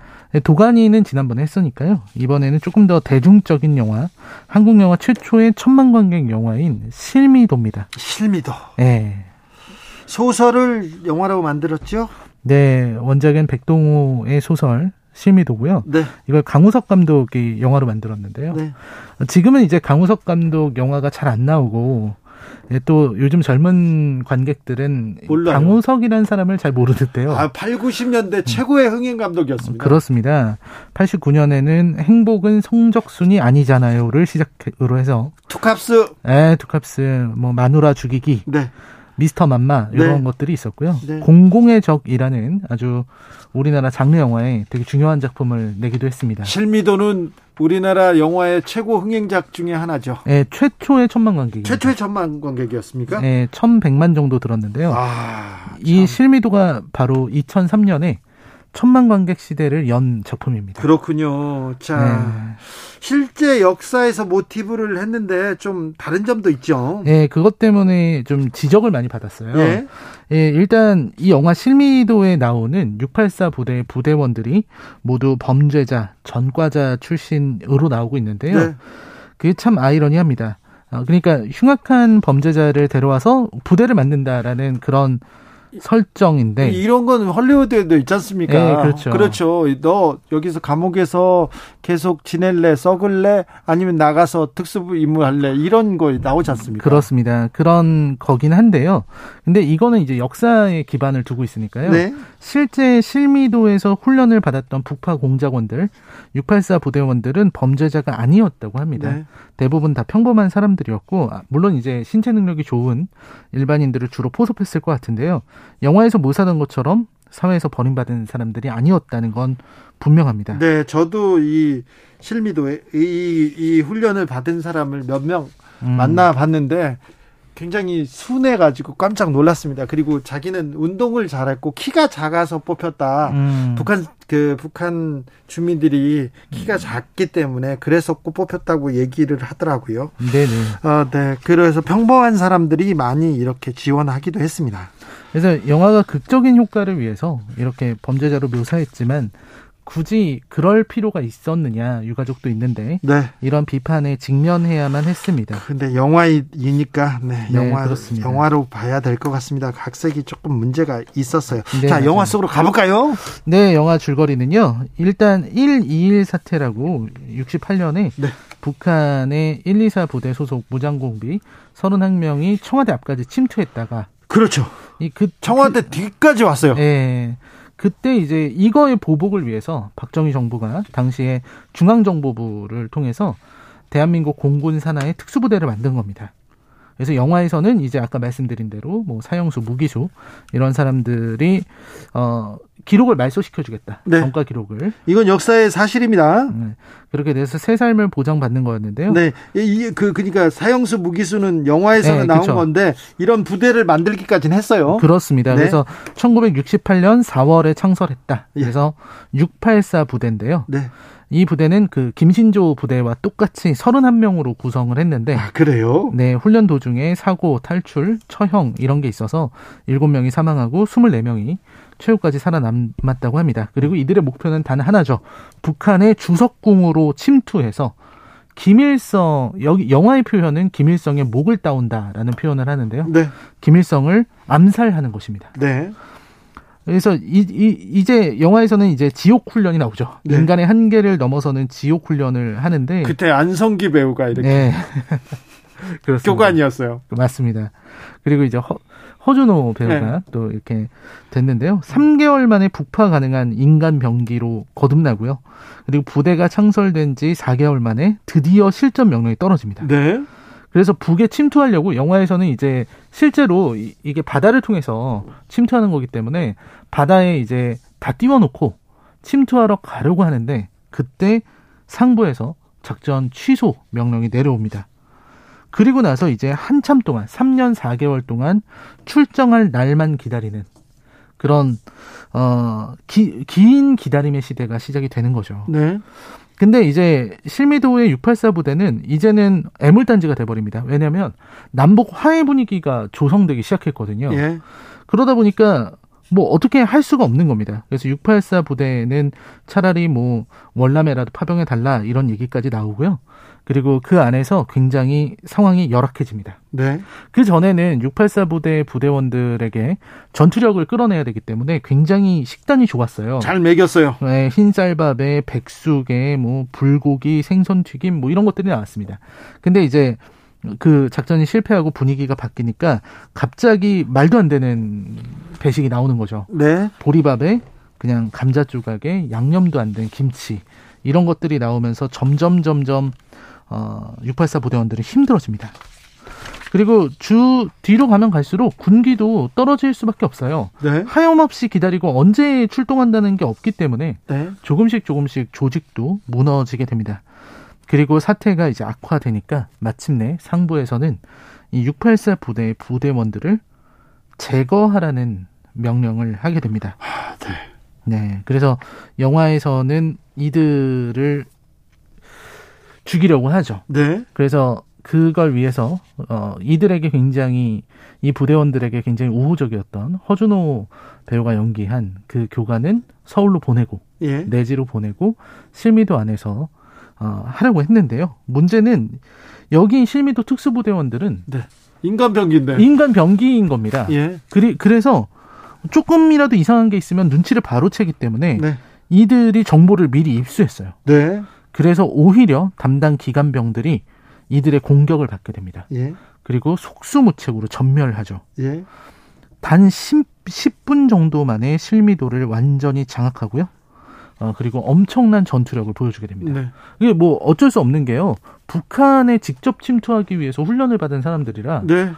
도가니는 지난번에 했으니까요. 이번에는 조금 더 대중적인 영화, 한국 영화 최초의 천만 관객 영화인 실미도입니다. 실미도. 네. 소설을 영화로 만들었죠? 네, 원작은 백동호의 소설 실미도고요. 네. 이걸 강우석 감독이 영화로 만들었는데요. 네. 지금은 이제 강우석 감독 영화가 잘 안 나오고 예, 또 요즘 젊은 관객들은 몰라요. 강우석이라는 사람을 잘 모르는데요. 아, 8, 90년대 최고의 흥행 감독이었습니다. 그렇습니다. 89년에는 행복은 성적순이 아니잖아요를 시작으로 해서 투캅스. 에 투캅스 뭐 마누라 죽이기 네. 미스터 맘마 이런 네. 것들이 있었고요. 네. 공공의 적이라는 아주 우리나라 장르 영화에 되게 중요한 작품을 내기도 했습니다. 실미도는 우리나라 영화의 최고 흥행작 중에 하나죠. 예, 최초의 천만 관객입니다. 최초의 천만 관객이었습니까? 예, 1,100만 정도 들었는데요. 아, 이 실미도가 바로 2003년에 천만 관객 시대를 연 작품입니다. 그렇군요. 자, 네. 실제 역사에서 모티브를 했는데 좀 다른 점도 있죠. 예, 그것 때문에 좀 지적을 많이 받았어요. 예. 예, 일단 이 영화 실미도에 나오는 684 부대 부대원들이 모두 범죄자, 전과자 출신으로 나오고 있는데요. 네. 그게 참 아이러니합니다. 어, 그러니까 흉악한 범죄자를 데려와서 부대를 만든다라는 그런 설정인데 이런 건 헐리우드에도 있지 않습니까? 네. 예, 그렇죠. 그렇죠. 너 여기서 감옥에서 계속 지낼래, 썩을래, 아니면 나가서 특수부 임무 할래, 이런 거 나오지 않습니까? 그렇습니다. 그런 거긴 한데요. 근데 이거는 이제 역사에 기반을 두고 있으니까요. 네. 실제 실미도에서 훈련을 받았던 북파 공작원들, 684 부대원들은 범죄자가 아니었다고 합니다. 네. 대부분 다 평범한 사람들이었고, 아, 물론 이제 신체 능력이 좋은 일반인들을 주로 포섭했을 것 같은데요. 영화에서 묘사한 것처럼 사회에서 버림받은 사람들이 아니었다는 건 분명합니다. 네, 저도 이 실미도에 이, 이 훈련을 받은 사람을 몇명 음. 만나봤는데 굉장히 순해가지고 깜짝 놀랐습니다. 그리고 자기는 운동을 잘했고 키가 작아서 뽑혔다. 음. 북한 그 북한 주민들이 키가 작기 때문에 그래서 꼭 뽑혔다고 얘기를 하더라고요. 네네. 어, 네. 그래서 평범한 사람들이 많이 이렇게 지원하기도 했습니다. 그래서 영화가 극적인 효과를 위해서 이렇게 범죄자로 묘사했지만 굳이 그럴 필요가 있었느냐 유가족도 있는데 네. 이런 비판에 직면해야만 했습니다. 근데 영화이니까 네, 네, 영화 그렇습니다. 영화로 봐야 될 것 같습니다. 각색이 조금 문제가 있었어요. 네, 자, 맞아요. 영화 속으로 가볼까요? 네, 영화 줄거리는요. 일단 121 사태라고 68년에 네. 북한의 124 부대 소속 무장공비 31명이 청와대 앞까지 침투했다가 그렇죠. 이그 청와대 뒤까지 왔어요. 예. 그때 이제 이거의 보복을 위해서 박정희 정부가 당시에 중앙정보부를 통해서 대한민국 공군 산하의 특수부대를 만든 겁니다. 그래서 영화에서는 이제 아까 말씀드린 대로 뭐 사형수, 무기수 이런 사람들이 어 기록을 말소시켜주겠다. 네. 전과 기록을 이건 역사의 사실입니다. 네. 그렇게 돼서 새 삶을 보장받는 거였는데요. 네, 이게 그 그러니까 사형수 무기수는 영화에서는 네, 나온 그쵸. 건데 이런 부대를 만들기까지는 했어요. 그렇습니다. 네. 그래서 1968년 4월에 창설했다. 예. 그래서 684 부대인데요. 네. 이 부대는 그 김신조 부대와 똑같이 31명으로 구성을 했는데 아, 그래요? 네, 훈련 도중에 사고, 탈출, 처형 이런 게 있어서 7명이 사망하고 24명이 최후까지 살아남았다고 합니다. 그리고 이들의 목표는 단 하나죠. 북한의 주석궁으로 침투해서 김일성 여기 영화의 표현은 김일성의 목을 따온다라는 표현을 하는데요. 네. 김일성을 암살하는 것입니다. 네. 그래서 이, 이 이제 영화에서는 이제 지옥 훈련이 나오죠. 네. 인간의 한계를 넘어서는 지옥 훈련을 하는데 그때 안성기 배우가 이렇게 네. 교관이었어요. 맞습니다. 그리고 이제 허, 허준호 배우가 네. 또 이렇게 됐는데요. 3개월 만에 북파 가능한 인간 병기로 거듭나고요. 그리고 부대가 창설된 지 4개월 만에 드디어 실전 명령이 떨어집니다. 네. 그래서 북에 침투하려고 영화에서는 이제 실제로 이- 이게 바다를 통해서 침투하는 거기 때문에 바다에 이제 다 띄워놓고 침투하러 가려고 하는데 그때 상부에서 작전 취소 명령이 내려옵니다. 그리고 나서 이제 한참 동안 3년 4개월 동안 출정할 날만 기다리는 그런 어 기, 긴 기다림의 시대가 시작이 되는 거죠. 네. 근데 이제 실미도의 684 부대는 이제는 애물단지가 돼버립니다. 왜냐하면 남북 화해 분위기가 조성되기 시작했거든요. 예. 그러다 보니까 뭐 어떻게 할 수가 없는 겁니다. 그래서 684 부대는 차라리 뭐 월남에라도 파병해 달라 이런 얘기까지 나오고요. 그리고 그 안에서 굉장히 상황이 열악해집니다. 네. 그 전에는 684 부대 부대원들에게 전투력을 끌어내야 되기 때문에 굉장히 식단이 좋았어요. 잘 먹였어요. 네, 흰쌀밥에 백숙에 뭐 불고기, 생선 튀김 뭐 이런 것들이 나왔습니다. 근데 이제 그 작전이 실패하고 분위기가 바뀌니까 갑자기 말도 안 되는 배식이 나오는 거죠. 네. 보리밥에 그냥 감자 조각에 양념도 안 된 김치 이런 것들이 나오면서 점점 점점 어, 684 부대원들이 힘들어집니다. 그리고 주 뒤로 가면 갈수록 군기도 떨어질 수밖에 없어요. 네. 하염없이 기다리고 언제 출동한다는 게 없기 때문에 네. 조금씩 조금씩 조직도 무너지게 됩니다. 그리고 사태가 이제 악화되니까 마침내 상부에서는 이 684 부대의 부대원들을 제거하라는 명령을 하게 됩니다. 아, 네. 네. 그래서 영화에서는 이들을 죽이려고 하죠. 네. 그래서 그걸 위해서 어 이들에게 굉장히 이 부대원들에게 굉장히 우호적이었던 허준호 배우가 연기한 그 교관은 서울로 보내고 예. 내지로 보내고 실미도 안에서 어 하려고 했는데요. 문제는 여기 실미도 특수부대원들은 인간 병기인데. 인간 병기인 겁니다. 예. 그리, 그래서 조금이라도 이상한 게 있으면 눈치를 바로 채기 때문에 네. 이들이 정보를 미리 입수했어요. 네. 그래서 오히려 담당 기관병들이 이들의 공격을 받게 됩니다. 예. 그리고 속수무책으로 전멸하죠. 예. 단 10, 10분 정도 만에 실미도를 완전히 장악하고요. 어, 그리고 엄청난 전투력을 보여주게 됩니다. 네. 이게 뭐 어쩔 수 없는 게요. 북한에 직접 침투하기 위해서 훈련을 받은 사람들이라 네.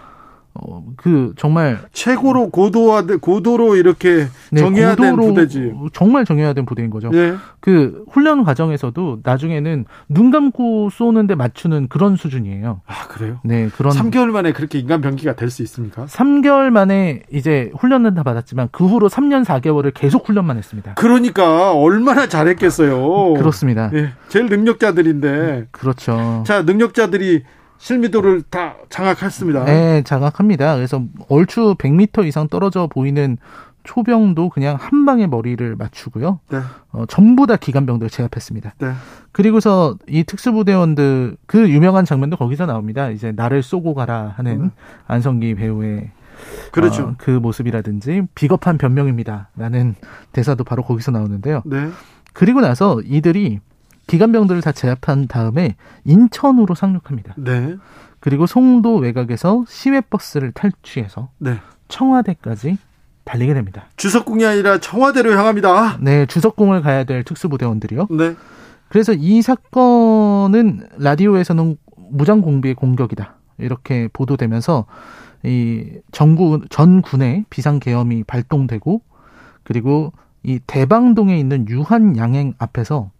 어, 그 정말 최고로 고도화 고도로 이렇게 네, 정해야된 부대지. 정말 정해야 된 부대인 거죠. 네. 그 훈련 과정에서도 나중에는 눈 감고 쏘는데 맞추는 그런 수준이에요. 아, 그래요? 네, 그런 3개월 만에 그렇게 인간 병기가 될 수 있습니까? 3개월 만에 이제 훈련은 다 받았지만 그 후로 3년 4개월을 계속 훈련만 했습니다. 그러니까 얼마나 잘했겠어요. 그렇습니다. 예. 제일 능력자들인데. 그렇죠. 자, 능력자들이 실미도를 다 장악했습니다. 네, 장악합니다. 그래서 얼추 100m 이상 떨어져 보이는 초병도 그냥 한 방에 머리를 맞추고요. 네. 어, 전부 다 기관병들 제압했습니다. 네. 그리고서 이 특수부대원들 그 유명한 장면도 거기서 나옵니다. 이제 나를 쏘고 가라 하는 음. 안성기 배우의 그렇죠. 어, 그 모습이라든지 비겁한 변명입니다라는 대사도 바로 거기서 나오는데요. 네. 그리고 나서 이들이 기관병들을 다 제압한 다음에 인천으로 상륙합니다. 네. 그리고 송도 외곽에서 시외버스를 탈취해서 네. 청와대까지 달리게 됩니다. 주석궁이 아니라 청와대로 향합니다. 네, 주석궁을 가야 될 특수부대원들이요. 네. 그래서 이 사건은 라디오에서는 무장 공비의 공격이다. 이렇게 보도되면서 이 전군 전군의 비상 계엄이 발동되고 그리고 이 대방동에 있는 유한 양행 앞에서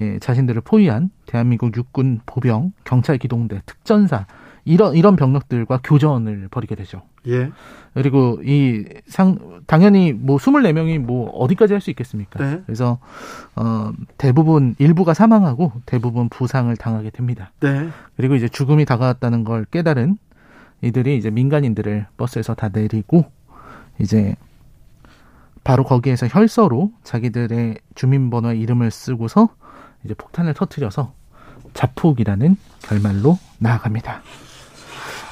예, 자신들을 포위한 대한민국 육군 보병, 경찰 기동대, 특전사 이런 이런 병력들과 교전을 벌이게 되죠. 예. 그리고 이 상 당연히 뭐 24명이 뭐 어디까지 할 수 있겠습니까? 네. 그래서 어 대부분 일부가 사망하고 대부분 부상을 당하게 됩니다. 네. 그리고 이제 죽음이 다가왔다는 걸 깨달은 이들이 이제 민간인들을 버스에서 다 내리고 이제 바로 거기에서 혈서로 자기들의 주민번호와 이름을 쓰고서 이제 폭탄을 터트려서 자폭이라는 결말로 나아갑니다.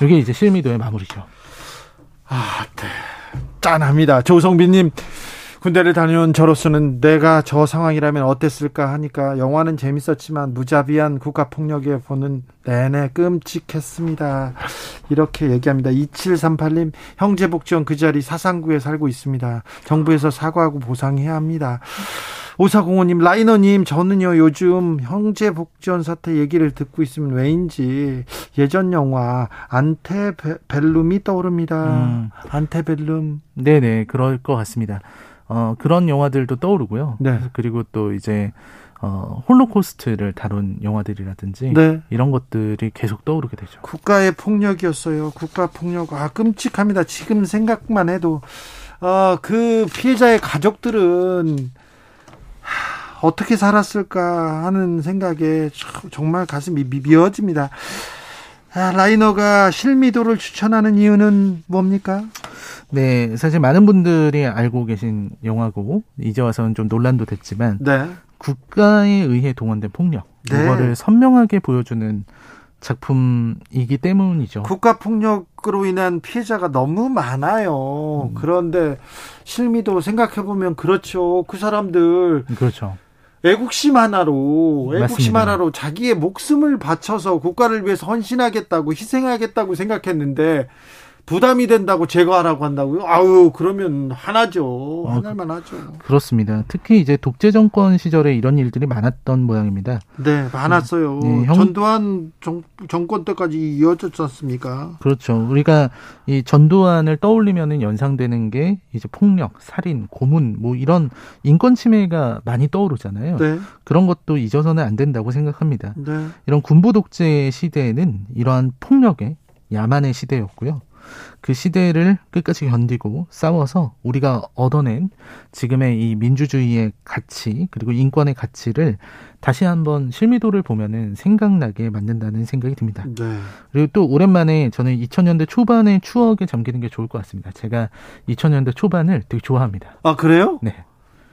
이게 이제 실미도의 마무리죠. 아, 네. 짠합니다. 조성빈님, 군대를 다녀온 저로서는 내가 저 상황이라면 어땠을까 하니까 영화는 재밌었지만 무자비한 국가폭력에 보는 내내 끔찍했습니다. 이렇게 얘기합니다. 2738님, 형제복지원 그 자리 사상구에 살고 있습니다. 정부에서 사과하고 보상해야 합니다. 오사공호님, 라이너님, 저는요, 요즘 형제 복지원 사태 얘기를 듣고 있으면 왜인지 예전 영화 안테벨룸이 떠오릅니다. 음. 안테벨룸. 네네, 그럴 것 같습니다. 어, 그런 영화들도 떠오르고요. 네. 그리고 또 이제, 어, 홀로코스트를 다룬 영화들이라든지 네. 이런 것들이 계속 떠오르게 되죠. 국가의 폭력이었어요. 국가 폭력. 아, 끔찍합니다. 지금 생각만 해도. 어, 그 피해자의 가족들은 하, 어떻게 살았을까 하는 생각에 참- 정말 가슴이 미- 미어집니다. 아, 라이너가 실미도를 추천하는 이유는 뭡니까? 네, 사실 많은 분들이 알고 계신 영화고, 이제 와서는 좀 논란도 됐지만, 네. 국가에 의해 동원된 폭력, 네. 이거를 선명하게 보여주는 작품이기 때문이죠. 국가 폭력으로 인한 피해자가 너무 많아요. 그런데 실미도 생각해 보면 그렇죠. 그 사람들 그렇죠. 애국심 하나로 애국심 맞습니다. 하나로 자기의 목숨을 바쳐서 국가를 위해서 헌신하겠다고 희생하겠다고 생각했는데 부담이 된다고 제거하라고 한다고요? 아유, 그러면 화나죠. 아, 화날만 하죠. 그렇습니다. 특히 이제 독재 정권 시절에 이런 일들이 많았던 모양입니다. 네, 많았어요. 네, 형- 전두환 정, 정권 때까지 이어졌지 않습니까? 그렇죠. 우리가 이 전두환을 떠올리면은 연상되는 게 이제 폭력, 살인, 고문 뭐 이런 인권 침해가 많이 떠오르잖아요. 네, 그런 것도 잊어서는 안 된다고 생각합니다. 네. 이런 군부 독재 시대에는 이러한 폭력의 야만의 시대였고요. 그 시대를 끝까지 견디고 싸워서 우리가 얻어낸 지금의 이 민주주의의 가치 그리고 인권의 가치를 다시 한번 실미도를 보면은 생각나게 만든다는 생각이 듭니다. 네. 그리고 또 오랜만에 저는 2000년대 초반의 추억에 잠기는 게 좋을 것 같습니다. 제가 2000년대 초반을 되게 좋아합니다. 아, 그래요? 네.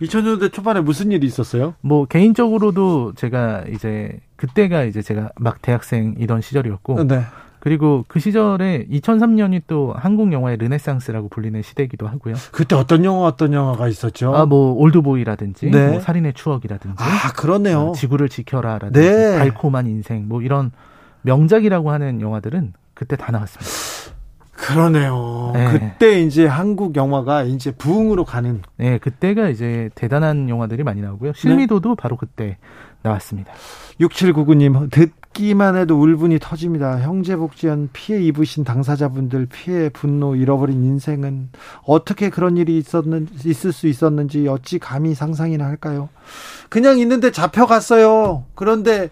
2000년대 초반에 무슨 일이 있었어요? 뭐 개인적으로도 제가 이제 그때가 이제 제가 막 대학생이던 시절이었고 네. 그리고 그 시절에 2003년이 또 한국 영화의 르네상스라고 불리는 시대이기도 하고요. 그때 어떤 영화, 어떤 영화가 있었죠? 아 뭐 올드보이라든지 네. 뭐 살인의 추억이라든지 아, 그러네요. 어, 지구를 지켜라라든지 네. 달콤한 인생 뭐 이런 명작이라고 하는 영화들은 그때 다 나왔습니다. 그러네요. 네. 그때 이제 한국 영화가 이제 부흥으로 가는. 네, 그때가 이제 대단한 영화들이 많이 나오고요. 실미도도 바로 그때 나왔습니다. 6799님, 듣기만 해도 울분이 터집니다. 형제복지원 피해 입으신 당사자분들 피해, 분노, 잃어버린 인생은 어떻게 그런 일이 있었는, 있을 수 있었는지 어찌 감히 상상이나 할까요? 그냥 있는데 잡혀갔어요. 그런데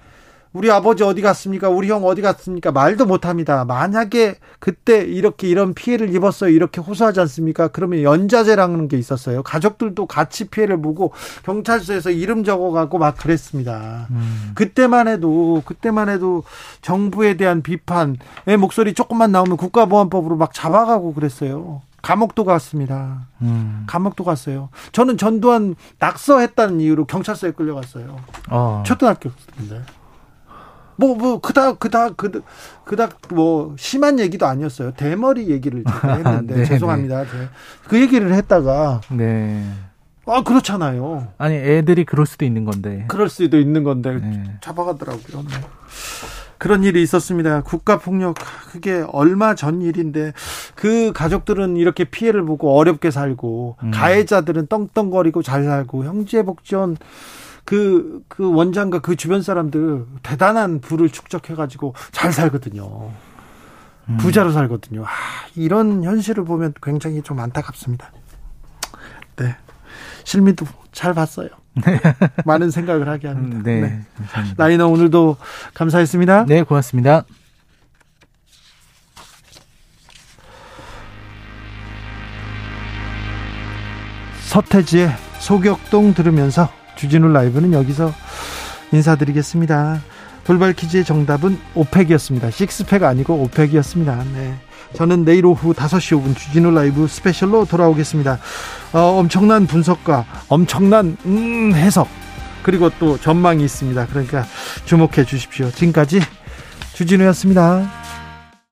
우리 아버지 어디 갔습니까? 우리 형 어디 갔습니까? 말도 못 합니다. 만약에 그때 이렇게 이런 피해를 입었어요. 이렇게 호소하지 않습니까? 그러면 연자제라는 게 있었어요. 가족들도 같이 피해를 보고 경찰서에서 이름 적어가고 막 그랬습니다. 그때만 해도 그때만 해도 정부에 대한 비판의 목소리 조금만 나오면 국가보안법으로 막 잡아가고 그랬어요. 감옥도 갔습니다. 음. 감옥도 갔어요. 저는 전두환 낙서했다는 이유로 경찰서에 끌려갔어요. 어. 초등학교 때인데. 뭐, 뭐, 그닥, 그닥, 그닥, 그닥, 뭐, 심한 얘기도 아니었어요. 대머리 얘기를 제가 했는데, 네, 죄송합니다. 제- 그 얘기를 했다가, 네. 아, 그렇잖아요. 아니 애들이 그럴 수도 있는 건데. 그럴 수도 있는 건데, 네. 잡아가더라고요. 네. 그런 일이 있었습니다. 국가폭력, 그게 얼마 전 일인데, 그 가족들은 이렇게 피해를 보고 어렵게 살고, 음. 가해자들은 떵떵거리고 잘 살고, 형제복지원, 그, 그 원장과 그 주변 사람들 대단한 부를 축적해가지고 잘 살거든요. 음. 부자로 살거든요. 아, 이런 현실을 보면 굉장히 좀 안타깝습니다. 네. 실미도 잘 봤어요. 많은 생각을 하게 합니다. 음, 네. 네. 라이너 오늘도 감사했습니다. 네, 고맙습니다. 서태지의 소격동 들으면서 주진우 라이브는 여기서 인사드리겠습니다. 돌발 퀴즈의 정답은 오펙이었습니다. 식스팩 아니고 오펙이었습니다. 네. 저는 내일 오후 5시 5분 주진우 라이브 스페셜로 돌아오겠습니다. 어, 엄청난 분석과 엄청난 음, 해석 그리고 또 전망이 있습니다. 그러니까 주목해 주십시오. 지금까지 주진우였습니다.